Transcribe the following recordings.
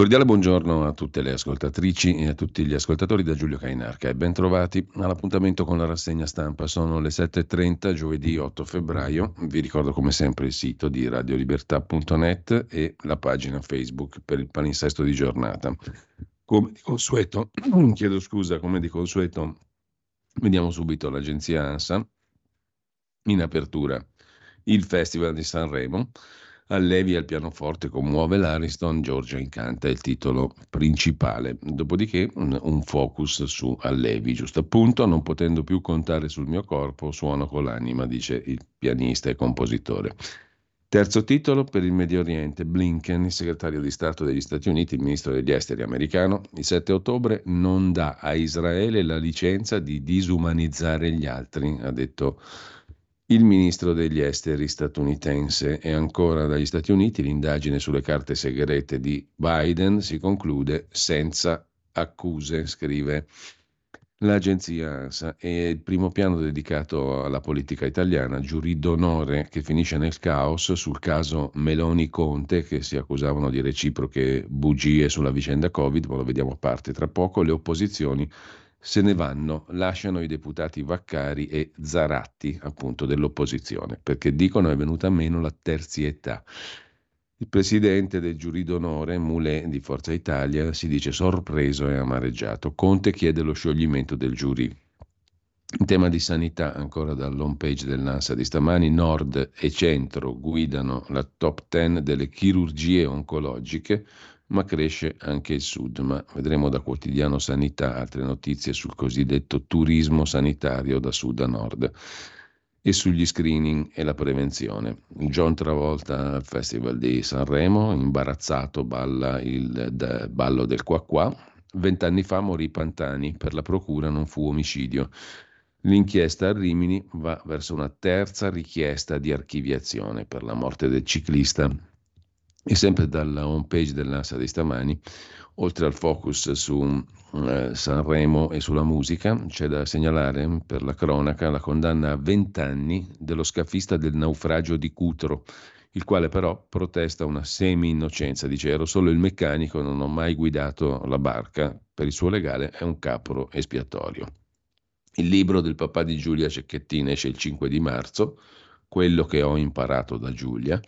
Cordiale buongiorno a tutte le ascoltatrici e a tutti gli ascoltatori da Giulio Cainarca e ben trovati all'appuntamento con la rassegna stampa. Sono le 7.30, giovedì 8 febbraio. Vi ricordo come sempre il sito di radiolibertà.net e la pagina Facebook per il palinsesto di giornata. Come di consueto, chiedo scusa, come di consueto, vediamo subito l'agenzia ANSA in apertura il Festival di Sanremo Allevi al pianoforte commuove l'Ariston, Giorgia incanta il titolo principale. Dopodiché un, focus su Allevi, giusto appunto, non potendo più contare sul mio corpo, suono con l'anima, dice il pianista e compositore. Terzo titolo per il Medio Oriente, Blinken, il segretario di Stato degli Stati Uniti, il ministro degli esteri americano, il 7 ottobre non dà a Israele la licenza di disumanizzare gli altri, ha detto il ministro degli esteri statunitense e ancora dagli Stati Uniti l'indagine sulle carte segrete di Biden si conclude senza accuse, scrive l'agenzia ANSA. E il primo piano dedicato alla politica italiana, giurì d'onore che finisce nel caos sul caso Meloni-Conte che si accusavano di reciproche bugie sulla vicenda Covid, ma lo vediamo a parte tra poco, le opposizioni se ne vanno, lasciano i deputati Vaccari e Zaratti, appunto dell'opposizione, perché dicono è venuta meno la terzietà. Il presidente del giurì d'onore, Moulet di Forza Italia, si dice sorpreso e amareggiato. Conte chiede lo scioglimento del giurì. In tema di sanità, ancora dall'home page dell'ANSA di stamani, Nord e Centro guidano la top 10 delle chirurgie oncologiche, ma cresce anche il sud. Ma vedremo da quotidiano Sanità altre notizie sul cosiddetto turismo sanitario da sud a nord e sugli screening e la prevenzione. John Travolta al Festival di Sanremo, imbarazzato, balla il de, ballo del qua qua. Vent'anni fa morì Pantani, per la procura non fu omicidio. L'inchiesta a Rimini va verso una terza richiesta di archiviazione per la morte del ciclista e sempre dalla home page dell'ANSA di stamani, oltre al focus su eh, Sanremo e sulla musica, c'è da segnalare per la cronaca la condanna a 20 anni dello scafista del naufragio di Cutro, il quale però protesta una semi-innocenza, dice ero solo il meccanico, non ho mai guidato la barca, per il suo legale è un capro espiatorio. Il libro del papà di Giulia Cecchettin esce il 5 di marzo, quello che ho imparato da Giulia,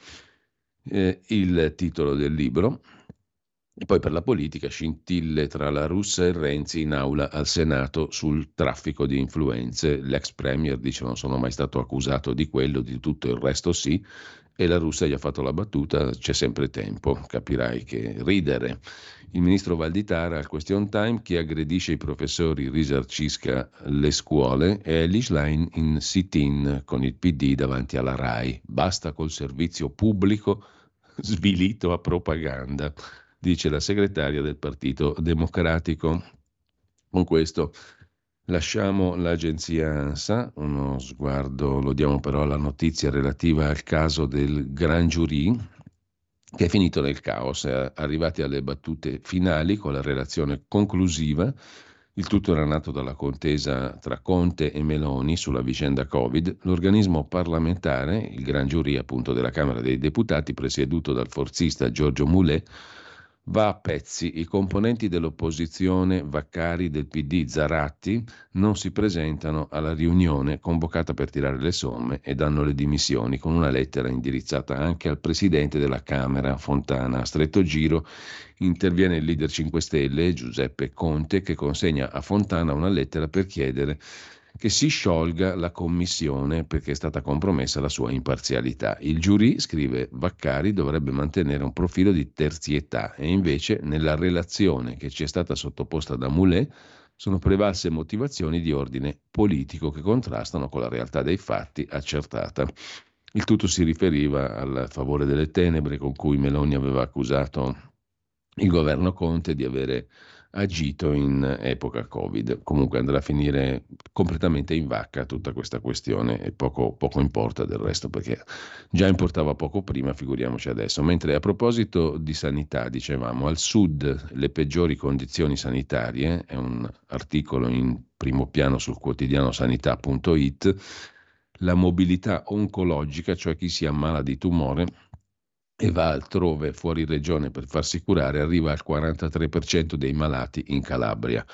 eh, il titolo del libro. E poi per la politica, scintille tra la Russia e Renzi in aula al Senato sul traffico di influenze. L'ex premier dice non sono mai stato accusato di quello, di tutto il resto sì, e la Russia gli ha fatto la battuta, c'è sempre tempo, capirai che ridere. Il ministro Valditara al question time, chi aggredisce i professori risarcisca le scuole e Elish Line in sit-in con il PD davanti alla RAI. Basta col servizio pubblico svilito a propaganda, dice la segretaria del Partito Democratico. Con questo lasciamo l'agenzia ANSA, uno sguardo lo diamo però alla notizia relativa al caso del Gran Giurì, che è finito nel caos, arrivati alle battute finali con la relazione conclusiva. Il tutto era nato dalla contesa tra Conte e Meloni sulla vicenda Covid. L'organismo parlamentare, il gran giurì appunto della Camera dei Deputati, presieduto dal forzista Giorgio Moulet, va a pezzi. I componenti dell'opposizione Vaccari del PD Zaratti non si presentano alla riunione convocata per tirare le somme e danno le dimissioni con una lettera indirizzata anche al presidente della Camera Fontana. A stretto giro interviene il leader 5 Stelle Giuseppe Conte che consegna a Fontana una lettera per chiedere che si sciolga la commissione perché è stata compromessa la sua imparzialità. Il giurì, scrive Vaccari, dovrebbe mantenere un profilo di terzietà e invece nella relazione che ci è stata sottoposta da Moulet sono prevalse motivazioni di ordine politico che contrastano con la realtà dei fatti accertata. Il tutto si riferiva al favore delle tenebre con cui Meloni aveva accusato il governo Conte di avere agito in epoca Covid. Comunque andrà a finire completamente in vacca tutta questa questione e poco, poco importa del resto perché già importava poco prima, figuriamoci adesso. Mentre a proposito di sanità, dicevamo, al sud le peggiori condizioni sanitarie, è un articolo in primo piano sul quotidiano sanità.it, la mobilità oncologica, cioè chi si ammala di tumore, e va altrove fuori regione per farsi curare arriva al 43% dei malati in Calabria.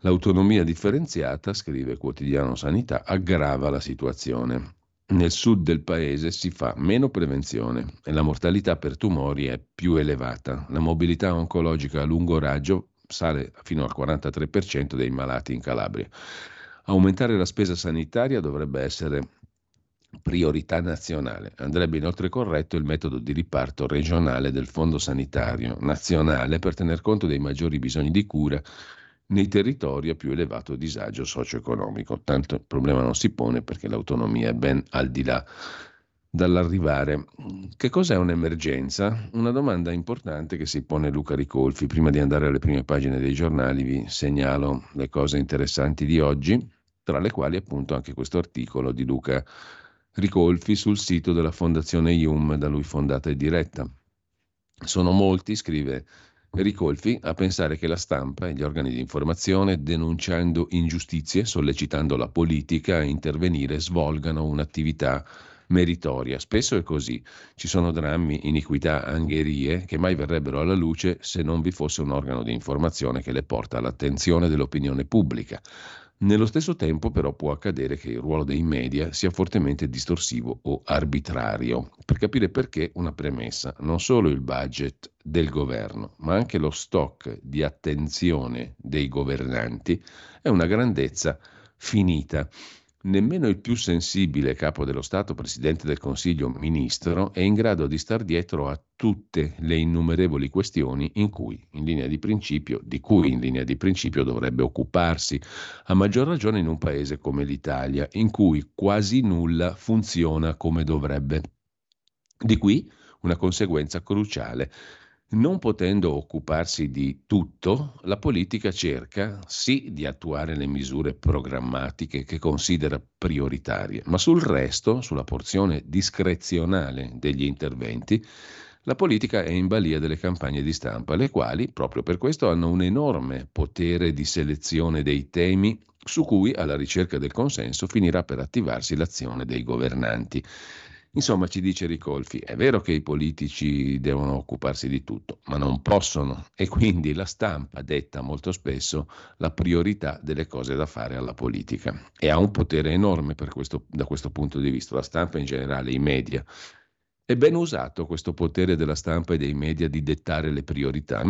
L'autonomia differenziata, scrive Quotidiano Sanità, aggrava la situazione. Nel sud del paese si fa meno prevenzione e la mortalità per tumori è più elevata. La mobilità oncologica a lungo raggio sale fino al 43% dei malati in Calabria. Aumentare la spesa sanitaria dovrebbe essere priorità nazionale. Andrebbe inoltre corretto il metodo di riparto regionale del Fondo Sanitario Nazionale per tener conto dei maggiori bisogni di cura nei territori a più elevato disagio socio-economico. Tanto il problema non si pone perché l'autonomia è ben al di là dall'arrivare. Che cos'è un'emergenza? Una domanda importante che si pone Luca Ricolfi. Prima di andare alle prime pagine dei giornali vi segnalo le cose interessanti di oggi, tra le quali appunto anche questo articolo di Luca Ricolfi Ricolfi sul sito della Fondazione IUM, da lui fondata e diretta. Sono molti, scrive Ricolfi, a pensare che la stampa e gli organi di informazione, denunciando ingiustizie, sollecitando la politica a intervenire, svolgano un'attività meritoria. Spesso è così. Ci sono drammi, iniquità, angherie che mai verrebbero alla luce se non vi fosse un organo di informazione che le porta all'attenzione dell'opinione pubblica. Nello stesso tempo però può accadere che il ruolo dei media sia fortemente distorsivo o arbitrario. Per capire perché una premessa, non solo il budget del governo, ma anche lo stock di attenzione dei governanti è una grandezza finita. Nemmeno il più sensibile capo dello Stato, Presidente del Consiglio, Ministro, è in grado di star dietro a tutte le innumerevoli questioni in cui, in linea di principio, di cui in linea di principio dovrebbe occuparsi, a maggior ragione in un paese come l'Italia, in cui quasi nulla funziona come dovrebbe. Di qui una conseguenza cruciale non potendo occuparsi di tutto, la politica cerca sì di attuare le misure programmatiche che considera prioritarie, ma sul resto, sulla porzione discrezionale degli interventi, la politica è in balia delle campagne di stampa, le quali proprio per questo hanno un enorme potere di selezione dei temi su cui, alla ricerca del consenso, finirà per attivarsi l'azione dei governanti. Insomma, ci dice Ricolfi, è vero che i politici devono occuparsi di tutto, ma non possono e quindi la stampa detta molto spesso la priorità delle cose da fare alla politica e ha un potere enorme questo, da questo punto di vista, la stampa in generale, i media. È ben usato questo potere della stampa e dei media di dettare le priorità,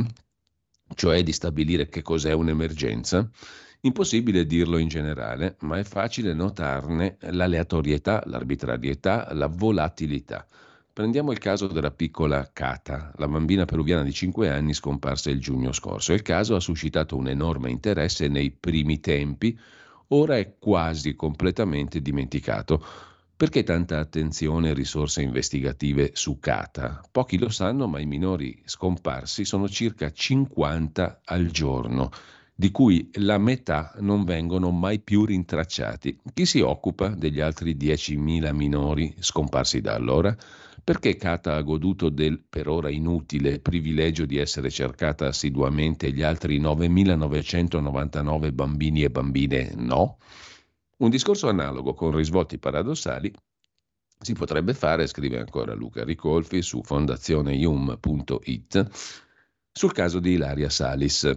cioè di stabilire che cos'è un'emergenza Impossibile dirlo in generale, ma è facile notarne l'aleatorietà, l'arbitrarietà, la volatilità. Prendiamo il caso della piccola Cata, la bambina peruviana di 5 anni scomparsa il giugno scorso. Il caso ha suscitato un enorme interesse nei primi tempi, ora è quasi completamente dimenticato. Perché tanta attenzione e risorse investigative su Cata? Pochi lo sanno, ma i minori scomparsi sono circa 50 al giorno di cui la metà non vengono mai più rintracciati. Chi si occupa degli altri 10.000 minori scomparsi da allora? Perché Kata ha goduto del per ora inutile privilegio di essere cercata assiduamente e gli altri 9.999 bambini e bambine no? Un discorso analogo con risvolti paradossali si potrebbe fare, scrive ancora Luca Ricolfi su fondazioneium.it, sul caso di Ilaria Salis.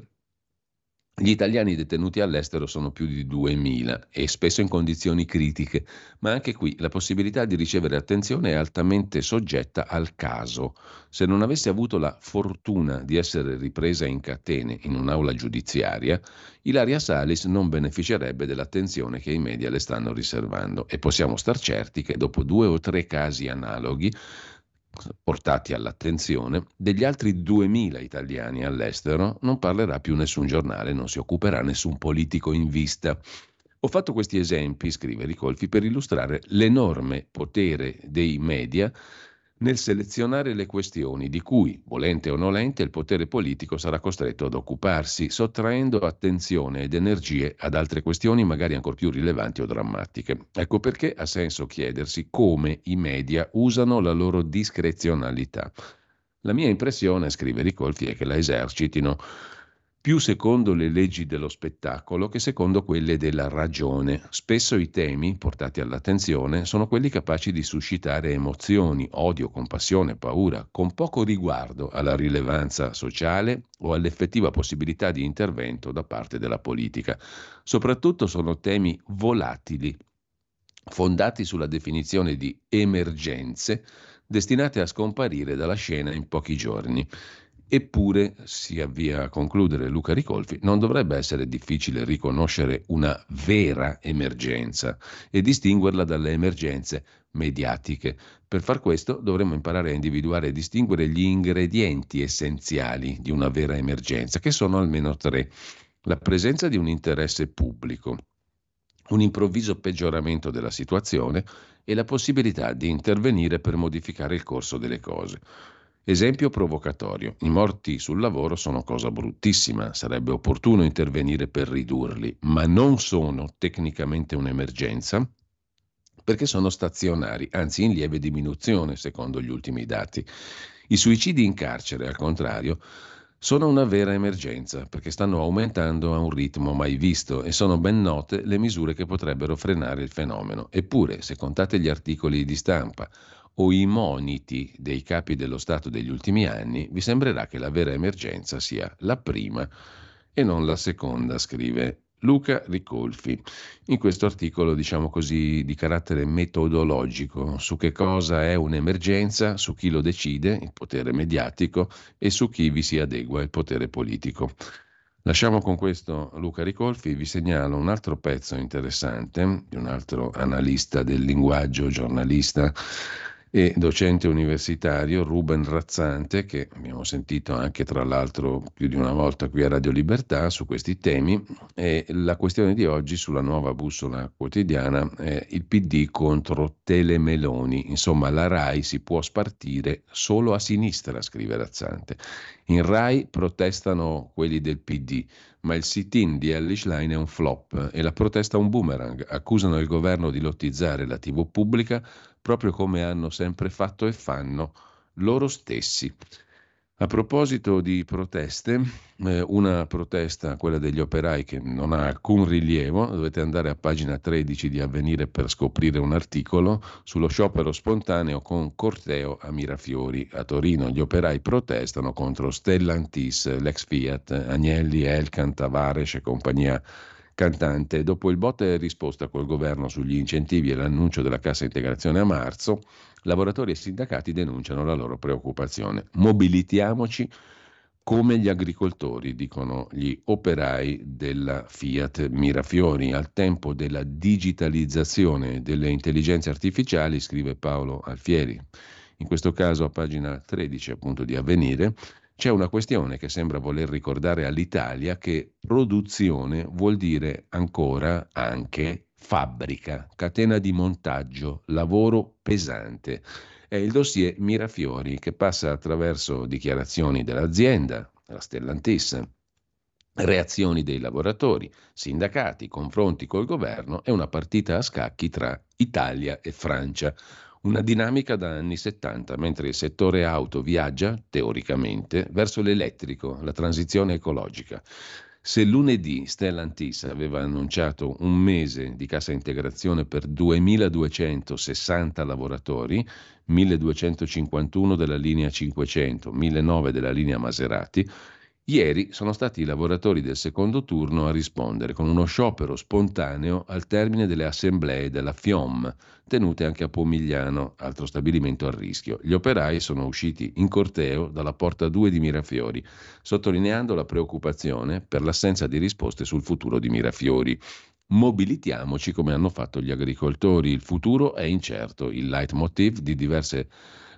Gli italiani detenuti all'estero sono più di 2.000 e spesso in condizioni critiche, ma anche qui la possibilità di ricevere attenzione è altamente soggetta al caso. Se non avesse avuto la fortuna di essere ripresa in catene in un'aula giudiziaria, Ilaria Salis non beneficerebbe dell'attenzione che i media le stanno riservando e possiamo star certi che dopo due o tre casi analoghi portati all'attenzione, degli altri 2.000 italiani all'estero non parlerà più nessun giornale, non si occuperà nessun politico in vista. Ho fatto questi esempi, scrive Ricolfi, per illustrare l'enorme potere dei media nel selezionare le questioni di cui, volente o nolente, il potere politico sarà costretto ad occuparsi, sottraendo attenzione ed energie ad altre questioni magari ancora più rilevanti o drammatiche. Ecco perché ha senso chiedersi come i media usano la loro discrezionalità. La mia impressione, scrive Ricolfi, è che la esercitino più secondo le leggi dello spettacolo che secondo quelle della ragione. Spesso i temi portati all'attenzione sono quelli capaci di suscitare emozioni, odio, compassione, paura, con poco riguardo alla rilevanza sociale o all'effettiva possibilità di intervento da parte della politica. Soprattutto sono temi volatili, fondati sulla definizione di emergenze destinate a scomparire dalla scena in pochi giorni. Eppure, si avvia a concludere Luca Ricolfi, non dovrebbe essere difficile riconoscere una vera emergenza e distinguerla dalle emergenze mediatiche. Per far questo dovremmo imparare a individuare e distinguere gli ingredienti essenziali di una vera emergenza, che sono almeno tre. La presenza di un interesse pubblico, un improvviso peggioramento della situazione e la possibilità di intervenire per modificare il corso delle cose. Esempio provocatorio. I morti sul lavoro sono cosa bruttissima, sarebbe opportuno intervenire per ridurli, ma non sono tecnicamente un'emergenza perché sono stazionari, anzi in lieve diminuzione secondo gli ultimi dati. I suicidi in carcere, al contrario, sono una vera emergenza perché stanno aumentando a un ritmo mai visto e sono ben note le misure che potrebbero frenare il fenomeno. Eppure, se contate gli articoli di stampa o i moniti dei capi dello Stato degli ultimi anni, vi sembrerà che la vera emergenza sia la prima e non la seconda, scrive Luca Ricolfi, in questo articolo, diciamo così, di carattere metodologico, su che cosa è un'emergenza, su chi lo decide, il potere mediatico, e su chi vi si adegua, il potere politico. Lasciamo con questo Luca Ricolfi, vi segnalo un altro pezzo interessante di un altro analista del linguaggio, giornalista e docente universitario Ruben Razzante, che abbiamo sentito anche tra l'altro più di una volta qui a Radio Libertà su questi temi. E la questione di oggi sulla nuova bussola quotidiana è il PD contro Telemeloni. Insomma, la RAI si può spartire solo a sinistra, scrive Razzante. In RAI protestano quelli del PD, ma il sit-in di Ellis Line è un flop e la protesta un boomerang. Accusano il governo di lottizzare la TV pubblica proprio come hanno sempre fatto e fanno loro stessi. A proposito di proteste, eh, una protesta, quella degli operai, che non ha alcun rilievo, dovete andare a pagina 13 di Avvenire per scoprire un articolo sullo sciopero spontaneo con corteo a Mirafiori. A Torino gli operai protestano contro Stellantis, l'ex Fiat, Agnelli, Elkan, Tavares e compagnia cantante. Dopo il botte e risposta col governo sugli incentivi e l'annuncio della cassa integrazione a marzo, lavoratori e sindacati denunciano la loro preoccupazione. Mobilitiamoci come gli agricoltori, dicono gli operai della Fiat Mirafiori. Al tempo della digitalizzazione delle intelligenze artificiali, scrive Paolo Alfieri, in questo caso a pagina 13 appunto di Avvenire, c'è una questione che sembra voler ricordare all'Italia che produzione vuol dire ancora anche fabbrica, catena di montaggio, lavoro pesante. È il dossier Mirafiori che passa attraverso dichiarazioni dell'azienda, la Stellantis, reazioni dei lavoratori, sindacati, confronti col governo e una partita a scacchi tra Italia e Francia. Una dinamica da anni 70, mentre il settore auto viaggia, teoricamente, verso l'elettrico, la transizione ecologica. Se lunedì Stellantis aveva annunciato un mese di cassa integrazione per 2.260 lavoratori, 1.251 della linea 500, 1.009 della linea Maserati, Ieri sono stati i lavoratori del secondo turno a rispondere con uno sciopero spontaneo al termine delle assemblee della FIOM, tenute anche a Pomigliano, altro stabilimento a rischio. Gli operai sono usciti in corteo dalla porta 2 di Mirafiori, sottolineando la preoccupazione per l'assenza di risposte sul futuro di Mirafiori. Mobilitiamoci come hanno fatto gli agricoltori, il futuro è incerto, il leitmotiv di diverse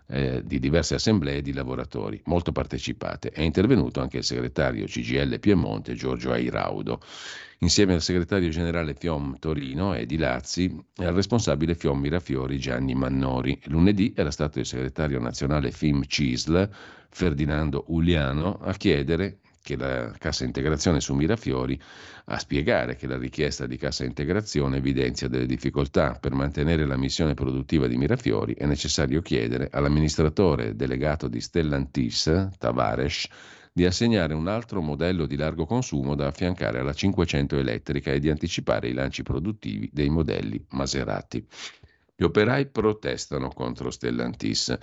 eh, di diverse assemblee di lavoratori, molto partecipate. È intervenuto anche il segretario CGL Piemonte Giorgio Airaudo, insieme al segretario generale FIOM Torino Edi Lazzi e al responsabile FIOM Mirafiori Gianni Mannori. Lunedì era stato il segretario nazionale FIM CISL Ferdinando Uliano a chiedere che la cassa integrazione su Mirafiori a spiegare che la richiesta di cassa integrazione evidenzia delle difficoltà. Per mantenere la missione produttiva di Mirafiori è necessario chiedere all'amministratore delegato di Stellantis, Tavares, di assegnare un altro modello di largo consumo da affiancare alla 500 elettrica e di anticipare i lanci produttivi dei modelli Maserati. Gli operai protestano contro Stellantis.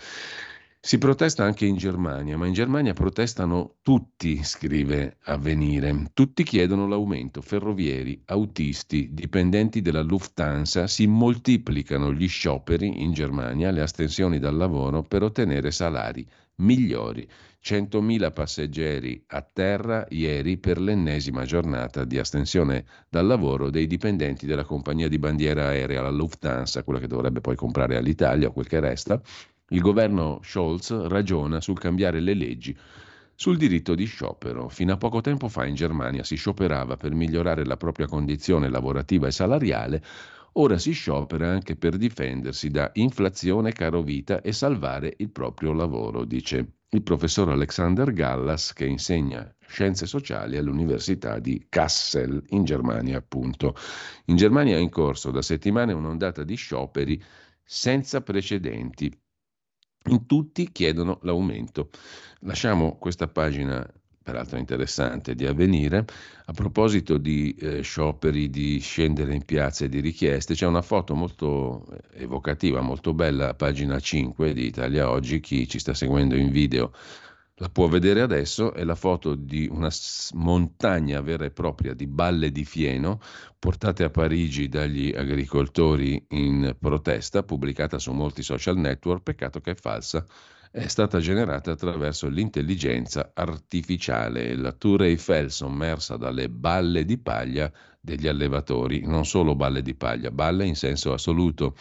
Si protesta anche in Germania, ma in Germania protestano tutti, scrive Avvenire. Tutti chiedono l'aumento. Ferrovieri, autisti, dipendenti della Lufthansa, si moltiplicano gli scioperi in Germania, le astensioni dal lavoro per ottenere salari migliori. 100.000 passeggeri a terra ieri per l'ennesima giornata di astensione dal lavoro dei dipendenti della compagnia di bandiera aerea, la Lufthansa, quella che dovrebbe poi comprare all'Italia o quel che resta il governo Scholz ragiona sul cambiare le leggi sul diritto di sciopero. Fino a poco tempo fa in Germania si scioperava per migliorare la propria condizione lavorativa e salariale, ora si sciopera anche per difendersi da inflazione, caro vita e salvare il proprio lavoro, dice il professor Alexander Gallas che insegna scienze sociali all'Università di Kassel in Germania, appunto. In Germania è in corso da settimane un'ondata di scioperi senza precedenti in tutti chiedono l'aumento. Lasciamo questa pagina peraltro interessante, di avvenire. A proposito di eh, scioperi, di scendere in piazza e di richieste, c'è una foto molto eh, evocativa, molto bella, pagina 5 di Italia Oggi, chi ci sta seguendo in video la può vedere adesso, è la foto di una montagna vera e propria di balle di fieno portate a Parigi dagli agricoltori in protesta, pubblicata su molti social network, peccato che è falsa, è stata generata attraverso l'intelligenza artificiale. La Tour Eiffel sommersa dalle balle di paglia degli allevatori, non solo balle di paglia, balle in senso assoluto.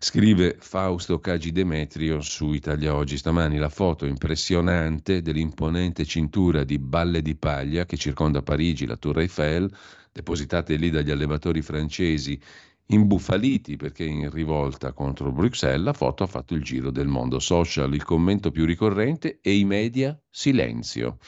Scrive Fausto Cagi Demetrio su Italia Oggi stamani la foto impressionante dell'imponente cintura di balle di paglia che circonda Parigi, la Tour Eiffel, depositate lì dagli allevatori francesi imbufaliti perché in rivolta contro Bruxelles, la foto ha fatto il giro del mondo social, il commento più ricorrente e i media silenzio.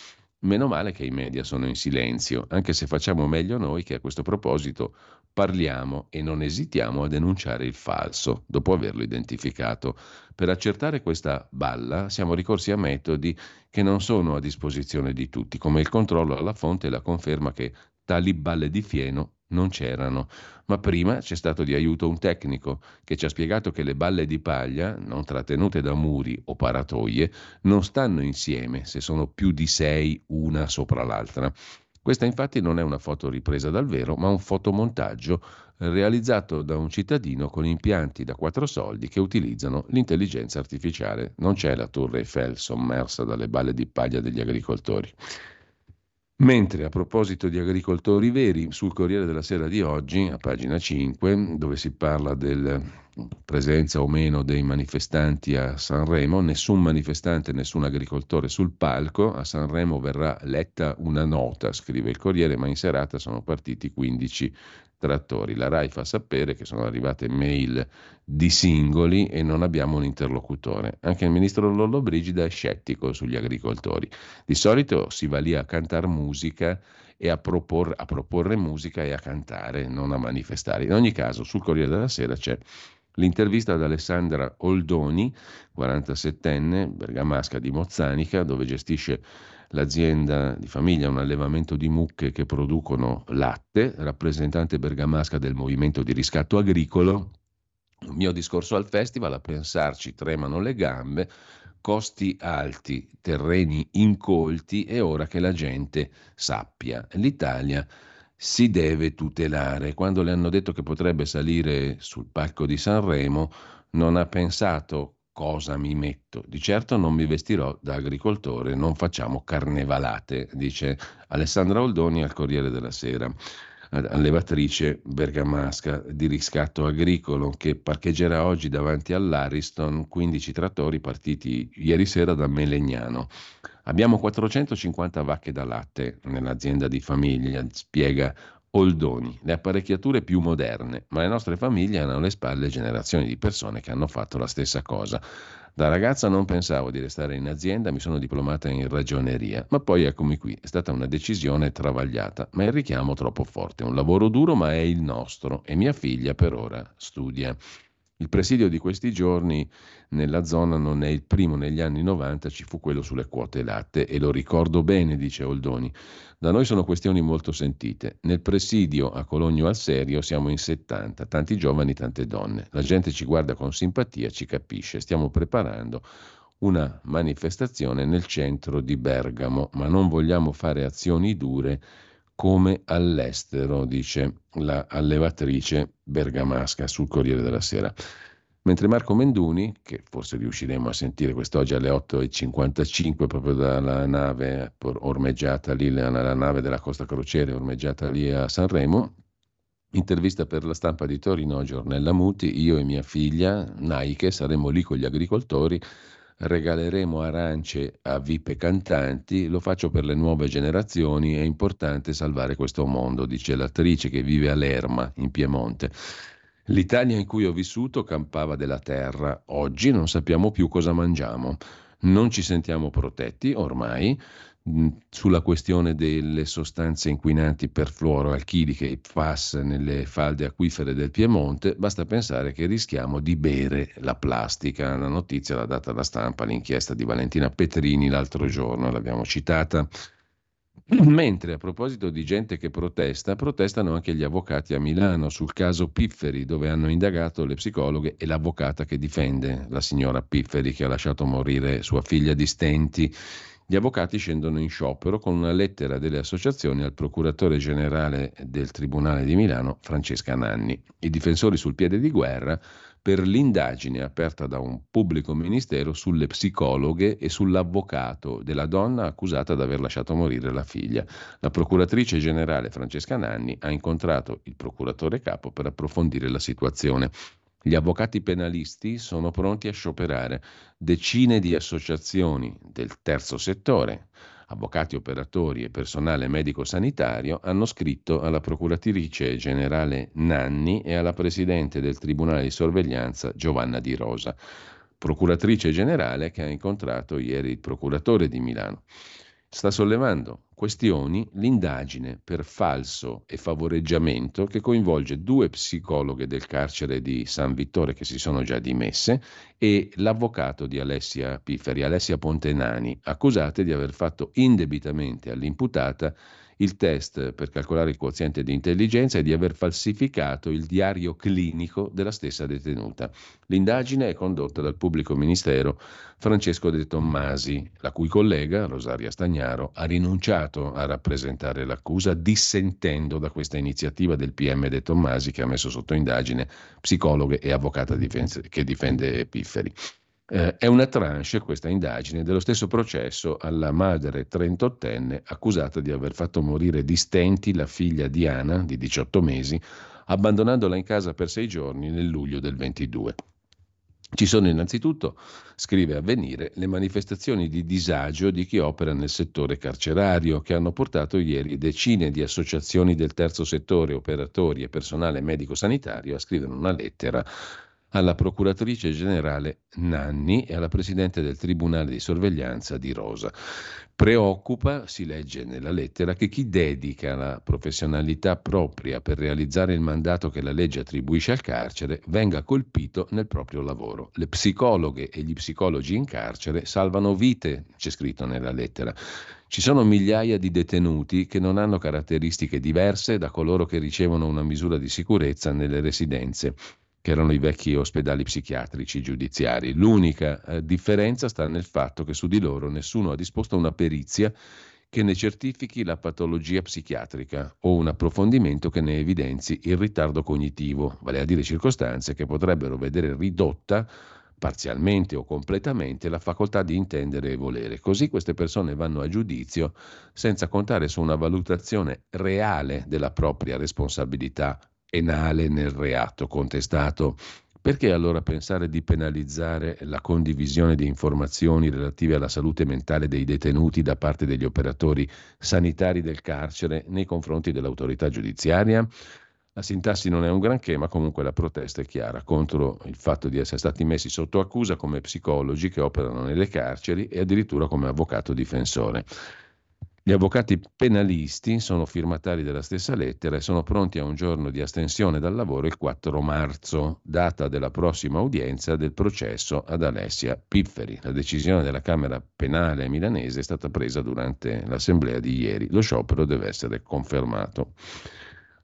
Meno male che i media sono in silenzio, anche se facciamo meglio noi che a questo proposito parliamo e non esitiamo a denunciare il falso dopo averlo identificato. Per accertare questa balla siamo ricorsi a metodi che non sono a disposizione di tutti, come il controllo alla fonte e la conferma che tali balle di fieno non c'erano. Ma prima c'è stato di aiuto un tecnico che ci ha spiegato che le balle di paglia, non trattenute da muri o paratoie, non stanno insieme se sono più di sei una sopra l'altra. Questa infatti non è una foto ripresa dal vero, ma un fotomontaggio realizzato da un cittadino con impianti da quattro soldi che utilizzano l'intelligenza artificiale. Non c'è la Tour Eiffel sommersa dalle balle di paglia degli agricoltori. Mentre a proposito di agricoltori veri, sul Corriere della Sera di oggi, a pagina 5, dove si parla della presenza o meno dei manifestanti a Sanremo, nessun manifestante, nessun agricoltore sul palco, a Sanremo verrà letta una nota, scrive il Corriere, ma in serata sono partiti 15 trattori. La RAI fa sapere che sono arrivate mail di singoli e non abbiamo un interlocutore. Anche il ministro Lollobrigida è scettico sugli agricoltori. Di solito si va lì a cantare musica e a, propor- a proporre musica e a cantare, non a manifestare. In ogni caso, sul Corriere della Sera c'è L'intervista ad Alessandra Oldoni, 47enne, bergamasca di Mozzanica, dove gestisce l'azienda di famiglia, un allevamento di mucche che producono latte, rappresentante bergamasca del movimento di riscatto agricolo. Il mio discorso al festival, a pensarci tremano le gambe, costi alti, terreni incolti e ora che la gente sappia. L'Italia si deve tutelare. Quando le hanno detto che potrebbe salire sul palco di Sanremo, non ha pensato cosa mi metto. Di certo non mi vestirò da agricoltore, non facciamo carnevalate, dice Alessandra Oldoni al Corriere della Sera allevatrice bergamasca di riscatto agricolo che parcheggerà oggi davanti all'Ariston 15 trattori partiti ieri sera da Melegnano. Abbiamo 450 vacche da latte nell'azienda di famiglia, spiega Oldoni, le apparecchiature più moderne, ma le nostre famiglie hanno alle spalle generazioni di persone che hanno fatto la stessa cosa. Da ragazza non pensavo di restare in azienda, mi sono diplomata in ragioneria, ma poi eccomi qui, è stata una decisione travagliata, ma il richiamo troppo forte, un lavoro duro ma è il nostro e mia figlia per ora studia. Il presidio di questi giorni nella zona non è il primo, negli anni 90 ci fu quello sulle quote latte e lo ricordo bene, dice Oldoni. Da noi sono questioni molto sentite. Nel presidio a Cologno al Serio siamo in 70, tanti giovani, tante donne. La gente ci guarda con simpatia, ci capisce. Stiamo preparando una manifestazione nel centro di Bergamo, ma non vogliamo fare azioni dure come all'estero, dice la allevatrice bergamasca sul Corriere della Sera. Mentre Marco Menduni, che forse riusciremo a sentire quest'oggi alle 8.55 proprio dalla nave ormeggiata lì, la nave della Costa Crociere ormeggiata lì a Sanremo, intervista per la stampa di Torino, Giornella Muti, io e mia figlia, Nike, saremo lì con gli agricoltori regaleremo arance a vipe cantanti, lo faccio per le nuove generazioni, è importante salvare questo mondo, dice l'attrice che vive a Lerma, in Piemonte. L'Italia in cui ho vissuto campava della terra, oggi non sappiamo più cosa mangiamo, non ci sentiamo protetti ormai, sulla questione delle sostanze inquinanti perfluoroalchiliche, i PFAS nelle falde acquifere del Piemonte, basta pensare che rischiamo di bere la plastica. La notizia l'ha data la stampa, l'inchiesta di Valentina Petrini l'altro giorno, l'abbiamo citata. Mentre a proposito di gente che protesta, protestano anche gli avvocati a Milano sul caso Pifferi, dove hanno indagato le psicologhe e l'avvocata che difende la signora Pifferi che ha lasciato morire sua figlia di stenti. Gli avvocati scendono in sciopero con una lettera delle associazioni al procuratore generale del Tribunale di Milano, Francesca Nanni. I difensori sul piede di guerra per l'indagine aperta da un pubblico ministero sulle psicologhe e sull'avvocato della donna accusata di aver lasciato morire la figlia. La procuratrice generale Francesca Nanni ha incontrato il procuratore capo per approfondire la situazione. Gli avvocati penalisti sono pronti a scioperare. Decine di associazioni del terzo settore, avvocati operatori e personale medico-sanitario, hanno scritto alla procuratrice generale Nanni e alla presidente del Tribunale di sorveglianza Giovanna Di Rosa, procuratrice generale che ha incontrato ieri il procuratore di Milano sta sollevando questioni l'indagine per falso e favoreggiamento che coinvolge due psicologhe del carcere di San Vittore che si sono già dimesse e l'avvocato di Alessia Pifferi, Alessia Pontenani, accusate di aver fatto indebitamente all'imputata il test per calcolare il quoziente di intelligenza e di aver falsificato il diario clinico della stessa detenuta. L'indagine è condotta dal pubblico ministero Francesco De Tommasi, la cui collega Rosaria Stagnaro ha rinunciato a rappresentare l'accusa dissentendo da questa iniziativa del PM De Tommasi che ha messo sotto indagine psicologhe e avvocata che difende Pifferi. Eh, è una tranche, questa indagine, dello stesso processo alla madre 38enne accusata di aver fatto morire di stenti la figlia Diana, di 18 mesi, abbandonandola in casa per sei giorni nel luglio del 22. Ci sono innanzitutto, scrive Avvenire, le manifestazioni di disagio di chi opera nel settore carcerario, che hanno portato ieri decine di associazioni del terzo settore, operatori e personale medico-sanitario a scrivere una lettera alla procuratrice generale Nanni e alla presidente del Tribunale di sorveglianza di Rosa. Preoccupa, si legge nella lettera, che chi dedica la professionalità propria per realizzare il mandato che la legge attribuisce al carcere venga colpito nel proprio lavoro. Le psicologhe e gli psicologi in carcere salvano vite, c'è scritto nella lettera. Ci sono migliaia di detenuti che non hanno caratteristiche diverse da coloro che ricevono una misura di sicurezza nelle residenze che erano i vecchi ospedali psichiatrici giudiziari. L'unica eh, differenza sta nel fatto che su di loro nessuno ha disposto una perizia che ne certifichi la patologia psichiatrica o un approfondimento che ne evidenzi il ritardo cognitivo, vale a dire circostanze che potrebbero vedere ridotta parzialmente o completamente la facoltà di intendere e volere. Così queste persone vanno a giudizio senza contare su una valutazione reale della propria responsabilità penale nel reato contestato. Perché allora pensare di penalizzare la condivisione di informazioni relative alla salute mentale dei detenuti da parte degli operatori sanitari del carcere nei confronti dell'autorità giudiziaria? La sintassi non è un granché, ma comunque la protesta è chiara contro il fatto di essere stati messi sotto accusa come psicologi che operano nelle carceri e addirittura come avvocato difensore. Gli avvocati penalisti sono firmatari della stessa lettera e sono pronti a un giorno di astensione dal lavoro il 4 marzo, data della prossima udienza del processo ad Alessia Pifferi. La decisione della Camera Penale milanese è stata presa durante l'assemblea di ieri. Lo sciopero deve essere confermato.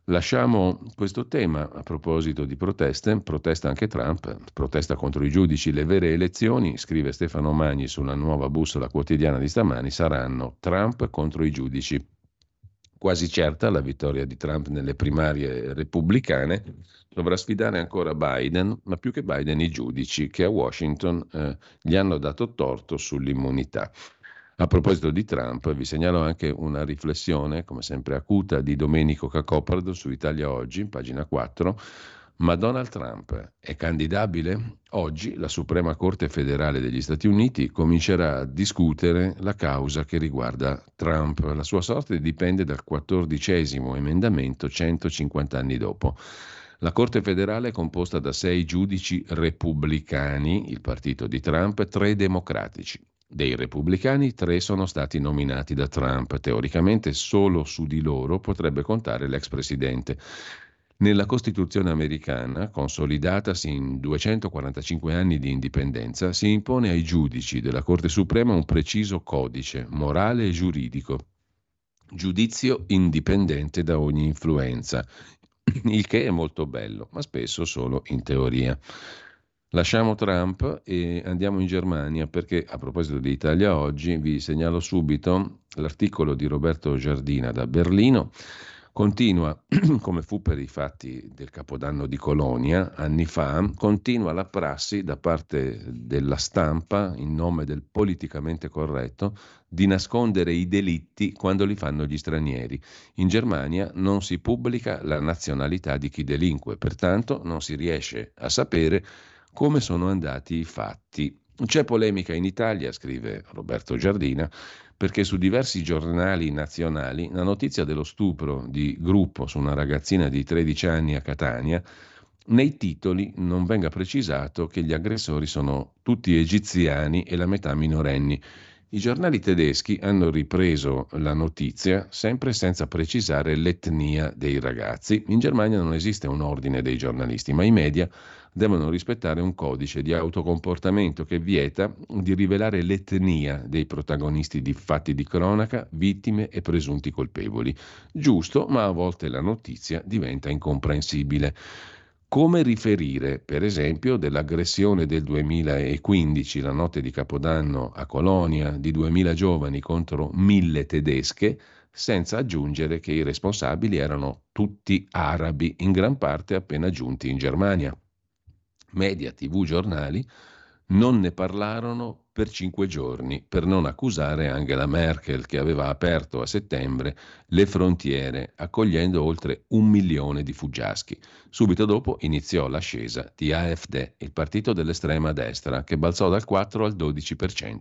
Lasciamo questo tema a proposito di proteste, protesta anche Trump, protesta contro i giudici, le vere elezioni, scrive Stefano Magni sulla nuova bussola quotidiana di stamani, saranno Trump contro i giudici. Quasi certa la vittoria di Trump nelle primarie repubblicane dovrà sfidare ancora Biden, ma più che Biden i giudici che a Washington eh, gli hanno dato torto sull'immunità. A proposito di Trump, vi segnalo anche una riflessione, come sempre acuta, di Domenico Cacopardo su Italia Oggi, pagina 4. Ma Donald Trump è candidabile? Oggi la Suprema Corte federale degli Stati Uniti comincerà a discutere la causa che riguarda Trump. La sua sorte dipende dal quattordicesimo emendamento 150 anni dopo. La Corte federale è composta da sei giudici repubblicani, il partito di Trump, tre democratici. Dei repubblicani tre sono stati nominati da Trump. Teoricamente solo su di loro potrebbe contare l'ex presidente. Nella Costituzione americana, consolidatasi in 245 anni di indipendenza, si impone ai giudici della Corte Suprema un preciso codice morale e giuridico. Giudizio indipendente da ogni influenza, il che è molto bello, ma spesso solo in teoria. Lasciamo Trump e andiamo in Germania perché a proposito di Italia oggi vi segnalo subito l'articolo di Roberto Giardina da Berlino. Continua, come fu per i fatti del Capodanno di Colonia anni fa, continua la prassi da parte della stampa, in nome del politicamente corretto, di nascondere i delitti quando li fanno gli stranieri. In Germania non si pubblica la nazionalità di chi delinque, pertanto non si riesce a sapere come sono andati i fatti. C'è polemica in Italia, scrive Roberto Giardina, perché su diversi giornali nazionali la notizia dello stupro di gruppo su una ragazzina di 13 anni a Catania, nei titoli non venga precisato che gli aggressori sono tutti egiziani e la metà minorenni. I giornali tedeschi hanno ripreso la notizia sempre senza precisare l'etnia dei ragazzi. In Germania non esiste un ordine dei giornalisti, ma i media devono rispettare un codice di autocomportamento che vieta di rivelare l'etnia dei protagonisti di fatti di cronaca, vittime e presunti colpevoli. Giusto, ma a volte la notizia diventa incomprensibile. Come riferire, per esempio, dell'aggressione del 2015, la notte di Capodanno a Colonia, di 2000 giovani contro 1000 tedesche, senza aggiungere che i responsabili erano tutti arabi, in gran parte appena giunti in Germania. Media, tv, giornali non ne parlarono per cinque giorni per non accusare Angela Merkel che aveva aperto a settembre le frontiere accogliendo oltre un milione di fuggiaschi. Subito dopo iniziò l'ascesa di AfD, il partito dell'estrema destra, che balzò dal 4 al 12%.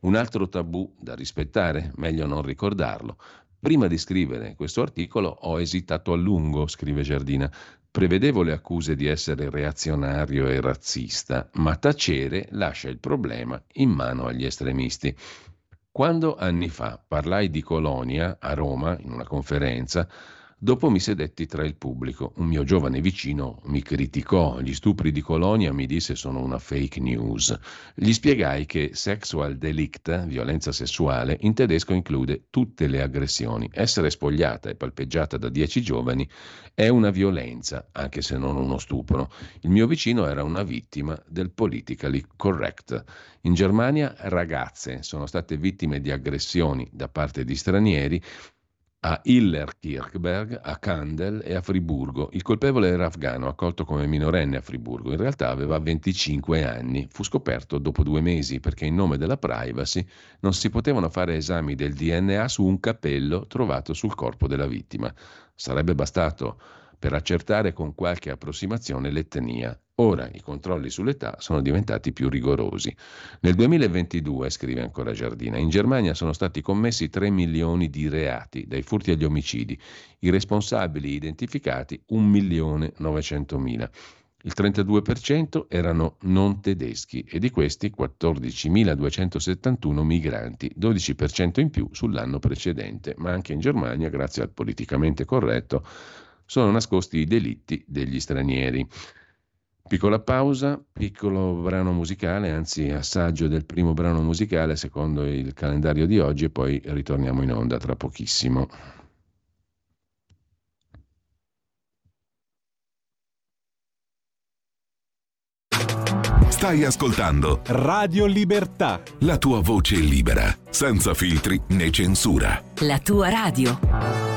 Un altro tabù da rispettare, meglio non ricordarlo. Prima di scrivere questo articolo ho esitato a lungo, scrive Giardina, Prevedevo le accuse di essere reazionario e razzista, ma tacere lascia il problema in mano agli estremisti. Quando anni fa parlai di Colonia a Roma in una conferenza, Dopo mi sedetti tra il pubblico. Un mio giovane vicino mi criticò. Gli stupri di Colonia mi disse sono una fake news. Gli spiegai che sexual delict, violenza sessuale, in tedesco include tutte le aggressioni. Essere spogliata e palpeggiata da dieci giovani è una violenza, anche se non uno stupro. Il mio vicino era una vittima del politically correct. In Germania ragazze sono state vittime di aggressioni da parte di stranieri a Hillerkirchberg, a Kandel e a Friburgo. Il colpevole era afgano, accolto come minorenne a Friburgo. In realtà aveva 25 anni. Fu scoperto dopo due mesi perché in nome della privacy non si potevano fare esami del DNA su un capello trovato sul corpo della vittima. Sarebbe bastato per accertare con qualche approssimazione l'etnia. Ora i controlli sull'età sono diventati più rigorosi. Nel 2022, scrive ancora Giardina, in Germania sono stati commessi 3 milioni di reati, dai furti agli omicidi, i responsabili identificati 1 milione 900 mila. Il 32% erano non tedeschi e di questi 14.271 migranti, 12% in più sull'anno precedente, ma anche in Germania, grazie al politicamente corretto, sono nascosti i delitti degli stranieri. Piccola pausa, piccolo brano musicale, anzi assaggio del primo brano musicale secondo il calendario di oggi e poi ritorniamo in onda tra pochissimo. Stai ascoltando Radio Libertà. La tua voce libera, senza filtri né censura. La tua radio.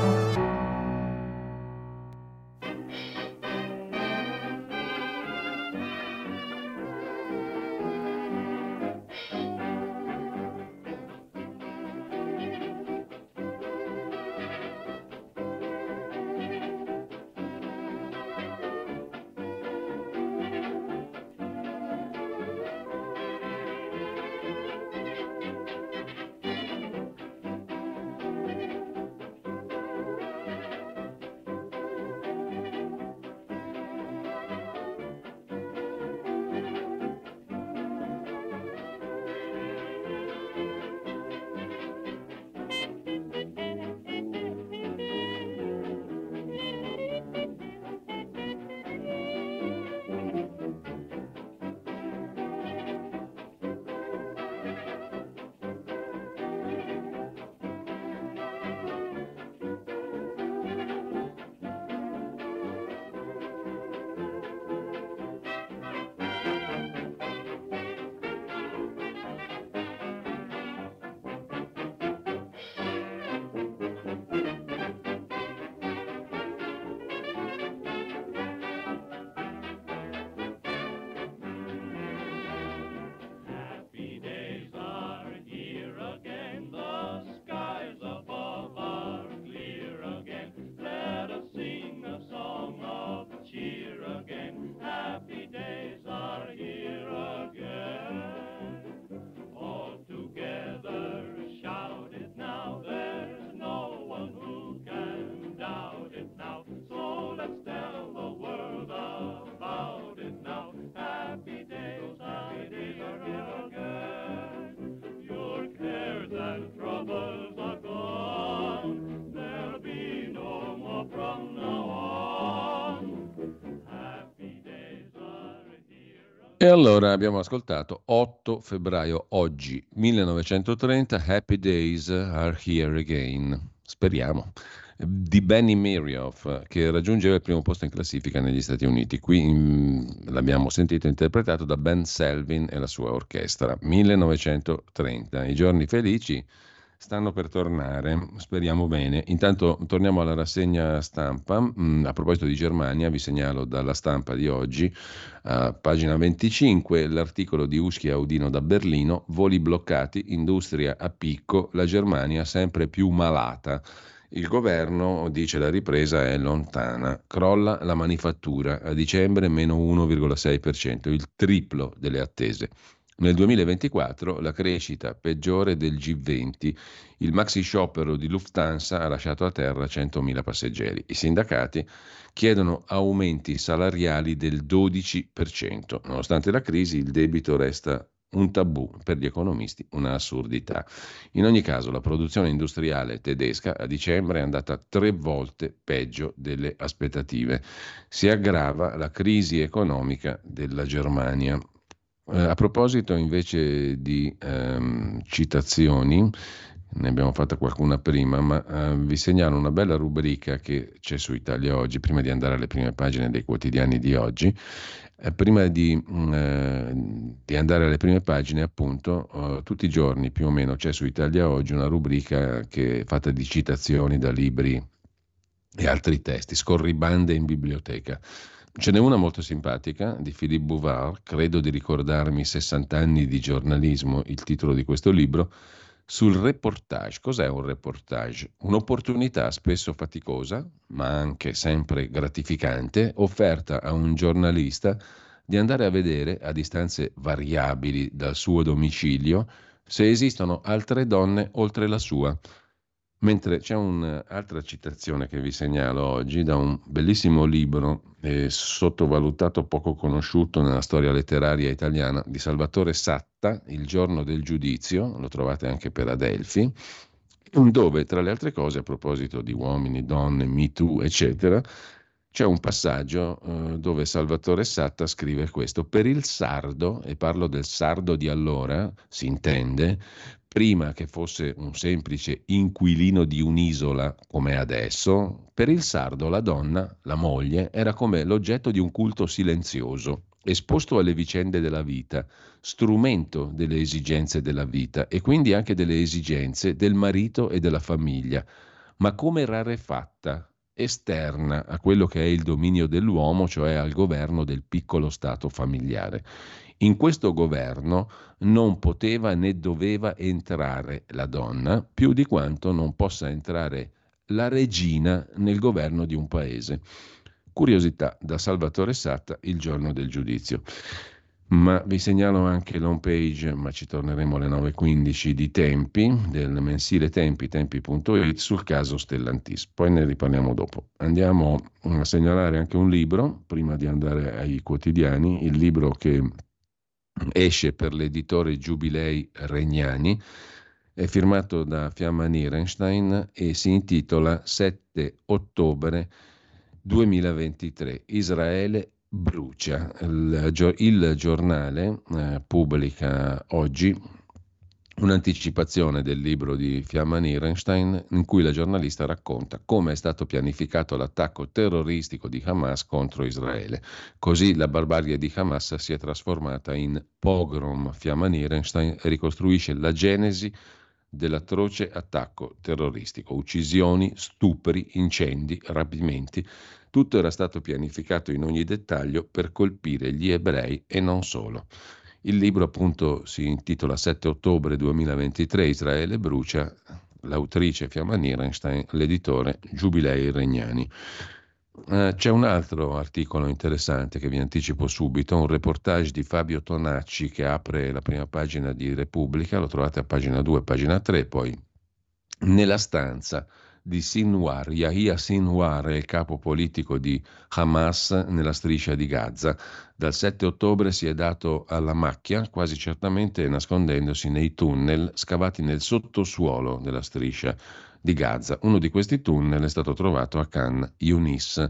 Allora abbiamo ascoltato 8 febbraio oggi 1930 Happy Days Are Here Again. Speriamo. Di Benny Mirioff che raggiungeva il primo posto in classifica negli Stati Uniti. Qui mm, l'abbiamo sentito interpretato da Ben Selvin e la sua orchestra. 1930. I giorni felici stanno per tornare, speriamo bene. Intanto torniamo alla rassegna stampa. Mm, a proposito di Germania, vi segnalo dalla stampa di oggi, a pagina 25, l'articolo di Uschi Audino da Berlino, voli bloccati, industria a picco, la Germania sempre più malata. Il governo dice la ripresa è lontana, crolla la manifattura, a dicembre meno 1,6%, il triplo delle attese. Nel 2024 la crescita peggiore del G20. Il maxi sciopero di Lufthansa ha lasciato a terra 100.000 passeggeri. I sindacati chiedono aumenti salariali del 12%. Nonostante la crisi, il debito resta un tabù per gli economisti, un'assurdità. In ogni caso, la produzione industriale tedesca a dicembre è andata tre volte peggio delle aspettative. Si aggrava la crisi economica della Germania. Eh, a proposito invece di ehm, citazioni, ne abbiamo fatta qualcuna prima, ma eh, vi segnalo una bella rubrica che c'è su Italia Oggi, prima di andare alle prime pagine dei quotidiani di oggi, eh, prima di, mm, eh, di, andare alle prime pagine, appunto, eh, tutti i giorni più o meno c'è su Italia Oggi una rubrica che è fatta di citazioni da libri e altri testi, scorribande in biblioteca. Ce n'è una molto simpatica di Philippe Bouvard, credo di ricordarmi 60 anni di giornalismo, il titolo di questo libro, sul reportage. Cos'è un reportage? Un'opportunità spesso faticosa, ma anche sempre gratificante, offerta a un giornalista di andare a vedere a distanze variabili dal suo domicilio se esistono altre donne oltre la sua Mentre c'è un'altra citazione che vi segnalo oggi da un bellissimo libro eh, sottovalutato, poco conosciuto nella storia letteraria italiana di Salvatore Satta, Il giorno del giudizio, lo trovate anche per Adelphi, dove tra le altre cose a proposito di uomini, donne, Me Too, eccetera, c'è un passaggio eh, dove Salvatore Satta scrive questo, per il sardo, e parlo del sardo di allora, si intende, prima che fosse un semplice inquilino di un'isola come adesso, per il sardo la donna, la moglie, era come l'oggetto di un culto silenzioso, esposto alle vicende della vita, strumento delle esigenze della vita e quindi anche delle esigenze del marito e della famiglia, ma come rarefatta, esterna a quello che è il dominio dell'uomo, cioè al governo del piccolo Stato familiare. In questo governo non poteva né doveva entrare la donna più di quanto non possa entrare la regina nel governo di un paese. Curiosità da Salvatore Satta, il giorno del giudizio. Ma vi segnalo anche l'home page, ma ci torneremo alle 9.15 di Tempi, del mensile Tempi, tempi.it, sul caso Stellantis. Poi ne riparliamo dopo. Andiamo a segnalare anche un libro, prima di andare ai quotidiani, il libro che esce per l'editore Giubilei Regnani, è firmato da Fiamma Nierenstein e si intitola 7 ottobre 2023. Israele brucia. Il, il giornale eh, pubblica oggi un'anticipazione del libro di Fiamma Nierenstein in cui la giornalista racconta come è stato pianificato l'attacco terroristico di Hamas contro Israele. Così la barbarie di Hamas si è trasformata in pogrom. Fiamma Nierenstein ricostruisce la genesi dell'atroce attacco terroristico, uccisioni, stupri, incendi, rapimenti. Tutto era stato pianificato in ogni dettaglio per colpire gli ebrei e non solo. Il libro appunto si intitola 7 ottobre 2023 Israele brucia, l'autrice Fiamma Nierenstein, l'editore Giubilei Regnani. Uh, c'è un altro articolo interessante che vi anticipo subito, un reportage di Fabio Tonacci che apre la prima pagina di Repubblica, lo trovate a pagina 2 pagina 3, poi nella stanza di Sinwar. Yahya Sinwar è il capo politico di Hamas nella striscia di Gaza. Dal 7 ottobre si è dato alla macchia, quasi certamente nascondendosi nei tunnel scavati nel sottosuolo della striscia di Gaza. Uno di questi tunnel è stato trovato a Khan Yunis.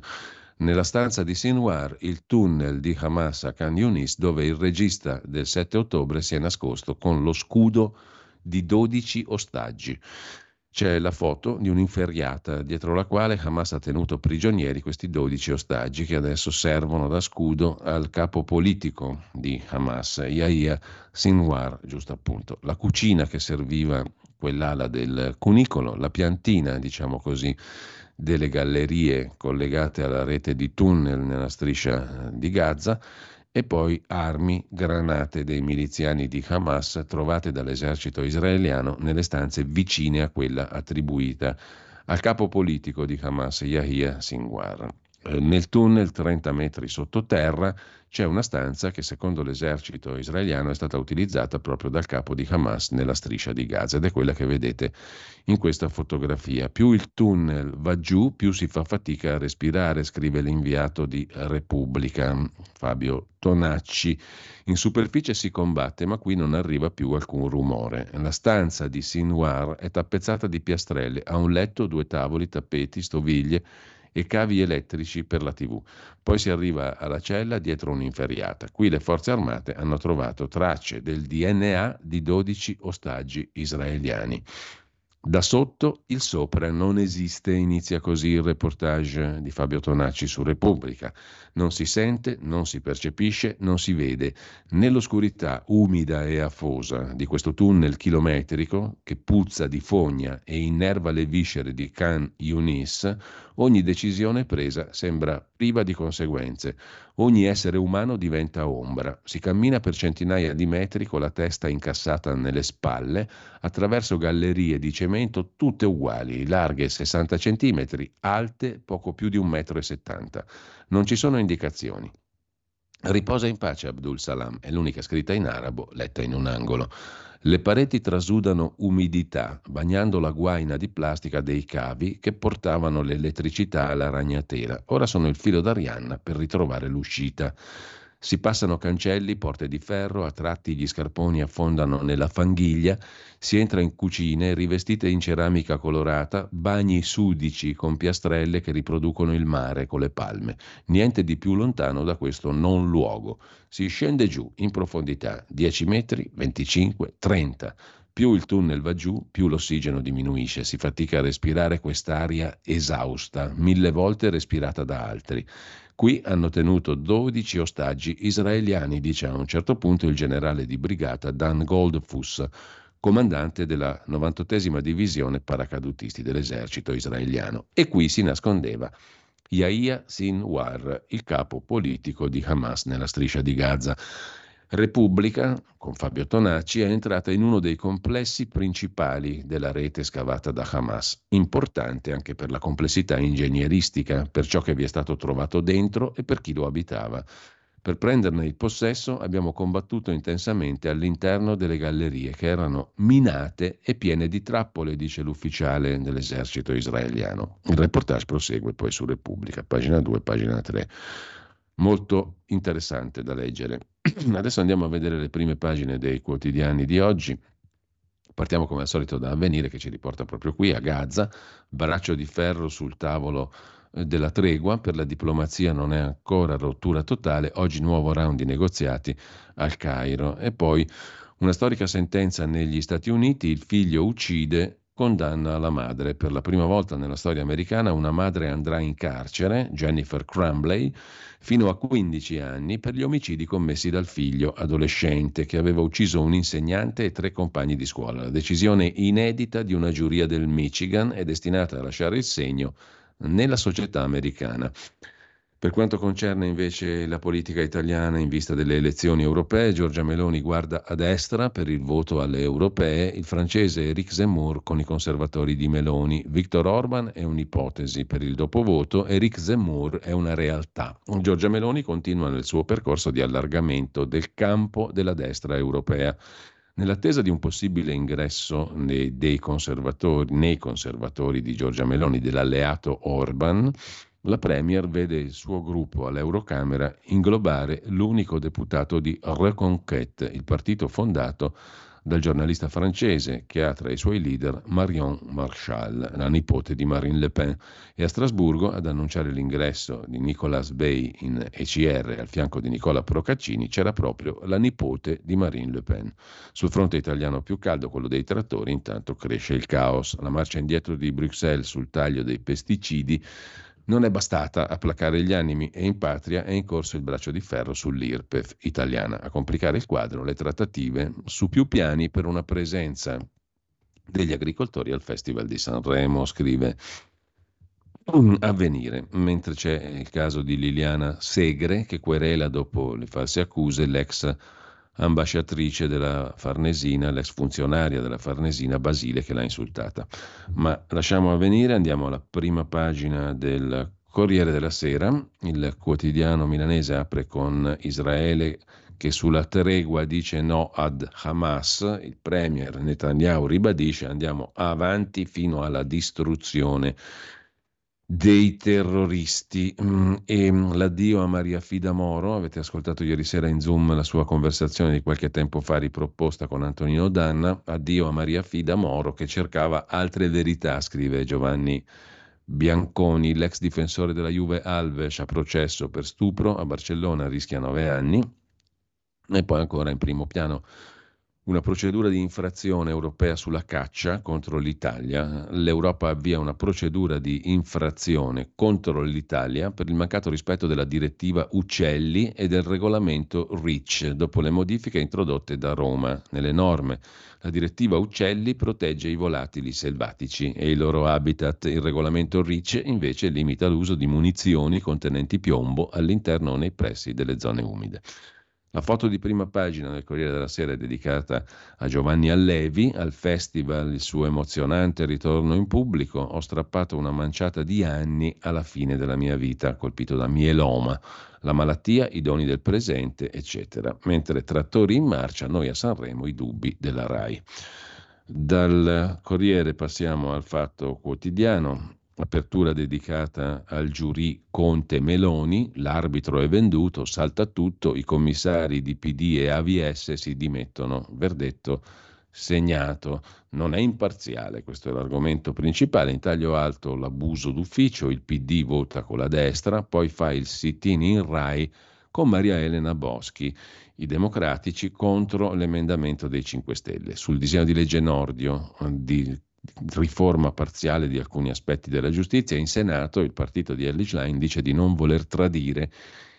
Nella stanza di Sinwar, il tunnel di Hamas a Khan Yunis, dove il regista del 7 ottobre si è nascosto con lo scudo di 12 ostaggi. C'è la foto di un'inferriata dietro la quale Hamas ha tenuto prigionieri questi 12 ostaggi che adesso servono da scudo al capo politico di Hamas, Yahya Sinwar, giusto appunto. La cucina che serviva quell'ala del cunicolo, la piantina, diciamo così, delle gallerie collegate alla rete di tunnel nella striscia di Gaza e poi armi, granate dei miliziani di Hamas trovate dall'esercito israeliano nelle stanze vicine a quella attribuita al capo politico di Hamas, Yahya Sinwar. Eh, nel tunnel 30 metri sottoterra c'è una stanza che secondo l'esercito israeliano è stata utilizzata proprio dal capo di Hamas nella striscia di Gaza ed è quella che vedete in questa fotografia. Più il tunnel va giù, più si fa fatica a respirare, scrive l'inviato di Repubblica Fabio Tonacci. In superficie si combatte, ma qui non arriva più alcun rumore. La stanza di Sinwar è tappezzata di piastrelle, ha un letto, due tavoli, tappeti, stoviglie e cavi elettrici per la TV. Poi si arriva alla cella dietro un'inferriata. Qui le forze armate hanno trovato tracce del DNA di 12 ostaggi israeliani. Da sotto il sopra non esiste, inizia così il reportage di Fabio Tonacci su Repubblica. Non si sente, non si percepisce, non si vede. Nell'oscurità umida e afosa di questo tunnel chilometrico che puzza di fogna e innerva le viscere di Khan Yunis, ogni decisione presa sembra priva di conseguenze. Ogni essere umano diventa ombra. Si cammina per centinaia di metri con la testa incassata nelle spalle attraverso gallerie di cemento tutte uguali, larghe 60 cm, alte poco più di 1,70 m. Non ci sono indicazioni. Riposa in pace Abdul Salam, è l'unica scritta in arabo, letta in un angolo. Le pareti trasudano umidità, bagnando la guaina di plastica dei cavi che portavano l'elettricità alla ragnatela. Ora sono il filo d'Arianna per ritrovare l'uscita. Si passano cancelli, porte di ferro, a tratti gli scarponi affondano nella fanghiglia, si entra in cucine rivestite in ceramica colorata, bagni sudici con piastrelle che riproducono il mare con le palme. Niente di più lontano da questo non luogo. Si scende giù in profondità 10 metri, 25, 30. Più il tunnel va giù, più l'ossigeno diminuisce, si fatica a respirare quest'aria esausta, mille volte respirata da altri. Qui hanno tenuto 12 ostaggi israeliani, dice a un certo punto il generale di brigata Dan Goldfuss, comandante della 98esima divisione paracadutisti dell'esercito israeliano. E qui si nascondeva Yahya Sinwar, il capo politico di Hamas nella striscia di Gaza. Repubblica, con Fabio Tonacci, è entrata in uno dei complessi principali della rete scavata da Hamas, importante anche per la complessità ingegneristica, per ciò che vi è stato trovato dentro e per chi lo abitava. Per prenderne il possesso abbiamo combattuto intensamente all'interno delle gallerie che erano minate e piene di trappole, dice l'ufficiale dell'esercito israeliano. Il reportage prosegue poi su Repubblica, pagina 2, pagina 3 molto interessante da leggere. Adesso andiamo a vedere le prime pagine dei quotidiani di oggi. Partiamo come al solito da Avvenire che ci riporta proprio qui a Gaza, braccio di ferro sul tavolo eh, della tregua, per la diplomazia non è ancora rottura totale, oggi nuovo round di negoziati al Cairo. E poi una storica sentenza negli Stati Uniti, il figlio uccide condanna la madre. Per la prima volta nella storia americana una madre andrà in carcere, Jennifer Crumbley, fino a 15 anni per gli omicidi commessi dal figlio adolescente che aveva ucciso un insegnante e tre compagni di scuola. La decisione inedita di una giuria del Michigan è destinata a lasciare il segno nella società americana. Per quanto concerne invece la politica italiana in vista delle elezioni europee, Giorgia Meloni guarda a destra per il voto alle europee, il francese Eric Zemmour con i conservatori di Meloni, Viktor Orban è un'ipotesi per il dopovoto, Eric Zemmour è una realtà. Giorgia Meloni continua nel suo percorso di allargamento del campo della destra europea. Nell'attesa di un possibile ingresso nei, conservatori, nei conservatori di Giorgia Meloni, dell'alleato Orban, la Premier vede il suo gruppo all'Eurocamera inglobare l'unico deputato di Reconquête, il partito fondato dal giornalista francese che ha tra i suoi leader Marion Marchal, la nipote di Marine Le Pen, e a Strasburgo ad annunciare l'ingresso di Nicolas Bay in ECR al fianco di Nicola Procaccini c'era proprio la nipote di Marine Le Pen. Sul fronte italiano più caldo, quello dei trattori, intanto cresce il caos. La marcia indietro di Bruxelles sul taglio dei pesticidi non è bastata a placare gli animi e in patria è in corso il braccio di ferro sull'IRPEF italiana. A complicare il quadro le trattative su più piani per una presenza degli agricoltori al Festival di Sanremo, scrive Avvenire, mentre c'è il caso di Liliana Segre che querela dopo le false accuse l'ex ambasciatrice della Farnesina, l'ex funzionaria della Farnesina Basile che l'ha insultata. Ma lasciamo avvenire, andiamo alla prima pagina del Corriere della Sera, il quotidiano milanese apre con Israele che sulla tregua dice no ad Hamas, il premier Netanyahu ribadisce andiamo avanti fino alla distruzione dei terroristi. Mm, e mm, l'addio a Maria Fida Moro, avete ascoltato ieri sera in Zoom la sua conversazione di qualche tempo fa riproposta con Antonino Danna, addio a Maria Fida Moro che cercava altre verità, scrive Giovanni Bianconi, l'ex difensore della Juve Alves a processo per stupro a Barcellona rischia nove anni e poi ancora in primo piano una procedura di infrazione europea sulla caccia contro l'Italia. L'Europa avvia una procedura di infrazione contro l'Italia per il mancato rispetto della direttiva Uccelli e del regolamento REACH, dopo le modifiche introdotte da Roma nelle norme. La direttiva Uccelli protegge i volatili selvatici e i loro habitat. Il regolamento REACH invece limita l'uso di munizioni contenenti piombo all'interno o nei pressi delle zone umide. La foto di prima pagina del Corriere della Sera è dedicata a Giovanni Allevi, al festival, il suo emozionante ritorno in pubblico. Ho strappato una manciata di anni alla fine della mia vita, colpito da mieloma, la malattia, i doni del presente, eccetera. Mentre trattori in marcia, noi a Sanremo i dubbi della RAI. Dal Corriere passiamo al Fatto Quotidiano apertura dedicata al giurì Conte Meloni, l'arbitro è venduto, salta tutto, i commissari di PD e AVS si dimettono, verdetto segnato, non è imparziale, questo è l'argomento principale, in taglio alto l'abuso d'ufficio, il PD vota con la destra, poi fa il sit-in in RAI con Maria Elena Boschi, i democratici contro l'emendamento dei 5 Stelle. Sul disegno di legge Nordio di riforma parziale di alcuni aspetti della giustizia, in Senato il partito di Ellie Schlein dice di non voler tradire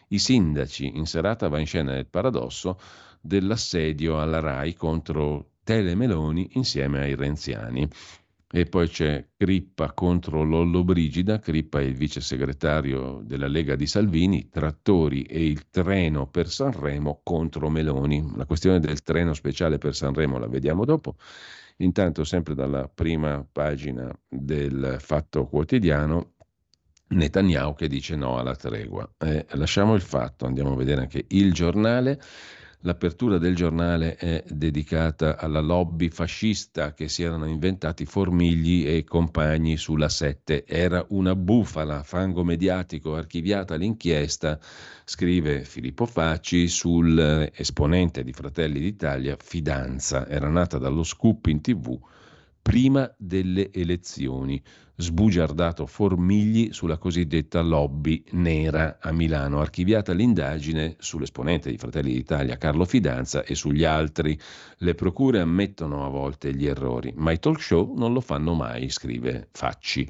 i sindaci. In serata va in scena il paradosso dell'assedio alla RAI contro Tele Meloni insieme ai renziani. E poi c'è Crippa contro Lollo Brigida, Crippa è il vice segretario della Lega di Salvini, trattori e il treno per Sanremo contro Meloni. La questione del treno speciale per Sanremo la vediamo dopo. Intanto, sempre dalla prima pagina del Fatto Quotidiano, Netanyahu che dice no alla tregua. Eh, lasciamo il fatto, andiamo a vedere anche il giornale. L'apertura del giornale è dedicata alla lobby fascista che si erano inventati Formigli e compagni sulla 7. Era una bufala, fango mediatico, archiviata l'inchiesta, scrive Filippo Facci sul esponente di Fratelli d'Italia, Fidanza. Era nata dallo scoop in tv prima delle elezioni. Sbugiardato Formigli sulla cosiddetta lobby nera a Milano. Archiviata l'indagine sull'esponente di Fratelli d'Italia Carlo Fidanza e sugli altri. Le procure ammettono a volte gli errori, ma i talk show non lo fanno mai, scrive Facci.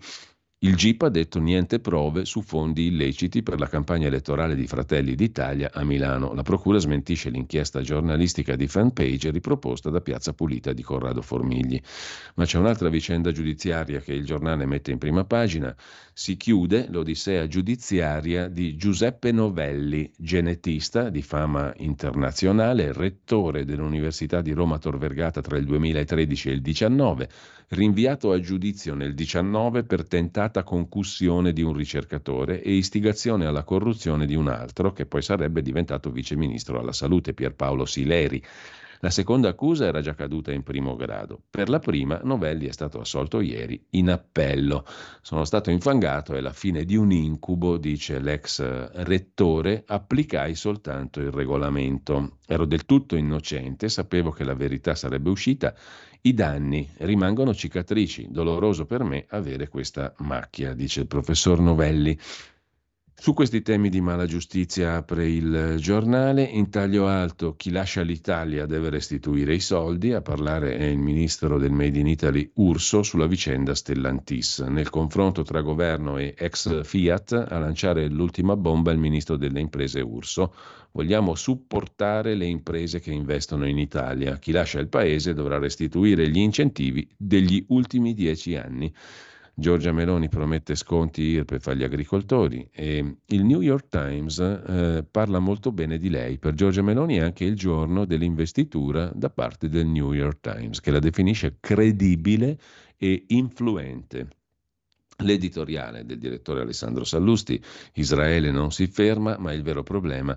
Il GIP ha detto niente prove su fondi illeciti per la campagna elettorale di Fratelli d'Italia a Milano. La Procura smentisce l'inchiesta giornalistica di fanpage riproposta da Piazza Pulita di Corrado Formigli. Ma c'è un'altra vicenda giudiziaria che il giornale mette in prima pagina. Si chiude l'odissea giudiziaria di Giuseppe Novelli, genetista di fama internazionale, rettore dell'Università di Roma Tor Vergata tra il 2013 e il 2019 rinviato a giudizio nel 19 per tentata concussione di un ricercatore e istigazione alla corruzione di un altro, che poi sarebbe diventato viceministro alla salute, Pierpaolo Sileri. La seconda accusa era già caduta in primo grado. Per la prima, Novelli è stato assolto ieri in appello. Sono stato infangato, è la fine di un incubo, dice l'ex rettore, applicai soltanto il regolamento. Ero del tutto innocente, sapevo che la verità sarebbe uscita. I danni rimangono cicatrici. Doloroso per me avere questa macchia, dice il professor Novelli. Su questi temi di mala giustizia apre il giornale. In taglio alto, chi lascia l'Italia deve restituire i soldi. A parlare è il ministro del Made in Italy Urso sulla vicenda Stellantis. Nel confronto tra governo e ex Fiat, a lanciare l'ultima bomba il ministro delle imprese Urso. Vogliamo supportare le imprese che investono in Italia. Chi lascia il paese dovrà restituire gli incentivi degli ultimi dieci anni. Giorgia Meloni promette sconti IRPEF agli agricoltori e il New York Times eh, parla molto bene di lei. Per Giorgia Meloni è anche il giorno dell'investitura da parte del New York Times, che la definisce credibile e influente. L'editoriale del direttore Alessandro Sallusti, Israele non si ferma, ma il vero problema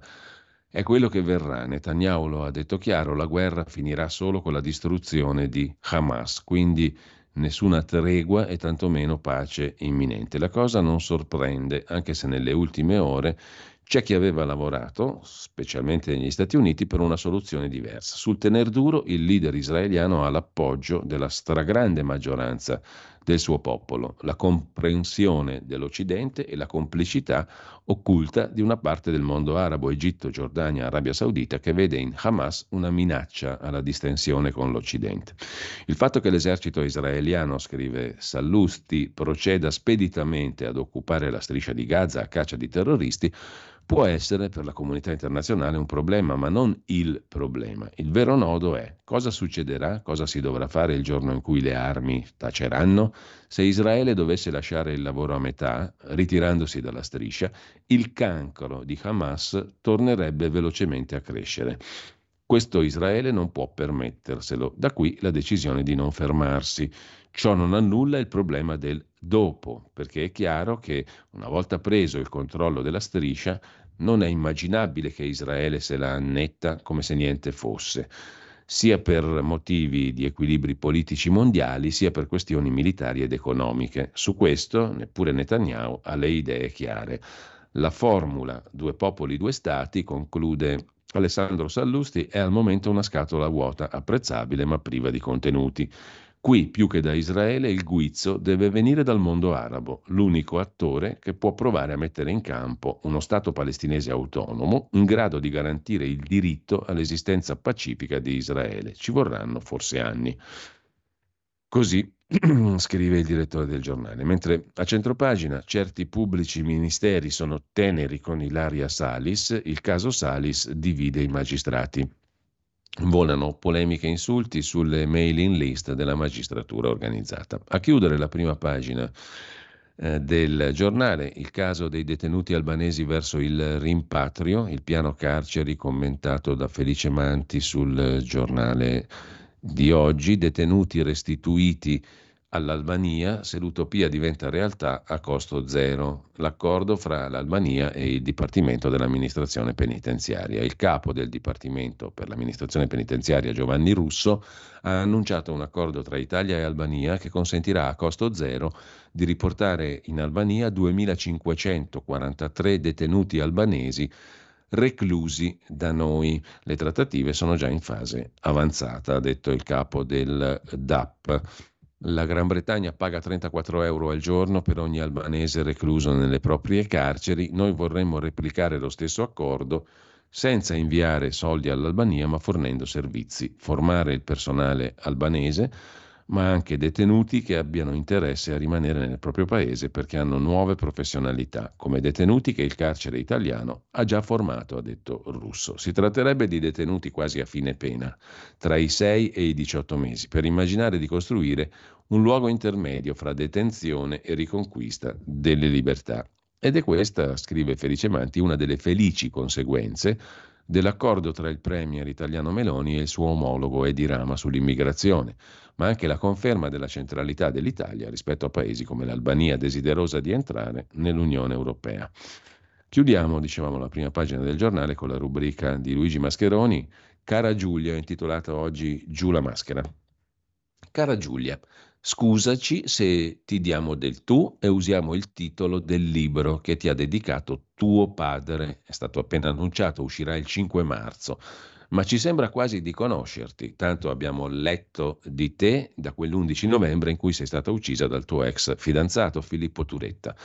è quello che verrà. Netanyahu lo ha detto chiaro, la guerra finirà solo con la distruzione di Hamas, quindi nessuna tregua e tantomeno pace imminente. La cosa non sorprende, anche se nelle ultime ore c'è chi aveva lavorato, specialmente negli Stati Uniti, per una soluzione diversa. Sul tener duro il leader israeliano ha l'appoggio della stragrande maggioranza del suo popolo, la comprensione dell'Occidente e la complicità occulta di una parte del mondo arabo, Egitto, Giordania, Arabia Saudita, che vede in Hamas una minaccia alla distensione con l'Occidente. Il fatto che l'esercito israeliano, scrive Sallusti, proceda speditamente ad occupare la striscia di Gaza a caccia di terroristi può essere per la comunità internazionale un problema, ma non il problema. Il vero nodo è cosa succederà, cosa si dovrà fare il giorno in cui le armi taceranno. Se Israele dovesse lasciare il lavoro a metà, ritirandosi dalla striscia, il cancro di Hamas tornerebbe velocemente a crescere. Questo Israele non può permetterselo, da qui la decisione di non fermarsi. Ciò non annulla il problema del dopo, perché è chiaro che una volta preso il controllo della striscia non è immaginabile che Israele se la annetta come se niente fosse, sia per motivi di equilibri politici mondiali, sia per questioni militari ed economiche. Su questo neppure Netanyahu ha le idee chiare. La formula due popoli, due stati, conclude Alessandro Sallusti, è al momento una scatola vuota, apprezzabile ma priva di contenuti. Qui, più che da Israele, il guizzo deve venire dal mondo arabo, l'unico attore che può provare a mettere in campo uno Stato palestinese autonomo in grado di garantire il diritto all'esistenza pacifica di Israele. Ci vorranno forse anni. Così scrive il direttore del giornale. Mentre a centropagina certi pubblici ministeri sono teneri con Ilaria Salis, il caso Salis divide i magistrati. Volano polemiche e insulti sulle mailing list della magistratura organizzata. A chiudere la prima pagina eh, del giornale il caso dei detenuti albanesi verso il rimpatrio, il piano carceri commentato da Felice Manti sul giornale di oggi, detenuti restituiti all'Albania se l'utopia diventa realtà a costo zero. L'accordo fra l'Albania e il Dipartimento dell'amministrazione penitenziaria. Il capo del Dipartimento per l'amministrazione penitenziaria, Giovanni Russo, ha annunciato un accordo tra Italia e Albania che consentirà a costo zero di riportare in Albania 2543 detenuti albanesi reclusi da noi. Le trattative sono già in fase avanzata, ha detto il capo del DAP. La Gran Bretagna paga 34 euro al giorno per ogni albanese recluso nelle proprie carceri. Noi vorremmo replicare lo stesso accordo senza inviare soldi all'Albania ma fornendo servizi, formare il personale albanese ma anche detenuti che abbiano interesse a rimanere nel proprio paese perché hanno nuove professionalità, come detenuti che il carcere italiano ha già formato, ha detto Russo. Si tratterebbe di detenuti quasi a fine pena, tra i 6 e i 18 mesi, per immaginare di costruire un luogo intermedio fra detenzione e riconquista delle libertà. Ed è questa, scrive Felice Manti, una delle felici conseguenze dell'accordo tra il premier italiano Meloni e il suo omologo Edi Rama sull'immigrazione, ma anche la conferma della centralità dell'Italia rispetto a paesi come l'Albania desiderosa di entrare nell'Unione Europea. Chiudiamo, dicevamo, la prima pagina del giornale con la rubrica di Luigi Mascheroni, Cara Giulia, intitolata oggi Giù la maschera. Cara Giulia, Scusaci se ti diamo del tu e usiamo il titolo del libro che ti ha dedicato tuo padre. È stato appena annunciato, uscirà il 5 marzo. Ma ci sembra quasi di conoscerti, tanto abbiamo letto di te da quell'11 novembre in cui sei stata uccisa dal tuo ex fidanzato Filippo Turetta.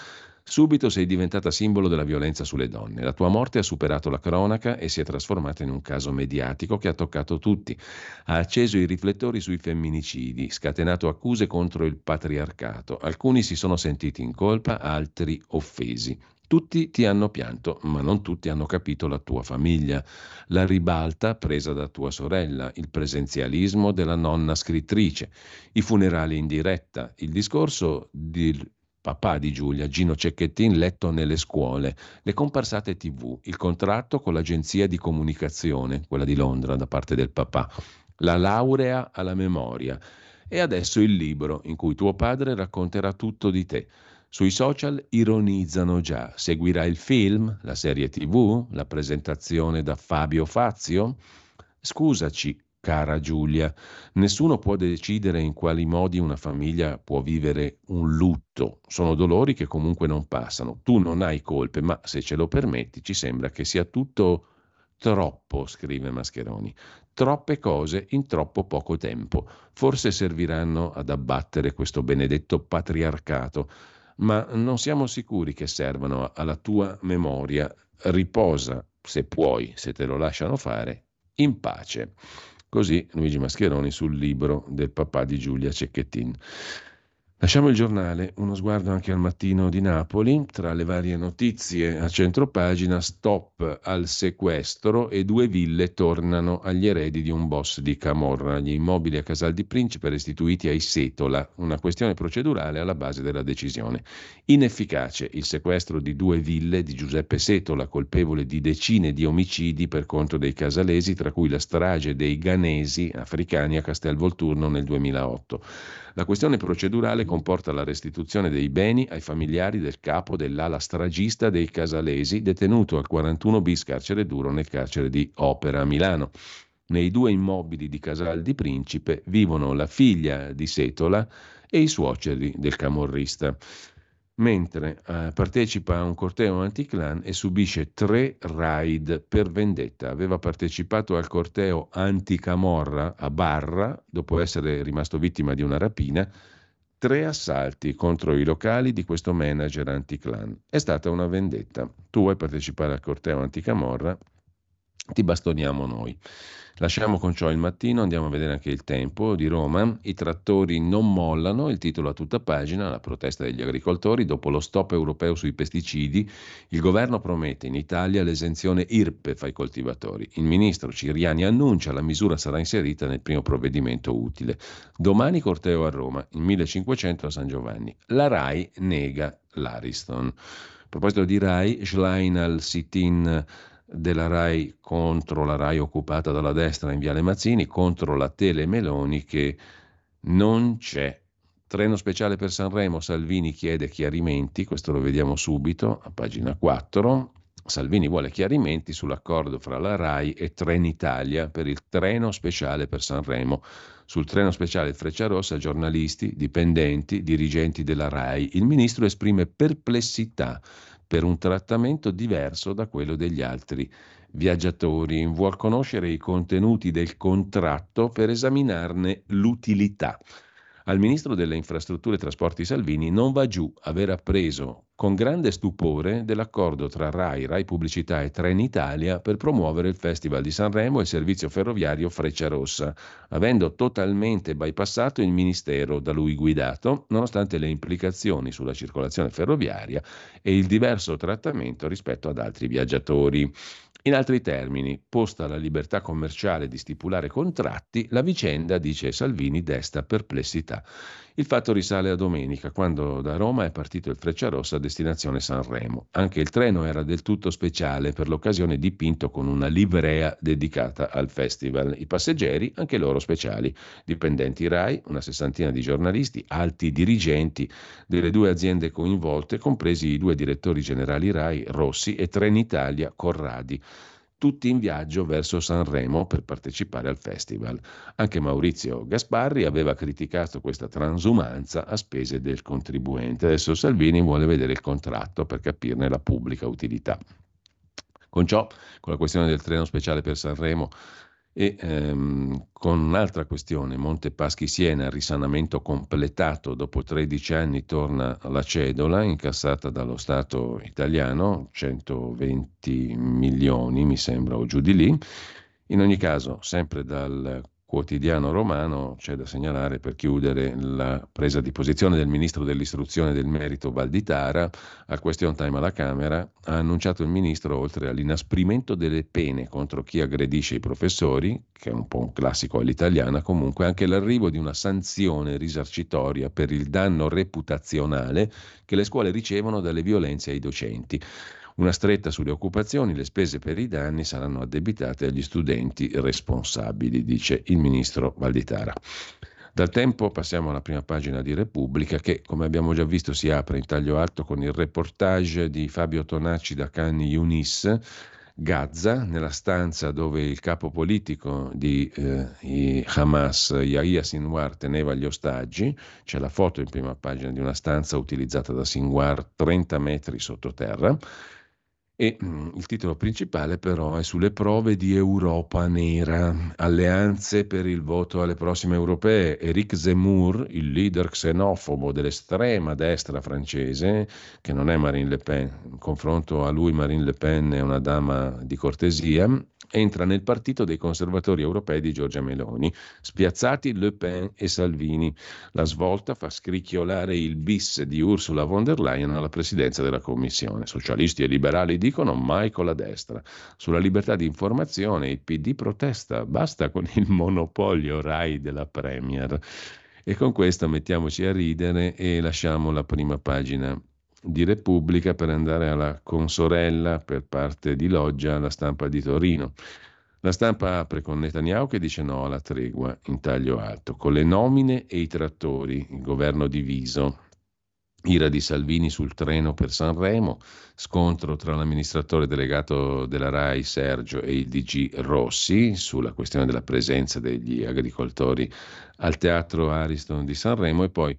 Subito sei diventata simbolo della violenza sulle donne. La tua morte ha superato la cronaca e si è trasformata in un caso mediatico che ha toccato tutti. Ha acceso i riflettori sui femminicidi, scatenato accuse contro il patriarcato. Alcuni si sono sentiti in colpa, altri offesi. Tutti ti hanno pianto, ma non tutti hanno capito la tua famiglia, la ribalta presa da tua sorella, il presenzialismo della nonna scrittrice, i funerali in diretta, il discorso di papà di Giulia, Gino Cecchettin, letto nelle scuole, le comparsate tv, il contratto con l'agenzia di comunicazione, quella di Londra, da parte del papà, la laurea alla memoria e adesso il libro in cui tuo padre racconterà tutto di te. Sui social ironizzano già. Seguirà il film, la serie tv, la presentazione da Fabio Fazio? Scusaci, cara Giulia, nessuno può decidere in quali modi una famiglia può vivere un lutto. Sono dolori che comunque non passano. Tu non hai colpe, ma se ce lo permetti ci sembra che sia tutto troppo, scrive Mascheroni. Troppe cose in troppo poco tempo. Forse serviranno ad abbattere questo benedetto patriarcato ma non siamo sicuri che servano alla tua memoria. Riposa, se puoi, se te lo lasciano fare, in pace. Così Luigi Mascheroni sul libro del papà di Giulia Cecchettin. Lasciamo il giornale, uno sguardo anche al mattino di Napoli, tra le varie notizie a centropagina, stop al sequestro e due ville tornano agli eredi di un boss di Camorra, gli immobili a Casal di Principe restituiti ai Setola, una questione procedurale alla base della decisione. Inefficace il sequestro di due ville di Giuseppe Setola, colpevole di decine di omicidi per conto dei casalesi, tra cui la strage dei ganesi africani a Castelvolturno nel 2008. La questione procedurale comporta la restituzione dei beni ai familiari del capo dell'ala stragista dei Casalesi, detenuto al 41 bis carcere duro nel carcere di Opera a Milano. Nei due immobili di Casal di Principe vivono la figlia di Setola e i suoceri del camorrista mentre eh, partecipa a un corteo anticlan e subisce tre raid per vendetta. Aveva partecipato al corteo anticamorra a Barra, dopo essere rimasto vittima di una rapina, tre assalti contro i locali di questo manager anticlan. È stata una vendetta. Tu vuoi partecipare al corteo anticamorra? Ti bastoniamo noi. Lasciamo con ciò il mattino, andiamo a vedere anche il tempo di Roma. I trattori non mollano, il titolo a tutta pagina, la protesta degli agricoltori. Dopo lo stop europeo sui pesticidi, il governo promette in Italia l'esenzione IRPEF ai coltivatori. Il ministro Ciriani annuncia la misura sarà inserita nel primo provvedimento utile. Domani corteo a Roma, il 1500 a San Giovanni. La RAI nega l'Ariston. A proposito di RAI, Schlein al sit-in della RAI contro la RAI occupata dalla destra in Viale Mazzini, contro la Tele Meloni che non c'è. Treno speciale per Sanremo, Salvini chiede chiarimenti, questo lo vediamo subito a pagina 4. Salvini vuole chiarimenti sull'accordo fra la RAI e Trenitalia per il treno speciale per Sanremo. Sul treno speciale Frecciarossa, giornalisti, dipendenti, dirigenti della RAI. Il ministro esprime perplessità per un trattamento diverso da quello degli altri viaggiatori. Vuol conoscere i contenuti del contratto per esaminarne l'utilità. Al ministro delle infrastrutture e trasporti Salvini non va giù aver appreso con grande stupore dell'accordo tra RAI, RAI Pubblicità e Trenitalia per promuovere il Festival di Sanremo e il servizio ferroviario Frecciarossa, avendo totalmente bypassato il ministero da lui guidato, nonostante le implicazioni sulla circolazione ferroviaria e il diverso trattamento rispetto ad altri viaggiatori. In altri termini, posta la libertà commerciale di stipulare contratti, la vicenda, dice Salvini, desta perplessità. Il fatto risale a domenica, quando da Roma è partito il Frecciarossa a destinazione Sanremo. Anche il treno era del tutto speciale, per l'occasione dipinto con una livrea dedicata al festival. I passeggeri, anche loro speciali, dipendenti RAI, una sessantina di giornalisti, alti dirigenti delle due aziende coinvolte, compresi i due direttori generali RAI, Rossi, e Trenitalia, Corradi tutti in viaggio verso Sanremo per partecipare al festival. Anche Maurizio Gasparri aveva criticato questa transumanza a spese del contribuente. Adesso Salvini vuole vedere il contratto per capirne la pubblica utilità. Con ciò, con la questione del treno speciale per Sanremo, e ehm, con un'altra questione, Monte Paschi Siena, risanamento completato, dopo 13 anni torna la cedola incassata dallo Stato italiano, 120 milioni mi sembra o giù di lì. In ogni caso, sempre dal quotidiano romano c'è da segnalare per chiudere la presa di posizione del ministro dell'istruzione del merito Valditara al question time alla Camera. Ha annunciato il ministro, oltre all'inasprimento delle pene contro chi aggredisce i professori, che è un po' un classico all'italiana, comunque anche l'arrivo di una sanzione risarcitoria per il danno reputazionale che le scuole ricevono dalle violenze ai docenti. Una stretta sulle occupazioni, le spese per i danni saranno addebitate agli studenti responsabili, dice il ministro Valditara. Dal tempo passiamo alla prima pagina di Repubblica che, come abbiamo già visto, si apre in taglio alto con il reportage di Fabio Tonacci da Khan Yunis, Gaza, nella stanza dove il capo politico di eh, Hamas, Yahya Sinwar, teneva gli ostaggi. C'è la foto in prima pagina di una stanza utilizzata da Sinwar 30 metri sottoterra. E mm, il titolo principale però è sulle prove di Europa nera, alleanze per il voto alle prossime europee. Eric Zemmour, il leader xenofobo dell'estrema destra francese, che non è Marine Le Pen, in confronto a lui Marine Le Pen è una dama di cortesia, entra nel partito dei conservatori europei di Giorgia Meloni, spiazzati Le Pen e Salvini. La svolta fa scricchiolare il bis di Ursula von der Leyen alla presidenza della Commissione. Socialisti e liberali dicono mai con la destra. Sulla libertà di informazione il PD protesta, basta con il monopolio RAI della Premier. E con questo mettiamoci a ridere e lasciamo la prima pagina di Repubblica per andare alla consorella per parte di Loggia alla stampa di Torino. La stampa apre con Netanyahu che dice no alla tregua in taglio alto, con le nomine e i trattori, il governo diviso. Ira di Salvini sul treno per Sanremo, scontro tra l'amministratore delegato della RAI Sergio e il DG Rossi sulla questione della presenza degli agricoltori al teatro Ariston di Sanremo e poi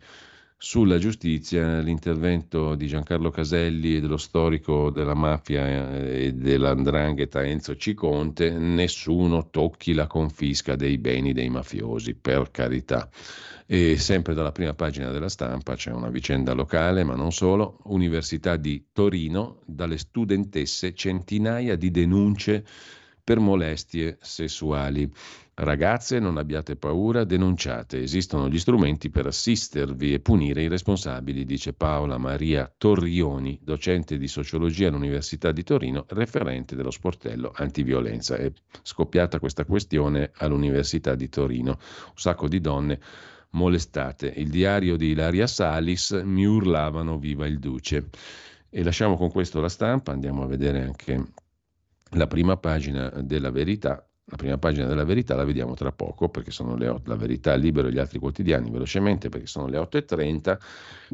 sulla giustizia, l'intervento di Giancarlo Caselli e dello storico della mafia eh, e dell'andrangheta Enzo Ciconte, nessuno tocchi la confisca dei beni dei mafiosi, per carità. E sempre dalla prima pagina della stampa c'è una vicenda locale, ma non solo, Università di Torino, dalle studentesse centinaia di denunce per molestie sessuali. Ragazze, non abbiate paura, denunciate, esistono gli strumenti per assistervi e punire i responsabili, dice Paola Maria Torrioni, docente di sociologia all'Università di Torino, referente dello sportello antiviolenza. È scoppiata questa questione all'Università di Torino. Un sacco di donne molestate. Il diario di Ilaria Salis mi urlavano viva il duce. E lasciamo con questo la stampa, andiamo a vedere anche la prima pagina della verità la prima pagina della verità la vediamo tra poco perché sono le 8, la verità libero e gli altri quotidiani velocemente perché sono le 8.30,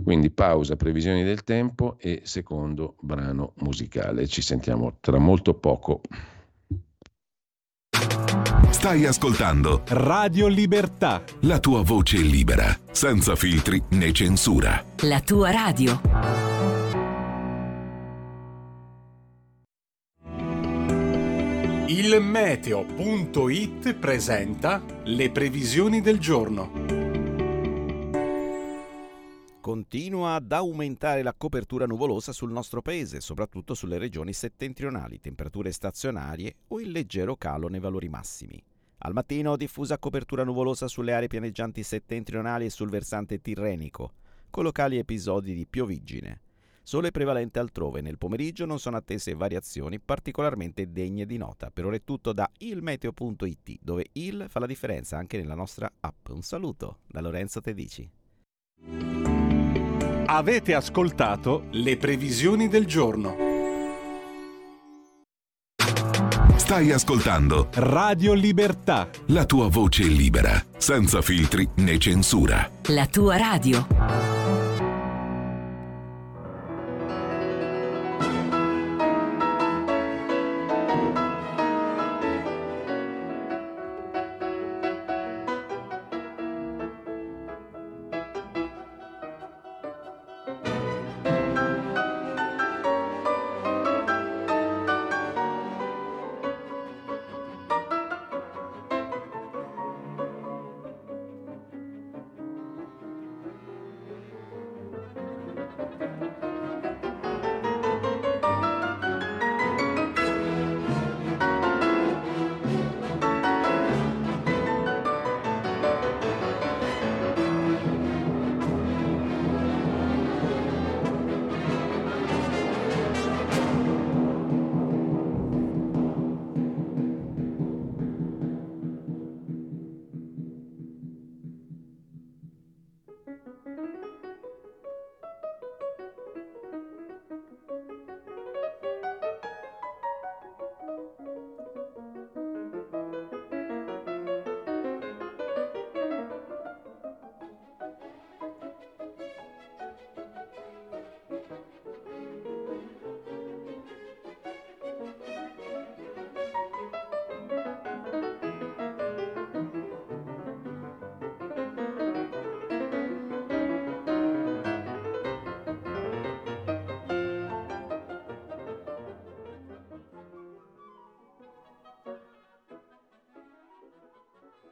quindi pausa, previsioni del tempo e secondo brano musicale. Ci sentiamo tra molto poco. Stai ascoltando Radio Libertà. La tua voce libera, senza filtri né censura. La tua radio. Il meteo.it presenta le previsioni del giorno. Continua ad aumentare la copertura nuvolosa sul nostro paese, soprattutto sulle regioni settentrionali, temperature stazionarie o il leggero calo nei valori massimi. Al mattino diffusa copertura nuvolosa sulle aree pianeggianti settentrionali e sul versante tirrenico, con locali episodi di pioviggine. Sole prevalente altrove. Nel pomeriggio non sono attese variazioni particolarmente degne di nota. Per ora è tutto da ilmeteo.it, dove il fa la differenza anche nella nostra app. Un saluto da Lorenzo Tedici. Avete ascoltato le previsioni del giorno. Stai ascoltando Radio Libertà. La tua voce libera, senza filtri né censura. La tua radio.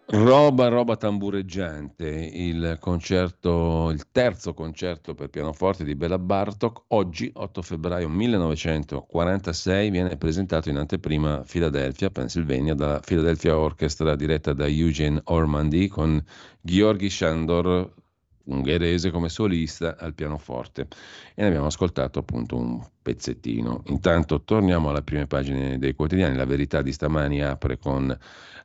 Roba, roba tambureggiante, il concerto, il terzo concerto per pianoforte di Bela Bartok, oggi 8 febbraio 1946 viene presentato in anteprima a Philadelphia, Pennsylvania, dalla Philadelphia Orchestra diretta da Eugene Ormandy con Gheorghi Shandor ungherese come solista al pianoforte. E ne abbiamo ascoltato appunto un pezzettino. Intanto torniamo alle prime pagine dei quotidiani, la verità di stamani apre con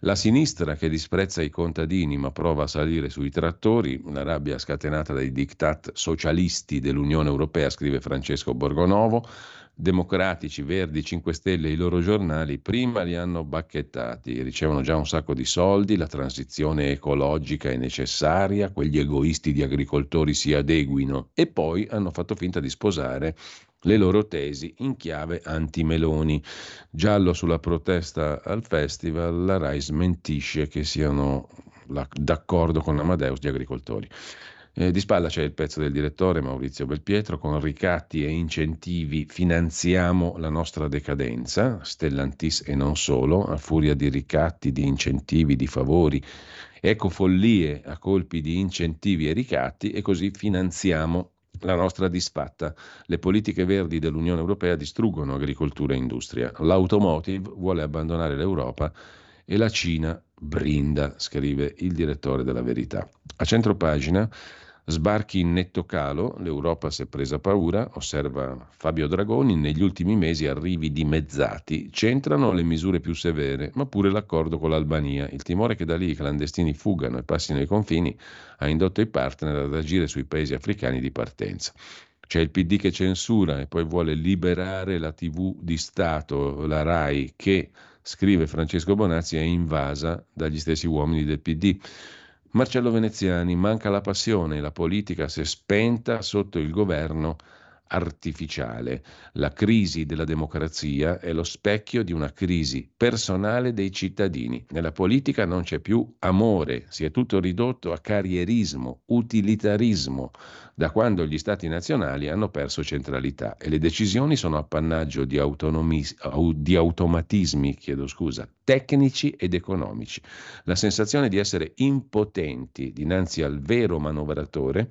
la sinistra che disprezza i contadini ma prova a salire sui trattori, la rabbia scatenata dai diktat socialisti dell'Unione Europea, scrive Francesco Borgonovo, democratici, verdi, 5 Stelle i loro giornali prima li hanno bacchettati, ricevono già un sacco di soldi, la transizione ecologica è necessaria, quegli egoisti di agricoltori si adeguino e poi hanno fatto finta di sposare le loro tesi in chiave anti-Meloni. Giallo sulla protesta al festival, la RAI smentisce che siano d'accordo con Amadeus gli agricoltori. Eh, di spalla c'è il pezzo del direttore Maurizio Belpietro, con ricatti e incentivi finanziamo la nostra decadenza, Stellantis e non solo, a furia di ricatti, di incentivi, di favori, ecco follie a colpi di incentivi e ricatti e così finanziamo la nostra disfatta. Le politiche verdi dell'Unione Europea distruggono agricoltura e industria. L'automotive vuole abbandonare l'Europa e la Cina brinda, scrive il direttore della Verità. A centro pagina Sbarchi in netto calo, l'Europa si è presa paura, osserva Fabio Dragoni, negli ultimi mesi arrivi dimezzati, c'entrano le misure più severe, ma pure l'accordo con l'Albania. Il timore che da lì i clandestini fuggano e passino i confini ha indotto i partner ad agire sui paesi africani di partenza. C'è il PD che censura e poi vuole liberare la TV di Stato, la RAI, che, scrive Francesco Bonazzi, è invasa dagli stessi uomini del PD. Marcello Veneziani, manca la passione, la politica si è spenta sotto il governo artificiale. La crisi della democrazia è lo specchio di una crisi personale dei cittadini. Nella politica non c'è più amore, si è tutto ridotto a carrierismo, utilitarismo, da quando gli stati nazionali hanno perso centralità e le decisioni sono appannaggio di, di automatismi scusa, tecnici ed economici. La sensazione di essere impotenti dinanzi al vero manovratore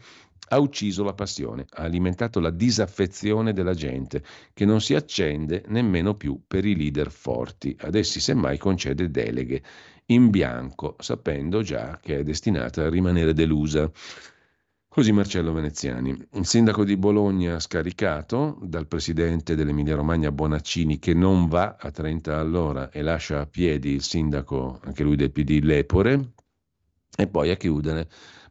ha ucciso la passione, ha alimentato la disaffezione della gente, che non si accende nemmeno più per i leader forti. Ad essi semmai concede deleghe in bianco, sapendo già che è destinata a rimanere delusa. Così Marcello Veneziani. Il sindaco di Bologna scaricato dal presidente dell'Emilia Romagna Bonaccini che non va a 30 all'ora e lascia a piedi il sindaco, anche lui del PD, Lepore. E poi a chiudere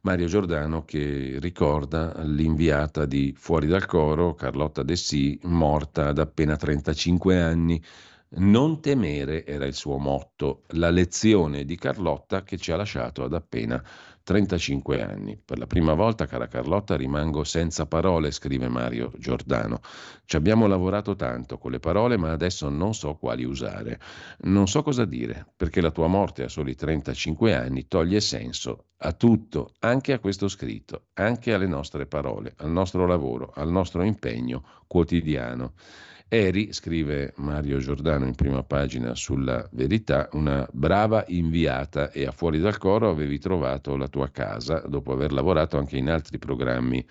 Mario Giordano che ricorda l'inviata di Fuori dal coro, Carlotta Dessì, morta ad appena 35 anni. Non temere era il suo motto, la lezione di Carlotta che ci ha lasciato ad appena 35 anni. Per la prima volta, cara Carlotta, rimango senza parole, scrive Mario Giordano. Ci abbiamo lavorato tanto con le parole, ma adesso non so quali usare. Non so cosa dire, perché la tua morte a soli 35 anni toglie senso a tutto, anche a questo scritto, anche alle nostre parole, al nostro lavoro, al nostro impegno quotidiano. Eri, scrive Mario Giordano in prima pagina sulla verità, una brava inviata e a fuori dal coro avevi trovato la tua casa dopo aver lavorato anche in altri programmi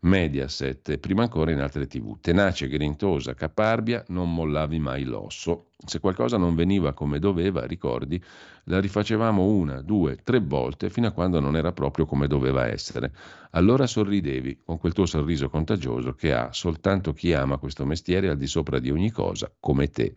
Mediaset prima ancora in altre tv. Tenace, grintosa, caparbia, non mollavi mai l'osso. Se qualcosa non veniva come doveva, ricordi, la rifacevamo una, due, tre volte fino a quando non era proprio come doveva essere. Allora sorridevi con quel tuo sorriso contagioso che ha soltanto chi ama questo mestiere al di sopra di ogni cosa, come te.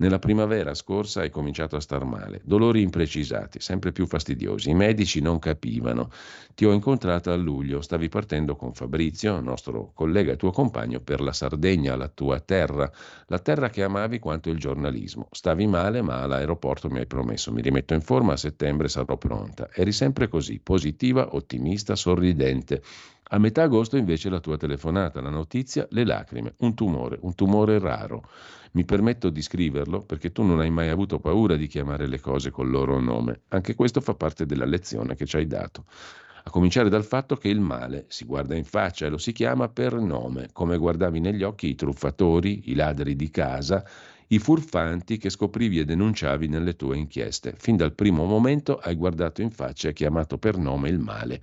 Nella primavera scorsa hai cominciato a star male, dolori imprecisati, sempre più fastidiosi. I medici non capivano. Ti ho incontrata a luglio, stavi partendo con Fabrizio, nostro collega e tuo compagno, per la Sardegna, la tua terra, la terra che amavi quanto il giornalismo. Stavi male, ma all'aeroporto mi hai promesso, mi rimetto in forma, a settembre sarò pronta. Eri sempre così, positiva, ottimista, sorridente. A metà agosto invece la tua telefonata, la notizia, le lacrime, un tumore, un tumore raro. Mi permetto di scriverlo perché tu non hai mai avuto paura di chiamare le cose col loro nome. Anche questo fa parte della lezione che ci hai dato. A cominciare dal fatto che il male si guarda in faccia e lo si chiama per nome, come guardavi negli occhi i truffatori, i ladri di casa, i furfanti che scoprivi e denunciavi nelle tue inchieste. Fin dal primo momento hai guardato in faccia e chiamato per nome il male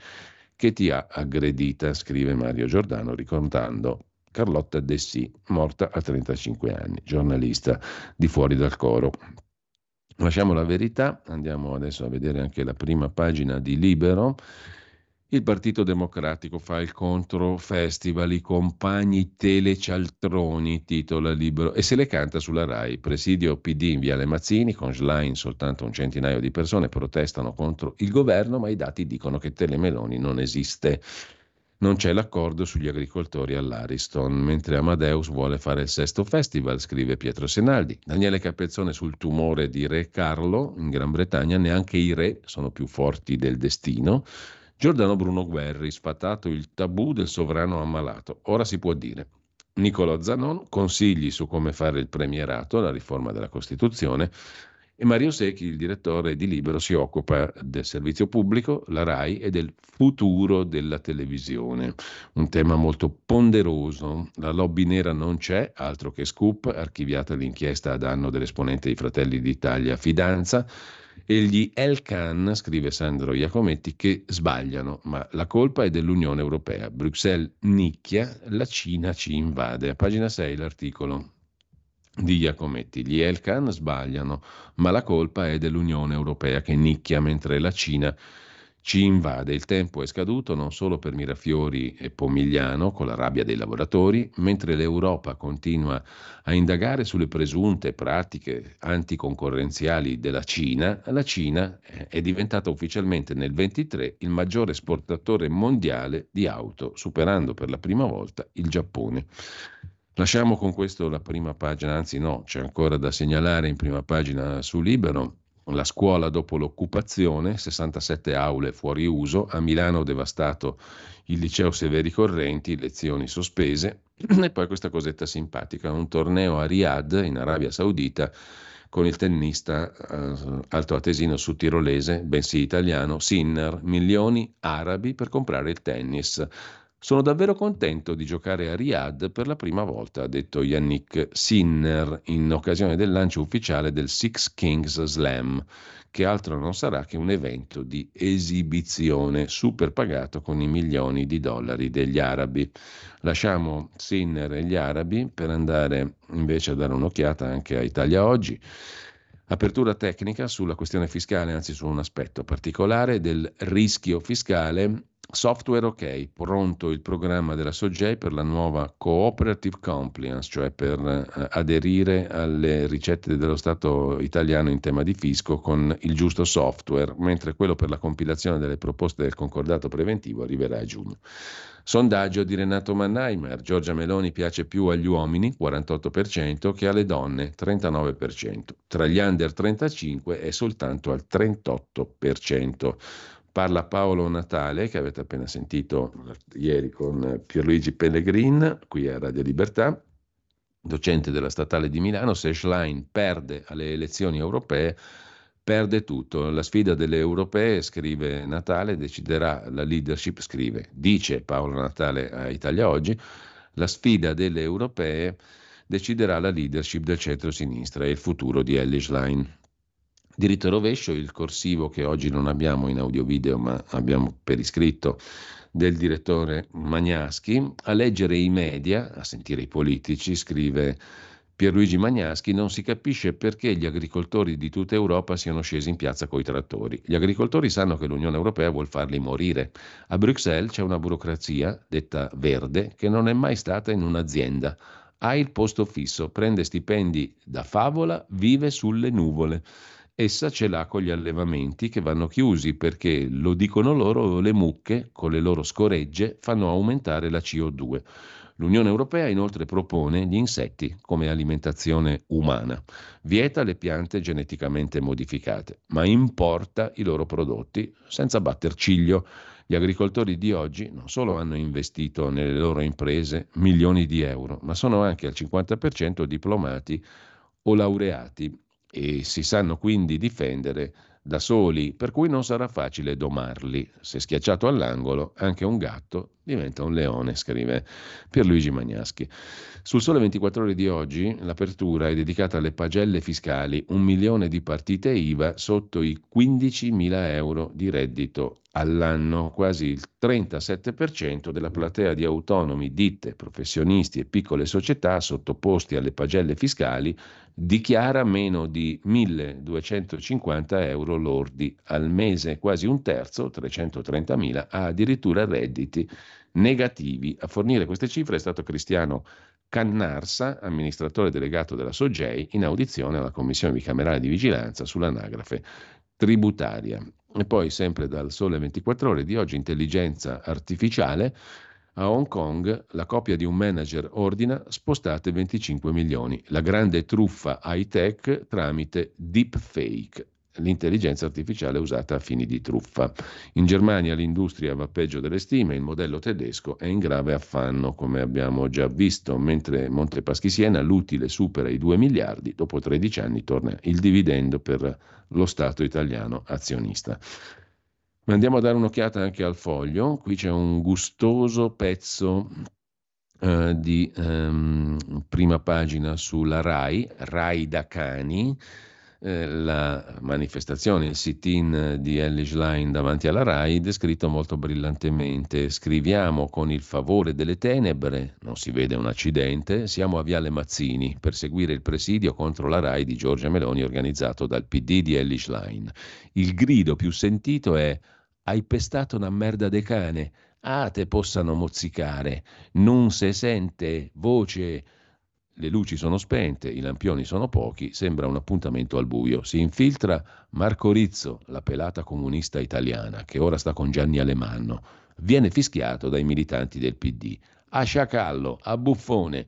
che ti ha aggredita, scrive Mario Giordano ricordando Carlotta Dessì, morta a 35 anni, giornalista di Fuori dal Coro. Lasciamo la verità, andiamo adesso a vedere anche la prima pagina di Libero. Il Partito Democratico fa il contro festival, i compagni telecialtroni, titola libero, e se le canta sulla RAI. Presidio PD in Viale Mazzini, con Schlein soltanto un centinaio di persone protestano contro il governo, ma i dati dicono che Telemeloni non esiste. Non c'è l'accordo sugli agricoltori all'Ariston, mentre Amadeus vuole fare il sesto festival, scrive Pietro Senaldi. Daniele Capezzone sul tumore di Re Carlo in Gran Bretagna, neanche i re sono più forti del destino. Giordano Bruno Guerri, sfatato il tabù del sovrano ammalato. Ora si può dire. Niccolò Zanon, consigli su come fare il premierato, la riforma della Costituzione, e Mario Secchi, il direttore di Libero, si occupa del servizio pubblico, la RAI, e del futuro della televisione. Un tema molto ponderoso. La lobby nera non c'è, altro che scoop, archiviata l'inchiesta a danno dell'esponente dei Fratelli d'Italia Fidanza e gli Elkan, scrive Sandro Iacometti, che sbagliano, ma la colpa è dell'Unione Europea. Bruxelles nicchia, la Cina ci invade. A pagina 6 l'articolo di Iacometti. Gli Elkan sbagliano, ma la colpa è dell'Unione Europea che nicchia mentre la Cina ci invade. Il tempo è scaduto non solo per Mirafiori e Pomigliano con la rabbia dei lavoratori, mentre l'Europa continua a indagare sulle presunte pratiche anticoncorrenziali della Cina, la Cina è diventata ufficialmente nel 23 il maggiore esportatore mondiale di auto, superando per la prima volta il Giappone. Lasciamo con questo la prima pagina, anzi no, c'è ancora da segnalare in prima pagina su Libero. La scuola dopo l'occupazione, 67 aule fuori uso, a Milano devastato il liceo Severi Correnti, lezioni sospese. E poi questa cosetta simpatica, un torneo a Riyadh in Arabia Saudita con il tennista eh, altoatesino sudtirolese, bensì italiano, Sinner, milioni arabi per comprare il tennis. Sono davvero contento di giocare a Riyadh per la prima volta, ha detto Yannick Sinner in occasione del lancio ufficiale del Six Kings Slam, che altro non sarà che un evento di esibizione super pagato con i milioni di dollari degli arabi. Lasciamo Sinner e gli arabi per andare invece a dare un'occhiata anche a Italia Oggi. Apertura tecnica sulla questione fiscale, anzi su un aspetto particolare del rischio fiscale Software OK, pronto il programma della SOGEI per la nuova Cooperative Compliance, cioè per eh, aderire alle ricette dello Stato italiano in tema di fisco con il giusto software, mentre quello per la compilazione delle proposte del concordato preventivo arriverà a giugno. Sondaggio di Renato Mannheimer, Giorgia Meloni piace più agli uomini, 48%, che alle donne, 39%. Tra gli under 35 è soltanto al 38%. Parla Paolo Natale, che avete appena sentito ieri con Pierluigi Pellegrin, qui a Radio Libertà, docente della Statale di Milano. Se Schlein perde alle elezioni europee, perde tutto. La sfida delle europee, scrive Natale, deciderà la leadership, scrive, dice Paolo Natale a Italia Oggi, la sfida delle europee deciderà la leadership del centro-sinistra e il futuro di Ellie Schlein. Diritto rovescio, il corsivo che oggi non abbiamo in audio-video ma abbiamo per iscritto del direttore Magnaschi. A leggere i media, a sentire i politici, scrive Pierluigi Magnaschi, non si capisce perché gli agricoltori di tutta Europa siano scesi in piazza coi trattori. Gli agricoltori sanno che l'Unione Europea vuol farli morire. A Bruxelles c'è una burocrazia, detta verde, che non è mai stata in un'azienda. Ha il posto fisso, prende stipendi da favola, vive sulle nuvole. Essa ce l'ha con gli allevamenti che vanno chiusi perché, lo dicono loro, le mucche con le loro scoregge fanno aumentare la CO2. L'Unione Europea inoltre propone gli insetti come alimentazione umana, vieta le piante geneticamente modificate, ma importa i loro prodotti senza batter ciglio. Gli agricoltori di oggi non solo hanno investito nelle loro imprese milioni di euro, ma sono anche al 50% diplomati o laureati e si sanno quindi difendere da soli, per cui non sarà facile domarli. Se schiacciato all'angolo, anche un gatto diventa un leone, scrive Pierluigi Magnaschi. Sul Sole 24 Ore di oggi l'apertura è dedicata alle pagelle fiscali, un milione di partite IVA sotto i 15.000 euro di reddito all'anno, quasi il 37% della platea di autonomi, ditte, professionisti e piccole società sottoposti alle pagelle fiscali dichiara meno di 1.250 euro lordi al mese, quasi un terzo, 330.000, ha addirittura redditi negativi. A fornire queste cifre è stato Cristiano Cannarsa, amministratore delegato della Soggei, in audizione alla Commissione bicamerale di vigilanza sull'anagrafe tributaria. E poi, sempre dal Sole 24 Ore di oggi, intelligenza artificiale. A Hong Kong la coppia di un manager ordina spostate 25 milioni. La grande truffa high tech tramite deepfake l'intelligenza artificiale usata a fini di truffa. In Germania l'industria va peggio delle stime, il modello tedesco è in grave affanno, come abbiamo già visto, mentre Montepaschi Siena l'utile supera i 2 miliardi, dopo 13 anni torna il dividendo per lo Stato italiano azionista. Ma andiamo a dare un'occhiata anche al foglio, qui c'è un gustoso pezzo Uh, di um, prima pagina sulla RAI, RAI da cani, eh, la manifestazione, il sit-in di Ellis Line davanti alla RAI, descritto molto brillantemente. Scriviamo con il favore delle tenebre, non si vede un accidente, siamo a Viale Mazzini per seguire il presidio contro la RAI di Giorgia Meloni organizzato dal PD di Ellis Line. Il grido più sentito è hai pestato una merda de cane, ah te possano mozzicare, non se sente voce le luci sono spente, i lampioni sono pochi, sembra un appuntamento al buio. Si infiltra Marco Rizzo, la pelata comunista italiana, che ora sta con Gianni Alemanno. Viene fischiato dai militanti del PD. A sciacallo, a buffone.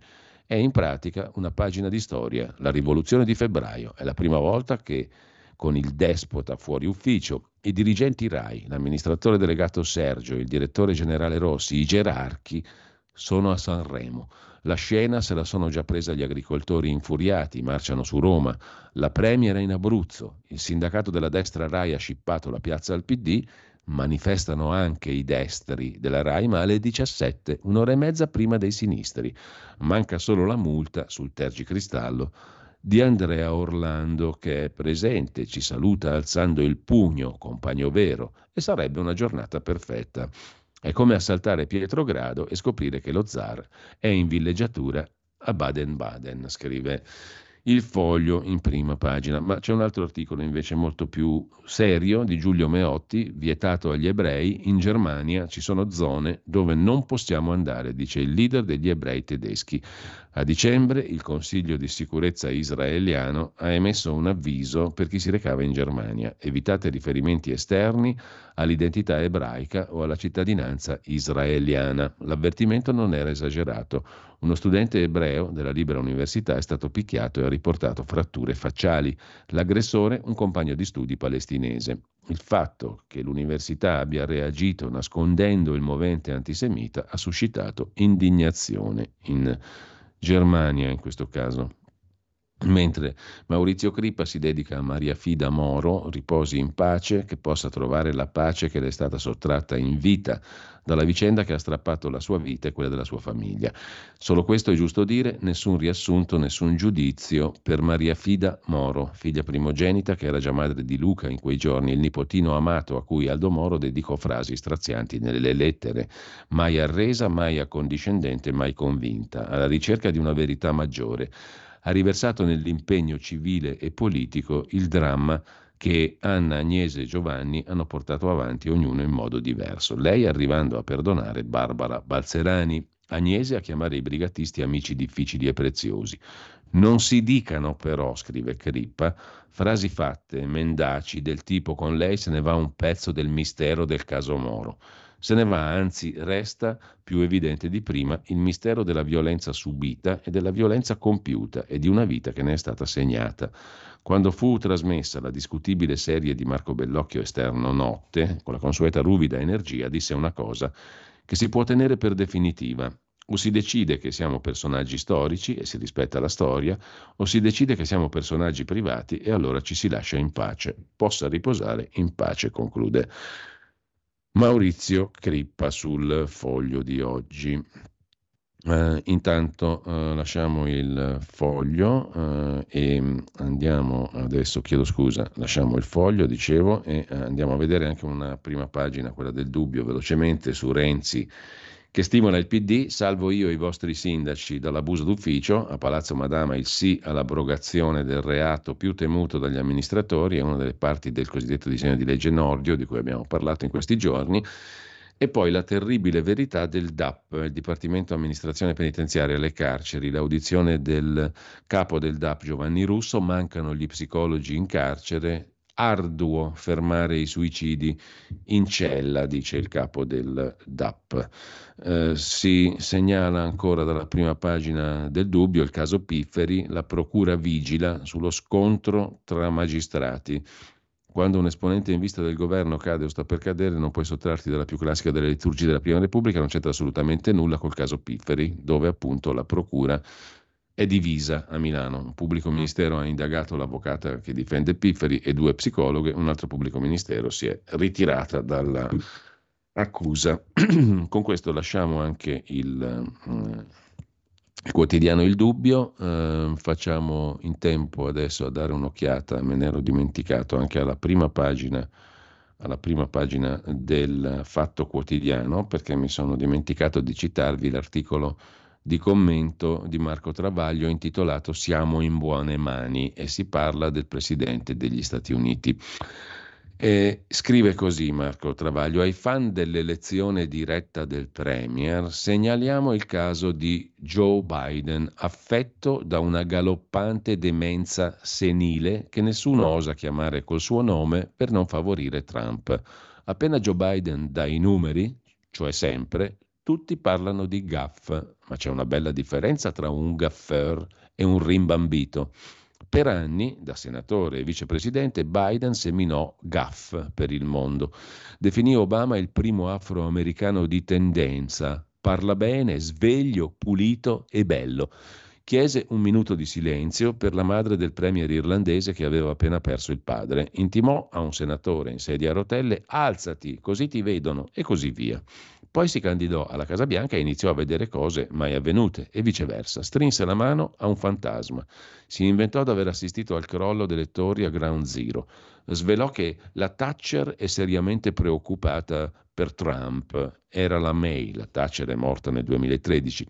È in pratica una pagina di storia, la rivoluzione di febbraio. È la prima volta che con il despota fuori ufficio, i dirigenti RAI, l'amministratore delegato Sergio, il direttore generale Rossi, i gerarchi sono a Sanremo. La scena se la sono già presa gli agricoltori infuriati, marciano su Roma, la Premier è in Abruzzo, il sindacato della destra RAI ha scippato la piazza al PD, manifestano anche i destri della RAI, ma alle 17, un'ora e mezza prima dei sinistri. Manca solo la multa sul tergicristallo di Andrea Orlando che è presente, ci saluta alzando il pugno, compagno vero, e sarebbe una giornata perfetta. È come assaltare Pietrogrado e scoprire che lo zar è in villeggiatura a Baden-Baden, scrive il foglio in prima pagina, ma c'è un altro articolo invece molto più serio di Giulio Meotti, vietato agli ebrei, in Germania ci sono zone dove non possiamo andare, dice il leader degli ebrei tedeschi. A dicembre il Consiglio di sicurezza israeliano ha emesso un avviso per chi si recava in Germania. Evitate riferimenti esterni all'identità ebraica o alla cittadinanza israeliana. L'avvertimento non era esagerato. Uno studente ebreo della Libera Università è stato picchiato e ha riportato fratture facciali. L'aggressore, un compagno di studi palestinese. Il fatto che l'università abbia reagito nascondendo il movente antisemita ha suscitato indignazione in Germania in questo caso. Mentre Maurizio Crippa si dedica a Maria Fida Moro, riposi in pace, che possa trovare la pace che le è stata sottratta in vita dalla vicenda che ha strappato la sua vita e quella della sua famiglia. Solo questo è giusto dire, nessun riassunto, nessun giudizio per Maria Fida Moro, figlia primogenita che era già madre di Luca in quei giorni, il nipotino amato a cui Aldo Moro dedicò frasi strazianti nelle lettere, mai arresa, mai accondiscendente, mai convinta, alla ricerca di una verità maggiore ha riversato nell'impegno civile e politico il dramma che Anna, Agnese e Giovanni hanno portato avanti ognuno in modo diverso. Lei arrivando a perdonare Barbara Balzerani, Agnese a chiamare i brigatisti amici difficili e preziosi. Non si dicano però, scrive Crippa, frasi fatte, mendaci, del tipo con lei se ne va un pezzo del mistero del caso Moro. Se ne va, anzi resta più evidente di prima il mistero della violenza subita e della violenza compiuta e di una vita che ne è stata segnata. Quando fu trasmessa la discutibile serie di Marco Bellocchio Esterno Notte, con la consueta ruvida energia, disse una cosa che si può tenere per definitiva. O si decide che siamo personaggi storici e si rispetta la storia, o si decide che siamo personaggi privati e allora ci si lascia in pace. Possa riposare in pace, conclude Maurizio Crippa sul foglio di oggi. Uh, intanto uh, lasciamo il foglio uh, e andiamo adesso, chiedo scusa, lasciamo il foglio, dicevo, e andiamo a vedere anche una prima pagina, quella del dubbio, velocemente su Renzi che stimola il PD, salvo io e i vostri sindaci dall'abuso d'ufficio, a Palazzo Madama il sì all'abrogazione del reato più temuto dagli amministratori, è una delle parti del cosiddetto disegno di legge Nordio di cui abbiamo parlato in questi giorni, e poi la terribile verità del DAP, il Dipartimento Amministrazione Penitenziaria e le carceri, l'audizione del capo del DAP Giovanni Russo, mancano gli psicologi in carcere, arduo fermare i suicidi in cella, dice il capo del DAP. Eh, si segnala ancora dalla prima pagina del dubbio il caso Pifferi, la procura vigila sullo scontro tra magistrati. Quando un esponente in vista del governo cade o sta per cadere, non puoi sottrarti dalla più classica delle liturgie della Prima Repubblica, non c'entra assolutamente nulla col caso Pifferi, dove appunto la procura è divisa a Milano. Un pubblico ministero ha indagato l'avvocata che difende Pifferi e due psicologhe, un altro pubblico ministero si è ritirata dall'accusa. Con questo lasciamo anche il, il quotidiano Il Dubbio, uh, facciamo in tempo adesso a dare un'occhiata, me ne ero dimenticato, anche alla prima pagina alla prima pagina del Fatto Quotidiano, perché mi sono dimenticato di citarvi l'articolo di commento di Marco Travaglio intitolato Siamo in buone mani e si parla del Presidente degli Stati Uniti. E scrive così Marco Travaglio, ai fan dell'elezione diretta del Premier segnaliamo il caso di Joe Biden, affetto da una galoppante demenza senile che nessuno osa chiamare col suo nome per non favorire Trump. Appena Joe Biden dà i numeri, cioè sempre, tutti parlano di gaff, ma c'è una bella differenza tra un gaffeur e un rimbambito. Per anni, da senatore e vicepresidente, Biden seminò gaff per il mondo. Definì Obama il primo afroamericano di tendenza. Parla bene, sveglio, pulito e bello. Chiese un minuto di silenzio per la madre del premier irlandese che aveva appena perso il padre. Intimò a un senatore in sedia a rotelle: alzati, così ti vedono, e così via. Poi si candidò alla Casa Bianca e iniziò a vedere cose mai avvenute e viceversa. Strinse la mano a un fantasma. Si inventò di aver assistito al crollo delle torri a Ground Zero. Svelò che la Thatcher è seriamente preoccupata per Trump. Era la May, la Thatcher è morta nel 2013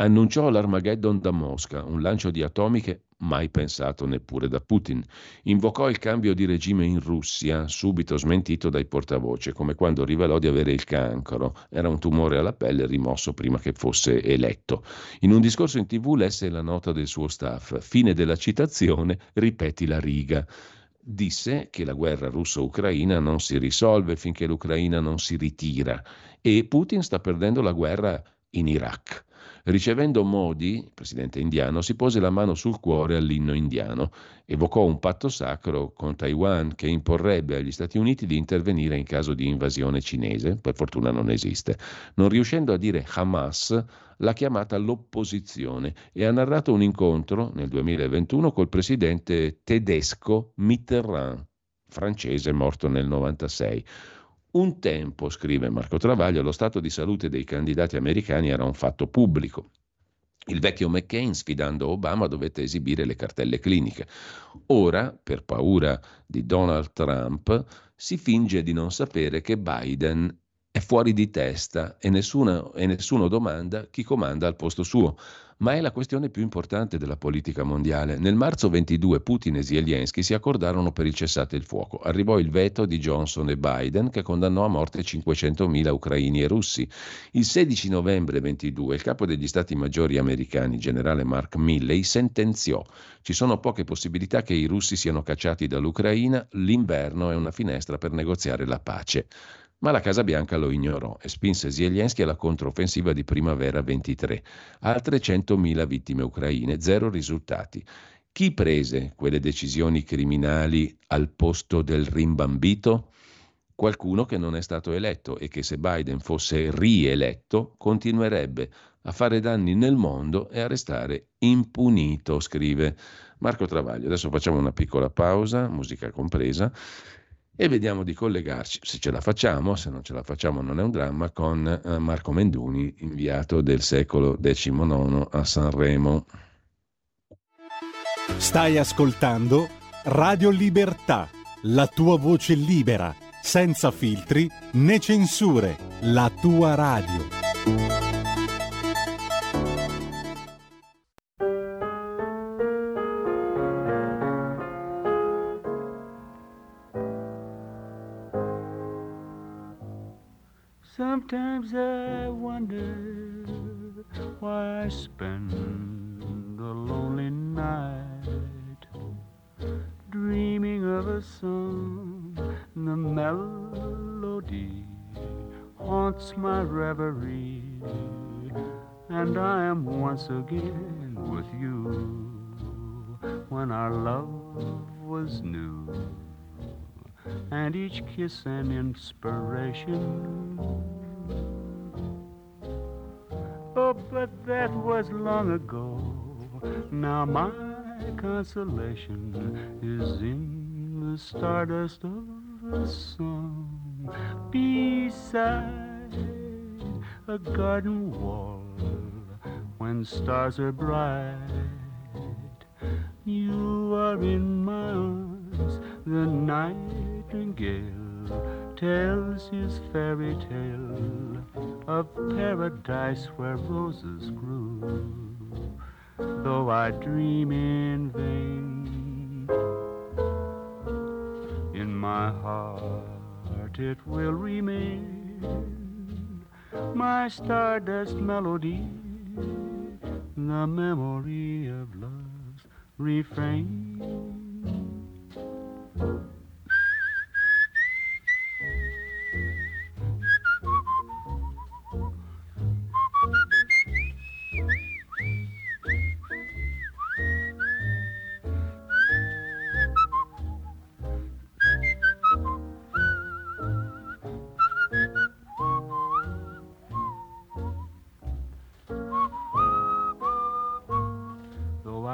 annunciò l'Armageddon da Mosca, un lancio di atomiche mai pensato neppure da Putin. Invocò il cambio di regime in Russia, subito smentito dai portavoce, come quando rivelò di avere il cancro. Era un tumore alla pelle rimosso prima che fosse eletto. In un discorso in tv lesse la nota del suo staff. Fine della citazione, ripeti la riga disse che la guerra russo-ucraina non si risolve finché l'Ucraina non si ritira e Putin sta perdendo la guerra in Iraq. Ricevendo Modi, presidente indiano, si pose la mano sul cuore all'inno indiano, evocò un patto sacro con Taiwan che imporrebbe agli Stati Uniti di intervenire in caso di invasione cinese, per fortuna non esiste. Non riuscendo a dire Hamas, l'ha chiamata l'opposizione e ha narrato un incontro nel 2021 col presidente tedesco Mitterrand, francese morto nel 96. Un tempo, scrive Marco Travaglio, lo stato di salute dei candidati americani era un fatto pubblico. Il vecchio McCain, sfidando Obama, dovette esibire le cartelle cliniche. Ora, per paura di Donald Trump, si finge di non sapere che Biden è fuori di testa e, nessuna, e nessuno domanda chi comanda al posto suo ma è la questione più importante della politica mondiale. Nel marzo 22 Putin e Zelensky si accordarono per il cessate il fuoco. Arrivò il veto di Johnson e Biden che condannò a morte 500.000 ucraini e russi. Il 16 novembre 22 il capo degli stati maggiori americani, generale Mark Milley, sentenziò ci sono poche possibilità che i russi siano cacciati dall'Ucraina, l'inverno è una finestra per negoziare la pace ma la Casa Bianca lo ignorò e spinse Zelensky alla controffensiva di primavera 23. Altre 100.000 vittime ucraine, zero risultati. Chi prese quelle decisioni criminali al posto del rimbambito? Qualcuno che non è stato eletto e che se Biden fosse rieletto continuerebbe a fare danni nel mondo e a restare impunito, scrive Marco Travaglio. Adesso facciamo una piccola pausa, musica compresa e vediamo di collegarci, se ce la facciamo, se non ce la facciamo non è un dramma, con eh, Marco Menduni, inviato del secolo XIX a Sanremo. Stai ascoltando Radio Libertà, la tua voce libera, senza filtri né censure, la tua radio. And I am once again with you when our love was new and each kiss an inspiration. Oh, but that was long ago. Now my consolation is in the stardust of a song beside a garden wall when stars are bright. You are in my arms the nightingale tells his fairy tale of paradise where roses grew. Though I dream in vain, in my heart it will remain my stardust melody, the memory of love's refrain.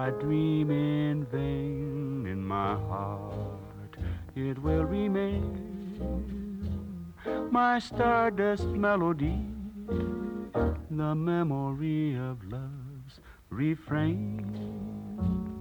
I dream in vain in my heart, it will remain my stardust melody, the memory of love's refrain.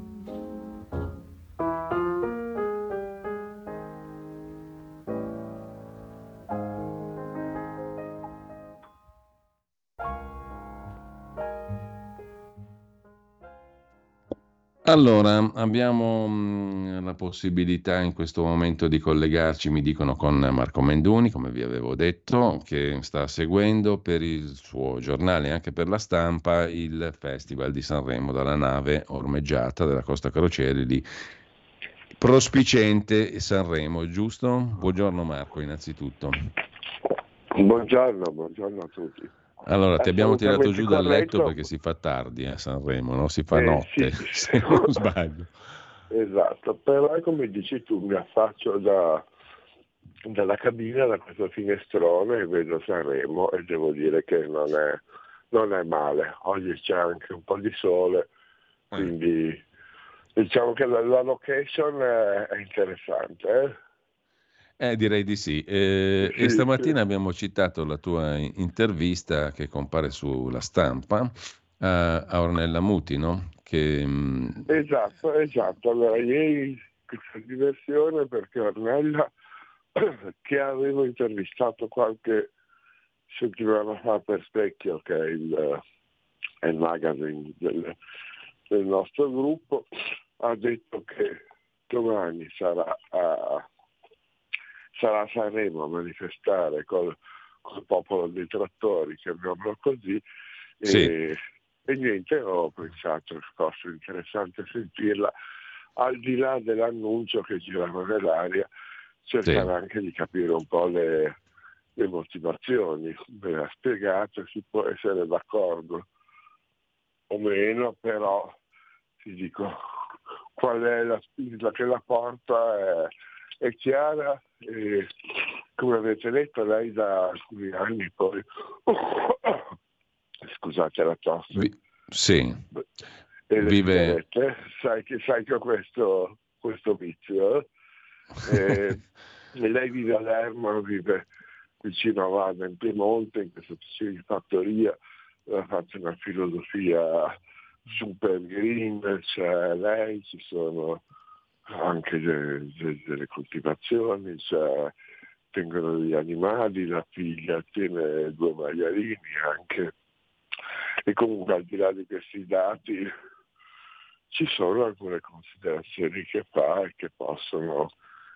Allora, abbiamo mh, la possibilità in questo momento di collegarci, mi dicono, con Marco Menduni, come vi avevo detto, che sta seguendo per il suo giornale e anche per la stampa il Festival di Sanremo dalla nave ormeggiata della Costa Crocieri di Prospicente Sanremo, giusto? Buongiorno Marco, innanzitutto. Buongiorno, buongiorno a tutti. Allora, ti abbiamo tirato giù dal letto perché si fa tardi a Sanremo, no? si fa Eh, notte, sì. se non sbaglio. Esatto, però come dici tu mi affaccio da- dalla cabina, da questo finestrone e vedo Sanremo e devo dire che non è, non è male. Oggi c'è anche un po' di sole, quindi diciamo che la, la location è, è interessante. eh. Eh, direi di sì. Eh, Sì, e stamattina sì. abbiamo citato la tua in- intervista che compare sulla stampa a, a Ornella Muti, no? Che, mh, Esatto, esatto. Allora, ieri questa diversione perché Ornella, che avevo intervistato qualche settimana fa per Specchio, che è il, è il magazine del, del nostro gruppo, ha detto che domani sarà a, sarà a Sanremo a manifestare col, col popolo dei trattori, chiamiamolo così, e, Sì. e niente, ho pensato che fosse interessante sentirla, al di là dell'annuncio che girava nell'aria, cercare anche di capire un po' le, le motivazioni. Me l'ha spiegato, si può essere d'accordo o meno, però ti dico qual è la spinta che la porta è, è chiara e come avete detto lei da alcuni anni poi scusate la tosse vi- sì, e vive- sigarette, sai che, sai che ho questo, questo vizio eh? E- lei vive a Lerma, vive vicino a Vada in Piemonte, in questa specie di fattoria, ha fatto una filosofia super green, c'è lei, ci sono anche delle, delle coltivazioni, c'è, tengono degli animali, la figlia tiene due maialini anche. E comunque al di là di questi dati ci sono alcune considerazioni che fa e che possono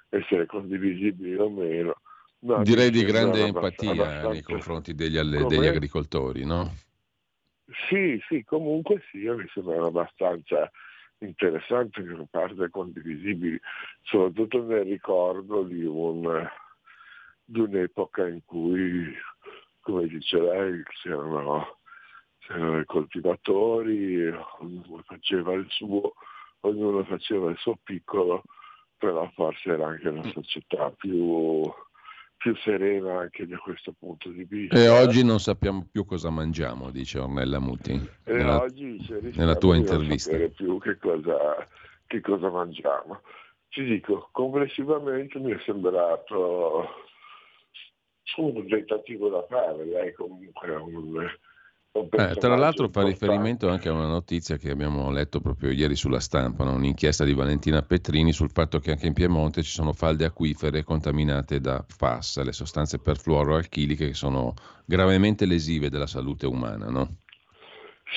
essere condivisibili o meno. No, Direi di grande empatia abbastanza... nei confronti degli, alle, degli agricoltori, no? Sì, sì, comunque sì, mi sembrano abbastanza interessanti, in parte condivisibili, soprattutto nel ricordo di, un, di un'epoca in cui, come dice lei, c'erano, c'erano i coltivatori, ognuno faceva il suo, ognuno faceva il suo piccolo, però forse era anche una società più più serena anche da questo punto di vista. E oggi non sappiamo più cosa mangiamo, dice Ornella Muti, e nella, oggi nella tua intervista. Non più che cosa, che cosa mangiamo. Ti dico, complessivamente mi è sembrato un tentativo da fare, lei comunque un, eh, tra l'altro fa riferimento anche a una notizia che abbiamo letto proprio ieri sulla stampa, no? un'inchiesta di Valentina Petrini sul fatto che anche in Piemonte ci sono falde acquifere contaminate da FAS, le sostanze perfluoroalchiliche che sono gravemente lesive della salute umana. No?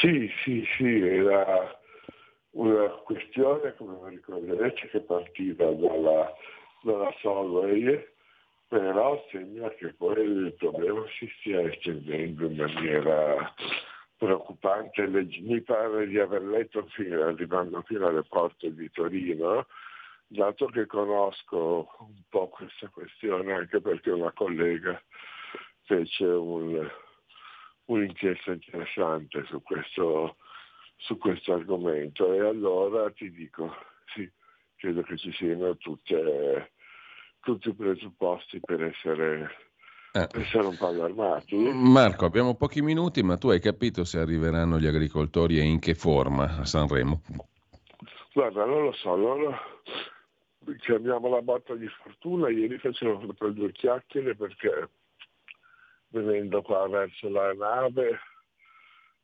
Sì, sì, sì, era una questione, come ricorderete, che partiva dalla, dalla Solvay però sembra che poi il problema si stia estendendo in maniera preoccupante. Mi pare di aver letto fino, arrivando fino alle porte di Torino, dato che conosco un po' questa questione anche perché una collega fece un, un'inchiesta interessante su questo, su questo argomento e allora ti dico, sì, credo che ci siano tutte tutti i presupposti per essere, eh. essere un po' allarmati. Marco, abbiamo pochi minuti, ma tu hai capito se arriveranno gli agricoltori e in che forma a Sanremo? Guarda, non lo so, loro chiamiamo la botta di fortuna, ieri facevo proprio due chiacchiere perché venendo qua verso la nave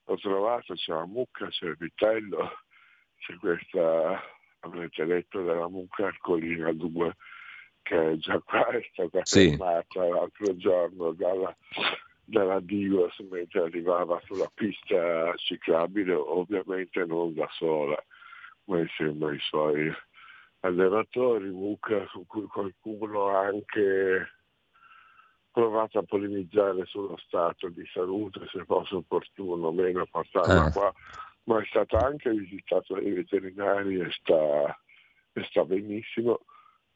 ho trovato, c'è la mucca, c'è il vitello, c'è questa, avrete letto della mucca Arcolina 2 che già qua è stata sì. fermata l'altro giorno dalla, dalla Digos mentre arrivava sulla pista ciclabile, ovviamente non da sola, ma insieme ai suoi allenatori, Mucca, su cui qualcuno ha anche provato a polemizzare sullo stato di salute, se fosse opportuno o meno portarla ah. qua, ma è stata anche visitata dai veterinari e sta, e sta benissimo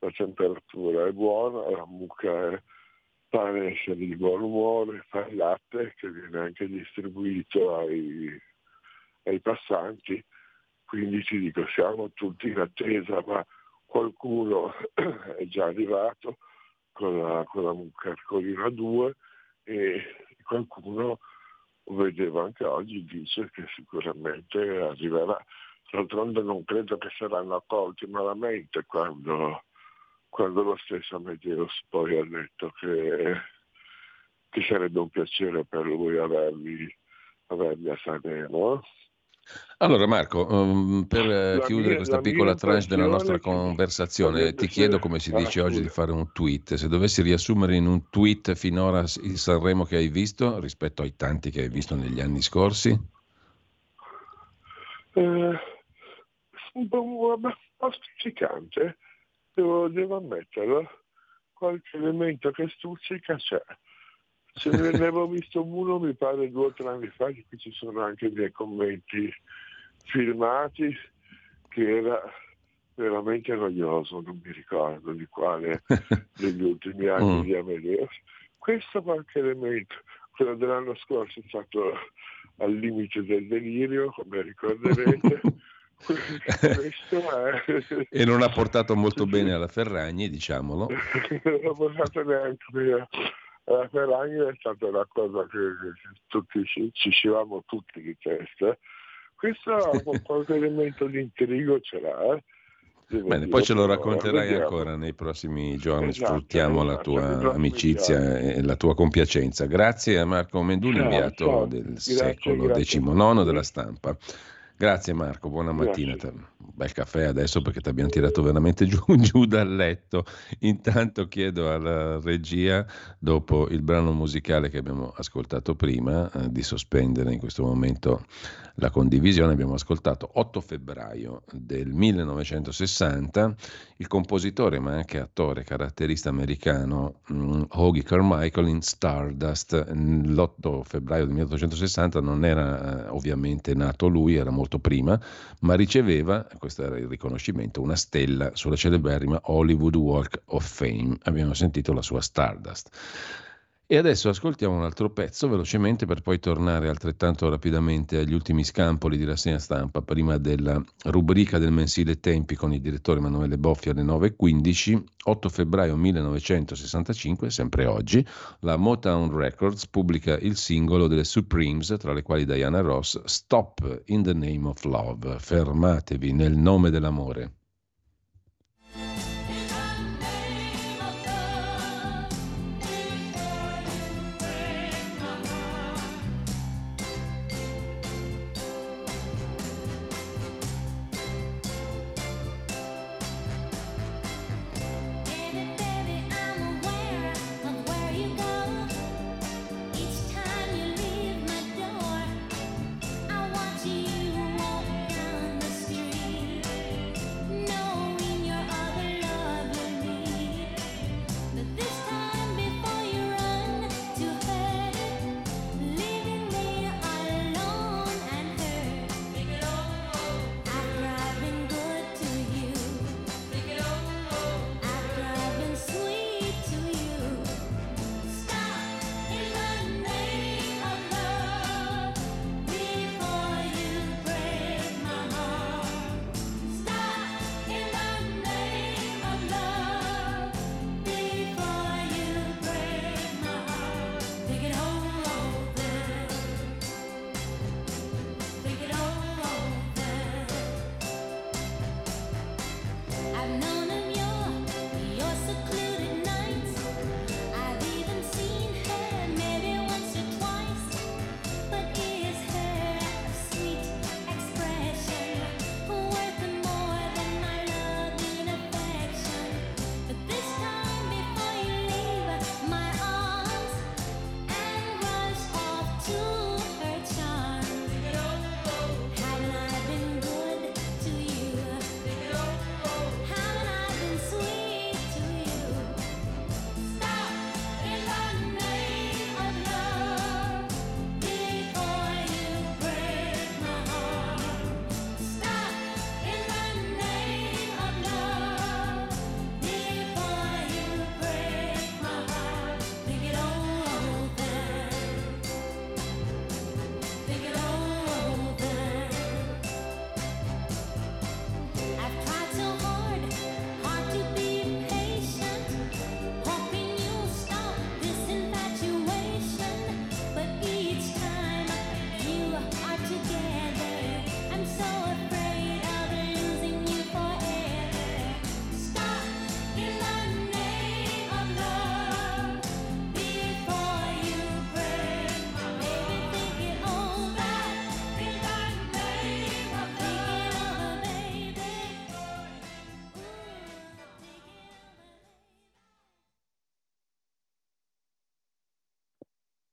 la temperatura è buona, la mucca è, pare essere di buon umore, fa il latte che viene anche distribuito ai, ai passanti, quindi ti dico siamo tutti in attesa, ma qualcuno è già arrivato con la, con la mucca Arcolina 2 e qualcuno vedevo anche oggi dice che sicuramente arriverà. D'altronde non credo che saranno accolti malamente quando quando lo stesso Medeiros poi ha detto che, che sarebbe un piacere per lui averli, averli a Sanremo. Allora Marco, um, per la chiudere mia, questa piccola tranche della nostra conversazione, ti chiedo come si dice oggi di fare un tweet. Se dovessi riassumere in un tweet finora il Sanremo che hai visto rispetto ai tanti che hai visto negli anni scorsi? Eh, un po' stuzzicante devo, devo ammetterlo, qualche elemento che stuzzica c'è. Se ne avevo visto uno, mi pare due o tre anni fa, che qui ci sono anche dei commenti filmati, che era veramente noioso, non mi ricordo di quale degli ultimi anni mm. di Amedeo. Questo qualche elemento, quello dell'anno scorso è stato al limite del delirio, come ricorderete. e non ha portato molto bene alla Ferragni, diciamolo. non ha portato neanche bene alla Ferragni, è stata una cosa che, tutti, ci scivamo tutti di testa. Questo qualche elemento di intrigo ce l'ha. Eh? Bene, poi ce lo racconterai ancora nei prossimi giorni, esatto, sfruttiamo esatto, la tua amicizia e la tua compiacenza. Grazie a Marco Menduni, inviato del secolo XIX della stampa. Grazie Marco, buona mattina. Grazie. Bel caffè adesso perché ti abbiamo tirato veramente giù, giù, dal letto. Intanto chiedo alla regia, dopo il brano musicale che abbiamo ascoltato prima, eh, di sospendere in questo momento la condivisione. Abbiamo ascoltato 8 febbraio del 1960 il compositore ma anche attore caratterista americano um, Hoagie Carmichael in Stardust. L'8 febbraio del 1860 non era eh, ovviamente nato lui, era molto prima, ma riceveva, questo era il riconoscimento, una stella sulla celeberrima Hollywood Walk of Fame. Abbiamo sentito la sua Stardust. E adesso ascoltiamo un altro pezzo velocemente per poi tornare altrettanto rapidamente agli ultimi scampoli di rassegna stampa prima della rubrica del mensile Tempi con il direttore Emanuele Boffi alle 9.15. 8 febbraio 1965, sempre oggi, la Motown Records pubblica il singolo delle Supremes, tra le quali Diana Ross, Stop in the Name of Love, fermatevi nel nome dell'amore.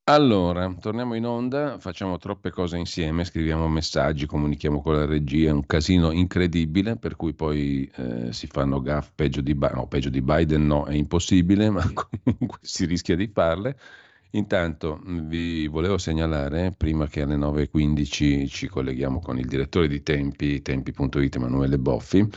Allora, torniamo in onda, facciamo troppe cose insieme, scriviamo messaggi, comunichiamo con la regia, è un casino incredibile, per cui poi eh, si fanno gaff peggio di, no, peggio di Biden, no, è impossibile, ma comunque si rischia di farle. Intanto vi volevo segnalare, prima che alle 9.15 ci colleghiamo con il direttore di Tempi, tempi.it Emanuele Boffi,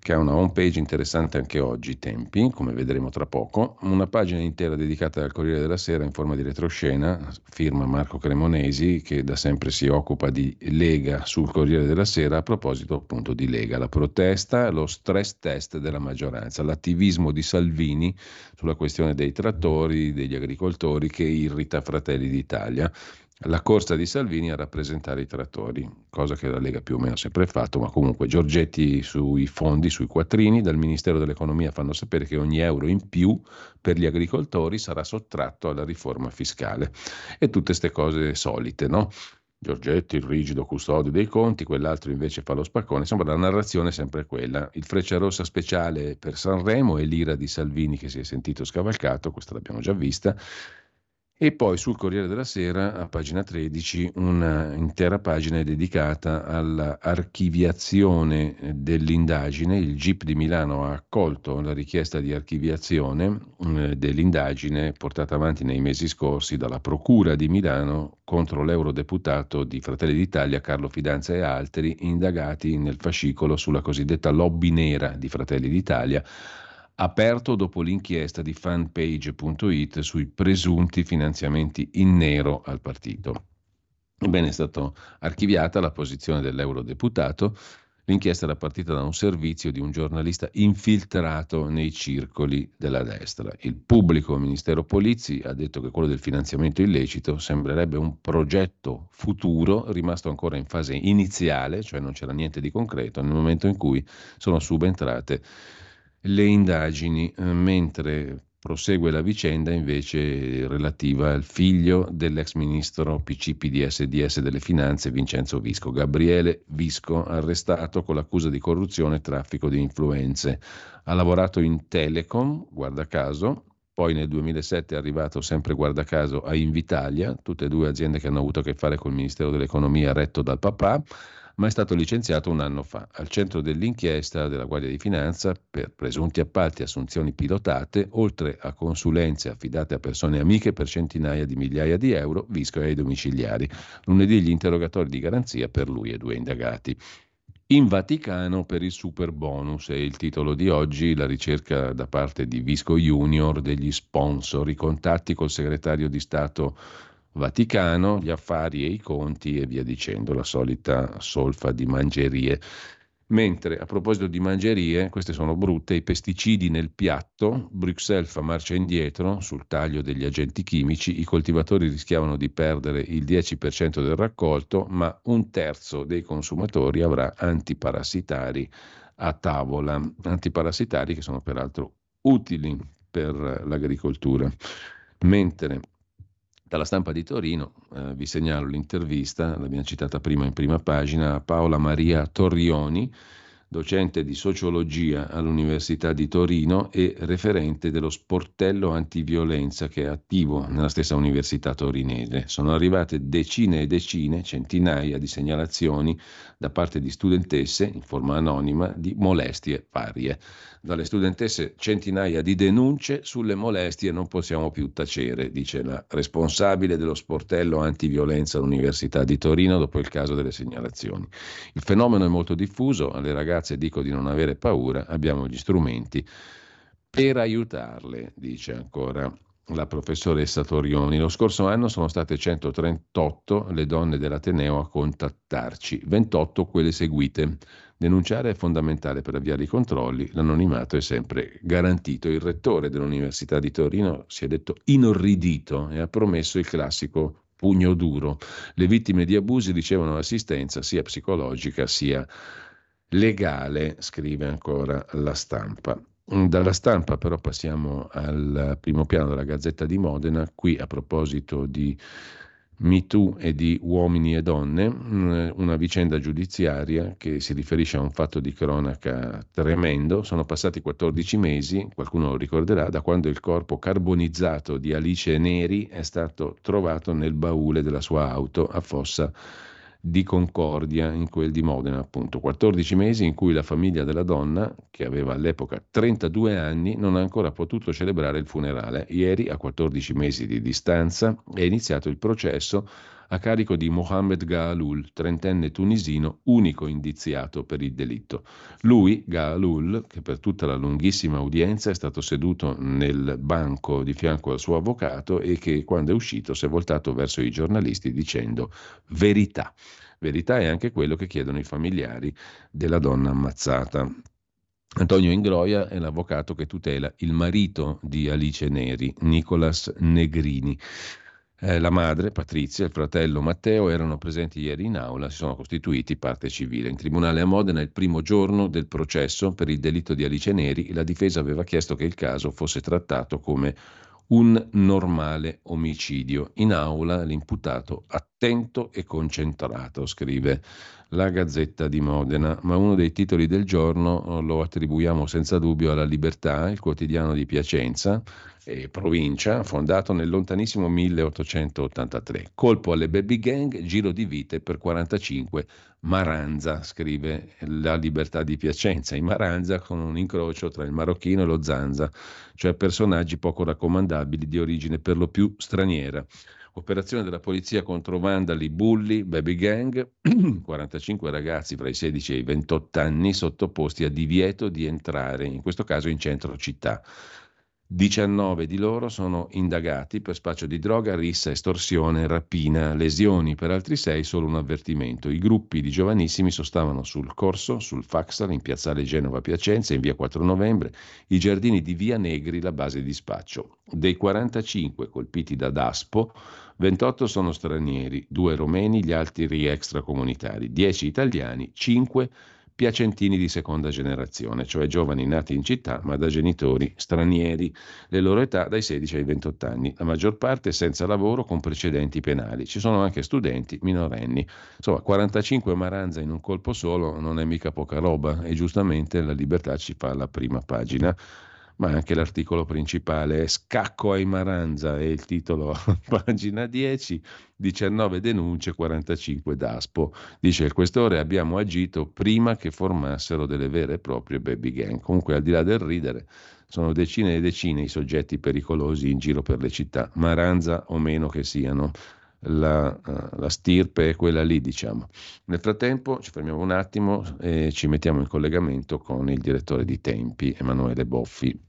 che ha una home page interessante anche oggi, Tempi, come vedremo tra poco, una pagina intera dedicata al Corriere della Sera in forma di retroscena, firma Marco Cremonesi, che da sempre si occupa di Lega sul Corriere della Sera, a proposito appunto di Lega, la protesta, lo stress test della maggioranza, l'attivismo di Salvini sulla questione dei trattori, degli agricoltori che irrita Fratelli d'Italia la corsa di Salvini a rappresentare i trattori, cosa che la Lega più o meno ha sempre fatto, ma comunque Giorgetti sui fondi, sui quattrini, dal Ministero dell'Economia fanno sapere che ogni euro in più per gli agricoltori sarà sottratto alla riforma fiscale e tutte queste cose solite, no? Giorgetti, il rigido custode dei conti, quell'altro invece fa lo spaccone, insomma la narrazione è sempre quella. Il freccia rossa speciale per Sanremo e l'ira di Salvini che si è sentito scavalcato, questa l'abbiamo già vista, e poi sul Corriere della Sera, a pagina 13, un'intera pagina è dedicata all'archiviazione dell'indagine. Il GIP di Milano ha accolto la richiesta di archiviazione eh, dell'indagine portata avanti nei mesi scorsi dalla Procura di Milano contro l'eurodeputato di Fratelli d'Italia Carlo Fidanza e altri indagati nel fascicolo sulla cosiddetta lobby nera di Fratelli d'Italia aperto dopo l'inchiesta di fanpage.it sui presunti finanziamenti in nero al partito. Ebbene, è stata archiviata la posizione dell'eurodeputato. L'inchiesta era partita da un servizio di un giornalista infiltrato nei circoli della destra. Il pubblico ministero Polizzi ha detto che quello del finanziamento illecito sembrerebbe un progetto futuro rimasto ancora in fase iniziale, cioè non c'era niente di concreto, nel momento in cui sono subentrate le indagini, eh, mentre prosegue la vicenda invece relativa al figlio dell'ex ministro PCPDS-DS delle finanze Vincenzo Visco, Gabriele Visco, arrestato con l'accusa di corruzione e traffico di influenze. Ha lavorato in Telecom, guarda caso, poi nel 2007 è arrivato sempre guarda caso a Invitalia, tutte e due aziende che hanno avuto a che fare col Ministero dell'Economia retto dal papà ma è stato licenziato un anno fa. Al centro dell'inchiesta della Guardia di Finanza per presunti appalti e assunzioni pilotate, oltre a consulenze affidate a persone amiche per centinaia di migliaia di euro, visco ai domiciliari. Lunedì gli interrogatori di garanzia per lui e due indagati. In Vaticano per il super bonus è il titolo di oggi, la ricerca da parte di Visco Junior degli sponsor, i contatti col segretario di Stato Vaticano, gli affari e i conti e via dicendo, la solita solfa di mangerie. Mentre a proposito di mangerie, queste sono brutte, i pesticidi nel piatto, Bruxelles fa marcia indietro sul taglio degli agenti chimici, i coltivatori rischiavano di perdere il 10% del raccolto, ma un terzo dei consumatori avrà antiparassitari a tavola, antiparassitari che sono peraltro utili per l'agricoltura. Mentre dalla stampa di Torino eh, vi segnalo l'intervista, l'abbiamo citata prima in prima pagina, a Paola Maria Torrioni, docente di sociologia all'Università di Torino e referente dello sportello antiviolenza che è attivo nella stessa Università torinese. Sono arrivate decine e decine, centinaia di segnalazioni da parte di studentesse in forma anonima di molestie varie dalle studentesse centinaia di denunce sulle molestie non possiamo più tacere, dice la responsabile dello sportello antiviolenza all'Università di Torino dopo il caso delle segnalazioni. Il fenomeno è molto diffuso, alle ragazze dico di non avere paura, abbiamo gli strumenti per aiutarle, dice ancora la professoressa Torioni. Lo scorso anno sono state 138 le donne dell'Ateneo a contattarci, 28 quelle seguite. Denunciare è fondamentale per avviare i controlli, l'anonimato è sempre garantito. Il rettore dell'Università di Torino si è detto inorridito e ha promesso il classico pugno duro. Le vittime di abusi ricevono assistenza sia psicologica sia legale, scrive ancora la stampa. Dalla stampa però passiamo al primo piano della Gazzetta di Modena, qui a proposito di MeToo e di uomini e donne, mm, una vicenda giudiziaria che si riferisce a un fatto di cronaca tremendo. Sono passati 14 mesi, qualcuno lo ricorderà, da quando il corpo carbonizzato di Alice Neri è stato trovato nel baule della sua auto a Fossa di Concordia, in quel di Modena appunto. 14 mesi in cui la famiglia della donna, che aveva all'epoca 32 anni, non ha ancora potuto celebrare il funerale. Ieri, a 14 mesi di distanza, è iniziato il processo a carico di Mohamed Gaalul, trentenne tunisino, unico indiziato per il delitto. Lui, Gaalul, che per tutta la lunghissima udienza è stato seduto nel banco di fianco al suo avvocato e che quando è uscito si è voltato verso i giornalisti dicendo verità. Verità è anche quello che chiedono i familiari della donna ammazzata. Antonio Ingroia è l'avvocato che tutela il marito di Alice Neri, Nicolas Negrini. Eh, la madre, Patrizia, e il fratello Matteo erano presenti ieri in aula, si sono costituiti parte civile. In tribunale a Modena, il primo giorno del processo per il delitto di Alice Neri, la difesa aveva chiesto che il caso fosse trattato come un normale omicidio. In aula l'imputato attento e concentrato, scrive la Gazzetta di Modena, ma uno dei titoli del giorno lo attribuiamo senza dubbio alla Libertà, il quotidiano di Piacenza, e provincia, fondato nel lontanissimo 1883. Colpo alle baby gang, giro di vite per 45 Maranza, scrive La Libertà di Piacenza, in Maranza con un incrocio tra il marocchino e lo zanza, cioè personaggi poco raccomandabili di origine per lo più straniera. Operazione della polizia contro vandali, bulli, baby gang, 45 ragazzi fra i 16 e i 28 anni sottoposti a divieto di entrare, in questo caso in centro città. 19 di loro sono indagati per spaccio di droga, rissa, estorsione, rapina, lesioni. Per altri 6 solo un avvertimento. I gruppi di giovanissimi sostavano sul Corso, sul Faxal, in piazzale Genova Piacenza, in via 4 novembre, i giardini di via Negri, la base di spaccio. Dei 45 colpiti da Daspo, 28 sono stranieri, 2 romeni, gli altri extracomunitari, 10 italiani, 5 piacentini di seconda generazione, cioè giovani nati in città ma da genitori stranieri, le loro età dai 16 ai 28 anni, la maggior parte senza lavoro con precedenti penali. Ci sono anche studenti minorenni. Insomma, 45 maranza in un colpo solo non è mica poca roba e giustamente la libertà ci fa la prima pagina ma anche l'articolo principale è Scacco ai Maranza e il titolo pagina 10, 19 denunce, 45 d'aspo. Dice il questore abbiamo agito prima che formassero delle vere e proprie baby gang. Comunque al di là del ridere sono decine e decine i soggetti pericolosi in giro per le città, Maranza o meno che siano. La, uh, la, stirpe è quella lì, diciamo. Nel frattempo ci fermiamo un attimo e ci mettiamo in collegamento con il direttore di Tempi, Emanuele Boffi.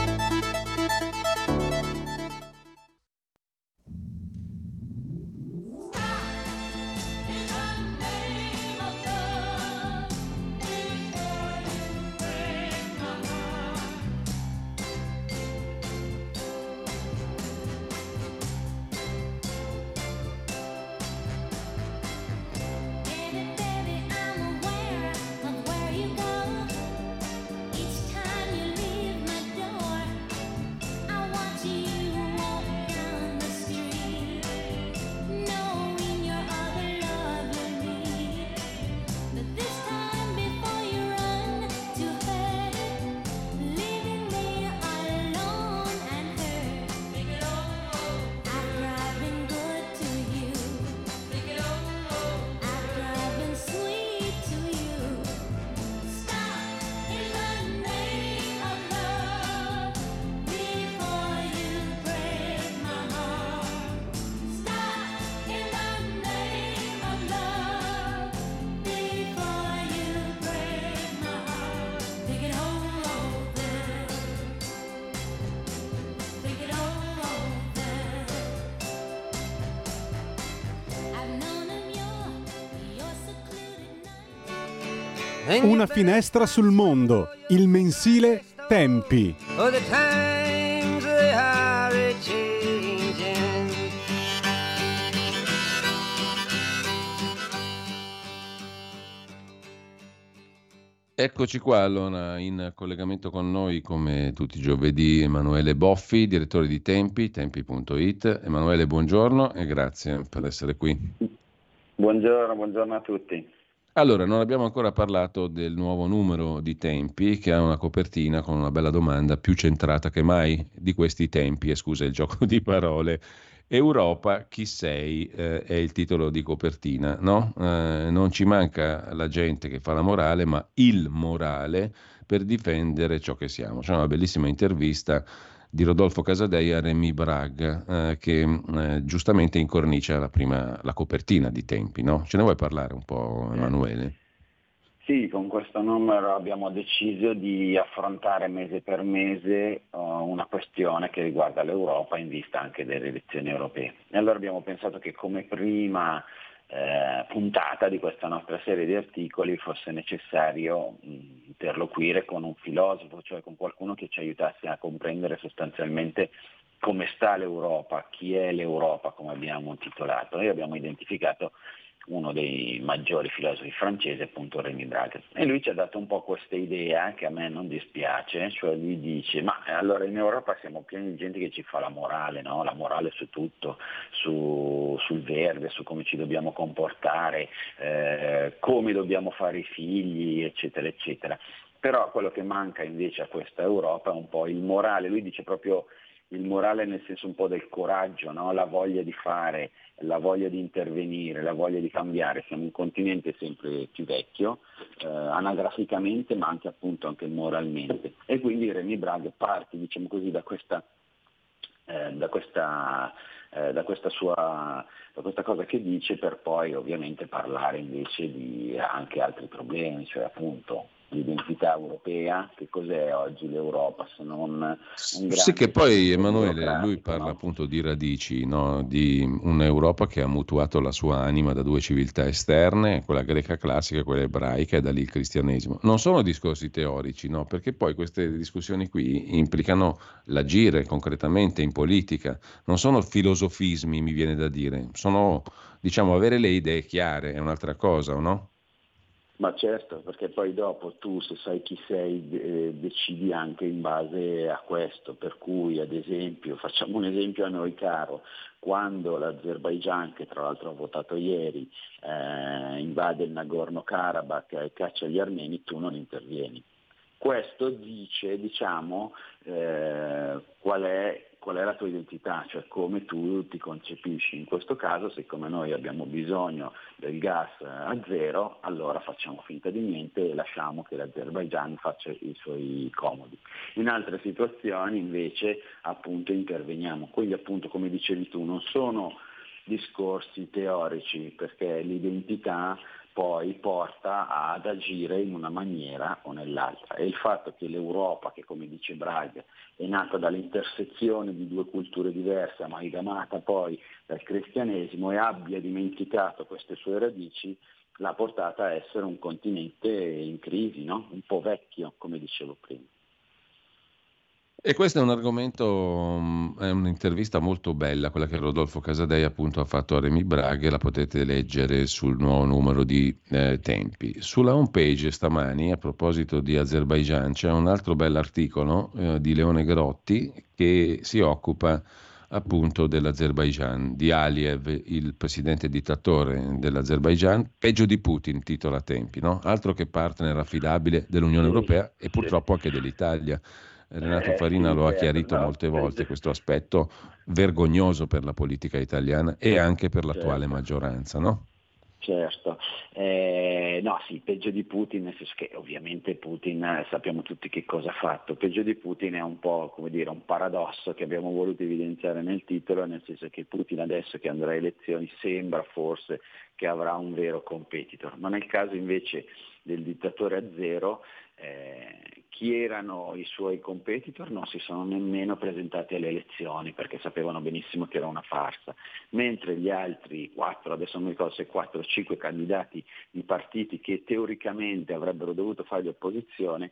Finestra sul mondo, il mensile Tempi. Eccoci qua allora in collegamento con noi come tutti i giovedì Emanuele Boffi, direttore di Tempi, tempi.it. Emanuele, buongiorno e grazie per essere qui. Buongiorno, buongiorno a tutti. Allora, non abbiamo ancora parlato del nuovo numero di tempi che ha una copertina con una bella domanda più centrata che mai di questi tempi, e scusa il gioco di parole. Europa, chi sei? Eh, è il titolo di copertina, no? Eh, non ci manca la gente che fa la morale, ma il morale per difendere ciò che siamo. C'è una bellissima intervista di Rodolfo Casadei a Remy Bragg, eh, che eh, giustamente incornicia la, prima, la copertina di Tempi. No? Ce ne vuoi parlare un po', Emanuele? Sì, con questo numero abbiamo deciso di affrontare mese per mese uh, una questione che riguarda l'Europa in vista anche delle elezioni europee. E allora abbiamo pensato che come prima eh, puntata di questa nostra serie di articoli fosse necessario mh, interloquire con un filosofo, cioè con qualcuno che ci aiutasse a comprendere sostanzialmente come sta l'Europa, chi è l'Europa come abbiamo titolato. Noi abbiamo identificato uno dei maggiori filosofi francesi, appunto Rémy Braga. E lui ci ha dato un po' questa idea che a me non dispiace, cioè lui dice, ma allora in Europa siamo pieni di gente che ci fa la morale, no? la morale su tutto, su, sul verde, su come ci dobbiamo comportare, eh, come dobbiamo fare i figli, eccetera, eccetera. Però quello che manca invece a questa Europa è un po' il morale, lui dice proprio il morale nel senso un po' del coraggio, no? la voglia di fare, la voglia di intervenire, la voglia di cambiare. Siamo un continente sempre più vecchio, eh, anagraficamente ma anche appunto anche moralmente. E quindi Remy Bragg parte diciamo così, da questa, eh, da questa eh, da, questa sua, da questa cosa che dice per poi ovviamente parlare invece di anche altri problemi, cioè appunto l'identità europea, che cos'è oggi l'Europa se non. Sì, che poi Emanuele, lui parla no? appunto di radici, no? di un'Europa che ha mutuato la sua anima da due civiltà esterne, quella greca classica e quella ebraica e da lì il cristianesimo. Non sono discorsi teorici, no? perché poi queste discussioni qui implicano l'agire concretamente in politica, non sono filosofismi, mi viene da dire, sono diciamo avere le idee chiare, è un'altra cosa, no? Ma certo, perché poi dopo tu se sai chi sei eh, decidi anche in base a questo, per cui ad esempio, facciamo un esempio a noi caro, quando l'Azerbaigian, che tra l'altro ha votato ieri, eh, invade il Nagorno-Karabakh e caccia gli armeni, tu non intervieni. Questo dice diciamo, eh, qual è qual è la tua identità, cioè come tu ti concepisci. In questo caso, siccome noi abbiamo bisogno del gas a zero, allora facciamo finta di niente e lasciamo che l'Azerbaigian faccia i suoi comodi. In altre situazioni invece appunto interveniamo. Quindi appunto come dicevi tu non sono discorsi teorici perché l'identità poi porta ad agire in una maniera o nell'altra. E il fatto che l'Europa, che come dice Braga, è nata dall'intersezione di due culture diverse, amalgamata poi dal cristianesimo e abbia dimenticato queste sue radici, l'ha portata a essere un continente in crisi, no? un po' vecchio, come dicevo prima. E questo è un argomento, mm, è un'intervista molto bella, quella che Rodolfo Casadei appunto ha fatto a Remy Braghe, la potete leggere sul nuovo numero di eh, Tempi. Sulla home page stamani, a proposito di Azerbaijan, c'è un altro bell'articolo eh, di Leone Grotti che si occupa appunto dell'Azerbaijan, di Aliyev, il presidente dittatore dell'Azerbaijan, peggio di Putin, titola Tempi, no? altro che partner affidabile dell'Unione Europea e purtroppo anche dell'Italia. Renato eh, Farina lo ha chiarito molte volte questo aspetto vergognoso per la politica italiana e anche per l'attuale certo. maggioranza, no? Certo, eh, no sì, peggio di Putin, nel senso che ovviamente Putin sappiamo tutti che cosa ha fatto, peggio di Putin è un po' come dire un paradosso che abbiamo voluto evidenziare nel titolo, nel senso che Putin adesso che andrà a elezioni sembra forse che avrà un vero competitor, ma nel caso invece del dittatore a zero eh, chi erano i suoi competitor non si sono nemmeno presentati alle elezioni perché sapevano benissimo che era una farsa, mentre gli altri quattro, adesso non mi ricordo se quattro o cinque candidati di partiti che teoricamente avrebbero dovuto fare opposizione,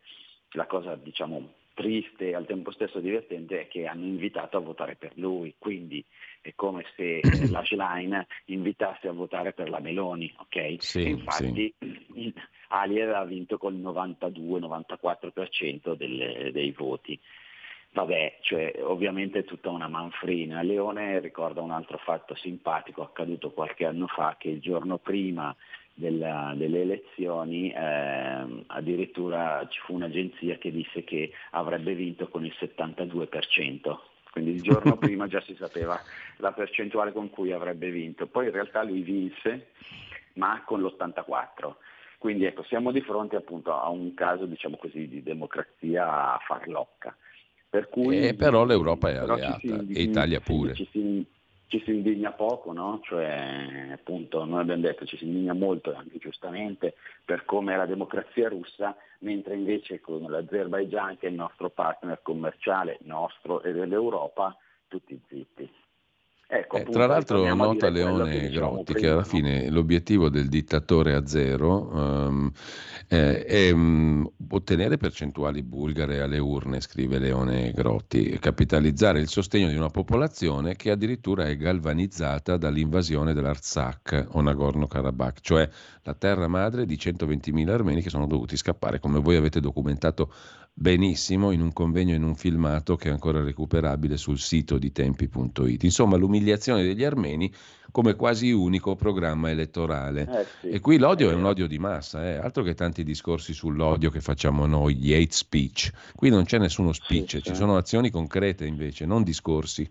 la cosa diciamo triste e al tempo stesso divertente è che hanno invitato a votare per lui, quindi è come se la Schlein invitasse a votare per la Meloni, ok? Sì, infatti sì. Alier ha vinto col 92-94% delle, dei voti. Vabbè, cioè, ovviamente è tutta una manfrina. Leone ricorda un altro fatto simpatico accaduto qualche anno fa, che il giorno prima della, delle elezioni eh, addirittura ci fu un'agenzia che disse che avrebbe vinto con il 72%, quindi il giorno prima già si sapeva la percentuale con cui avrebbe vinto, poi in realtà lui vinse ma con l'84%. Quindi ecco, siamo di fronte appunto a un caso diciamo così, di democrazia farlocca. Per cui, eh, però l'Europa è alleata e Italia pure. Ci si, ci si indigna poco, no? cioè, appunto, noi abbiamo detto ci si indigna molto, anche giustamente, per come è la democrazia russa, mentre invece con l'Azerbaigian, che è il nostro partner commerciale, nostro e dell'Europa, tutti zitti. Ecco, eh, tra l'altro nota Leone che Grotti che alla fine l'obiettivo del dittatore a zero um, eh, è um, ottenere percentuali bulgare alle urne, scrive Leone Grotti, capitalizzare il sostegno di una popolazione che addirittura è galvanizzata dall'invasione dell'Artsakh o Nagorno-Karabakh, cioè la terra madre di 120.000 armeni che sono dovuti scappare, come voi avete documentato benissimo in un convegno in un filmato che è ancora recuperabile sul sito di tempi.it. Insomma, l'umiliazione degli armeni come quasi unico programma elettorale. Eh sì, e qui l'odio è, è un odio di massa, eh? altro che tanti discorsi sull'odio che facciamo noi, gli hate speech. Qui non c'è nessuno speech, sì, ci sì. sono azioni concrete invece, non discorsi.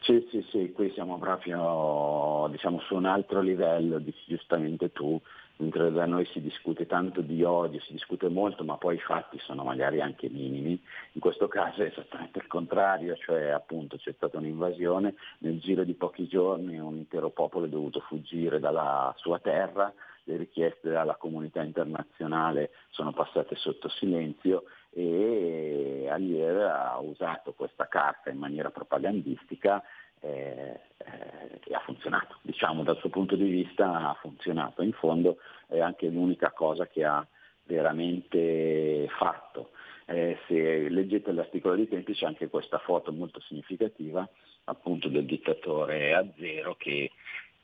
Sì, sì, sì, qui siamo proprio diciamo, su un altro livello, giustamente tu mentre da noi si discute tanto di odio, si discute molto, ma poi i fatti sono magari anche minimi. In questo caso è esattamente il contrario, cioè appunto c'è stata un'invasione, nel giro di pochi giorni un intero popolo è dovuto fuggire dalla sua terra, le richieste dalla comunità internazionale sono passate sotto silenzio e Alier ha usato questa carta in maniera propagandistica eh, eh, ha funzionato, diciamo dal suo punto di vista ha funzionato, in fondo è anche l'unica cosa che ha veramente fatto. Eh, se leggete l'articolo di tempi c'è anche questa foto molto significativa appunto del dittatore a zero che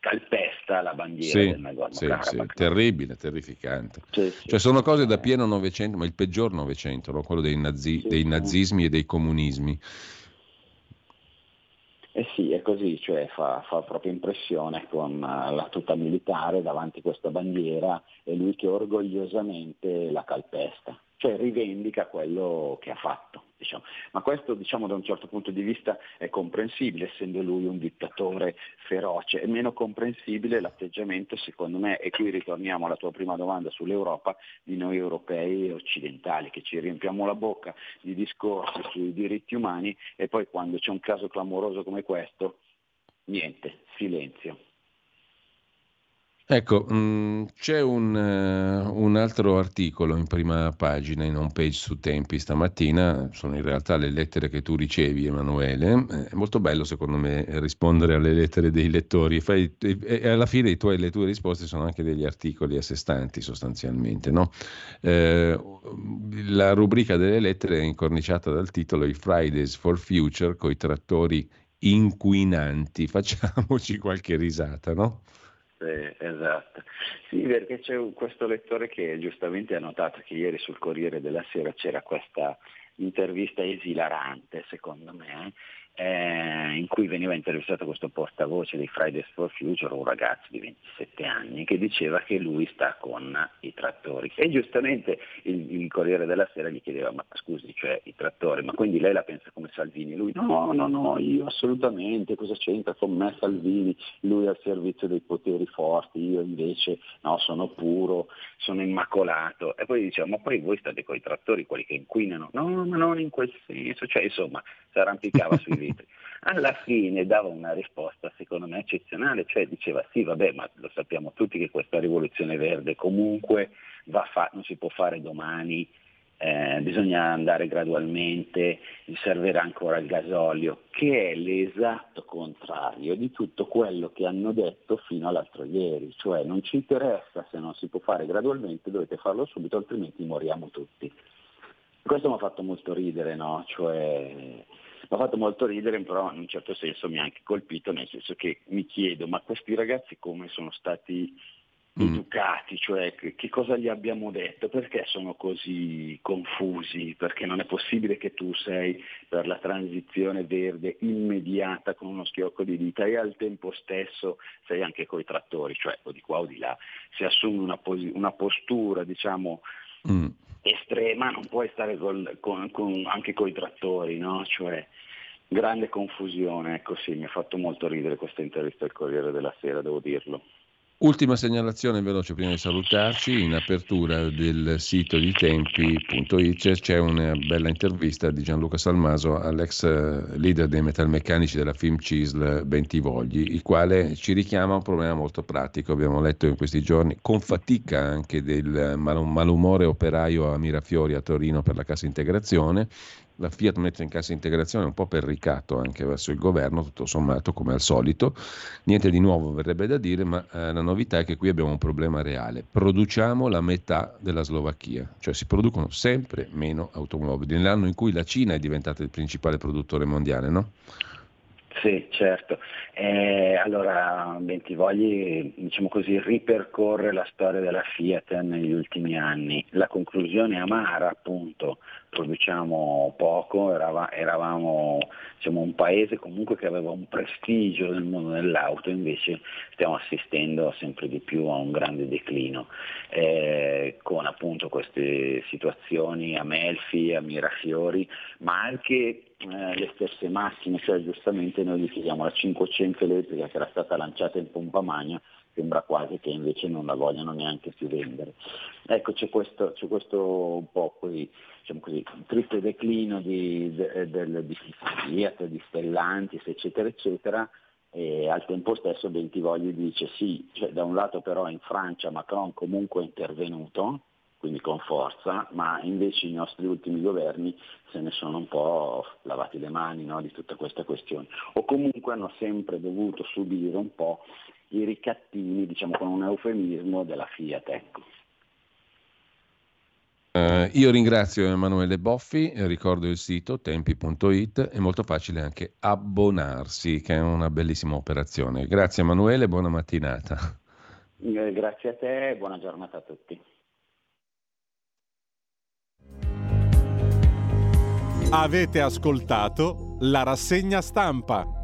calpesta la bandiera sì, del Nagorno sì, sì, terribile, terrificante. Sì, cioè sono cose da pieno Novecento, ma il peggior Novecento, no? quello dei, nazi, dei nazismi e dei comunismi. Eh sì, è così, cioè fa, fa proprio impressione con eh, la tuta militare davanti a questa bandiera e lui che orgogliosamente la calpesta cioè rivendica quello che ha fatto. Diciamo. Ma questo diciamo, da un certo punto di vista è comprensibile, essendo lui un dittatore feroce, è meno comprensibile l'atteggiamento, secondo me, e qui ritorniamo alla tua prima domanda sull'Europa, di noi europei e occidentali, che ci riempiamo la bocca di discorsi sui diritti umani e poi quando c'è un caso clamoroso come questo, niente, silenzio. Ecco, mh, mm, c'è un, uh, un, altro articolo in prima pagina, in home page su Tempi stamattina, sono in realtà le lettere che tu ricevi Emanuele, eh, è molto bello secondo me rispondere alle lettere dei lettori Fai, e, alla fine tuoi, le tue risposte sono anche degli articoli a sé stanti sostanzialmente. No? Eh, la rubrica delle lettere è incorniciata dal titolo I Fridays for Future coi trattori inquinanti, facciamoci qualche risata, no? Esatto. Sì, perché c'è questo lettore che giustamente ha notato che ieri sul Corriere della Sera c'era questa intervista esilarante, secondo me, eh, in cui veniva intervistato questo portavoce dei Fridays for Future, un ragazzo di 27 anni, che diceva che lui sta con i trattori. E giustamente il, il Corriere della Sera gli chiedeva, ma scusi, cioè i trattori, ma quindi lei la pensa come Salvini? Lui no, no, no, io assolutamente, cosa c'entra con me Salvini? Lui è al servizio dei poteri forti, io invece no, sono puro, sono immacolato. E poi diceva, ma poi voi state con i trattori, quelli che inquinano? No, ma non in quel senso, cioè insomma, si arrampicava sui litri. Alla fine dava una risposta secondo me eccezionale, cioè diceva sì vabbè ma lo sappiamo tutti che questa rivoluzione verde comunque fa- non si può fare domani, eh, bisogna andare gradualmente, servirà ancora il gasolio, che è l'esatto contrario di tutto quello che hanno detto fino all'altro ieri, cioè non ci interessa se non si può fare gradualmente, dovete farlo subito, altrimenti moriamo tutti. Questo mi ha fatto molto ridere, no? Cioè, mi ha fatto molto ridere, però in un certo senso mi ha anche colpito, nel senso che mi chiedo, ma questi ragazzi come sono stati mm. educati, cioè che cosa gli abbiamo detto, perché sono così confusi, perché non è possibile che tu sei per la transizione verde immediata con uno schiocco di dita e al tempo stesso sei anche coi trattori, cioè o di qua o di là, si assume una, pos- una postura diciamo mm estrema, non puoi stare col, con, con, anche con i trattori, no? Cioè, grande confusione, ecco sì, mi ha fatto molto ridere questa intervista al Corriere della Sera, devo dirlo. Ultima segnalazione veloce prima di salutarci, in apertura del sito di tempi.it c'è una bella intervista di Gianluca Salmaso all'ex eh, leader dei metalmeccanici della film CISL Bentivogli, il quale ci richiama a un problema molto pratico, abbiamo letto in questi giorni, con fatica anche del malumore operaio a Mirafiori a Torino per la cassa integrazione, la Fiat mette in cassa integrazione un po' per ricatto anche verso il governo, tutto sommato come al solito. Niente di nuovo verrebbe da dire, ma eh, la novità è che qui abbiamo un problema reale. Produciamo la metà della Slovacchia, cioè si producono sempre meno automobili, nell'anno in cui la Cina è diventata il principale produttore mondiale, no? Sì, certo. Eh, allora, Bentivogli, diciamo così, ripercorre la storia della Fiat negli ultimi anni. La conclusione amara, appunto, produciamo poco, eravamo diciamo, un paese comunque che aveva un prestigio nel mondo dell'auto, invece stiamo assistendo sempre di più a un grande declino, eh, con appunto queste situazioni a Melfi, a Mirafiori, ma anche eh, le stesse macchine, cioè giustamente noi gli chiediamo la 500 elettrica che era stata lanciata in pompa magna, sembra quasi che invece non la vogliano neanche più vendere. Ecco, c'è questo, c'è questo un po' qui, diciamo così, triste declino di, de, de, di Fiat, di Stellantis, eccetera, eccetera, e al tempo stesso Bentivogli dice sì, cioè, da un lato però in Francia Macron comunque è intervenuto, quindi con forza, ma invece i nostri ultimi governi se ne sono un po' lavati le mani no, di tutta questa questione, o comunque hanno sempre dovuto subire un po' i ricattini, diciamo con un eufemismo, della Fiat. Ecco. Uh, io ringrazio Emanuele Boffi, ricordo il sito tempi.it, è molto facile anche abbonarsi, che è una bellissima operazione. Grazie Emanuele, buona mattinata. Eh, grazie a te e buona giornata a tutti. Avete ascoltato la rassegna stampa.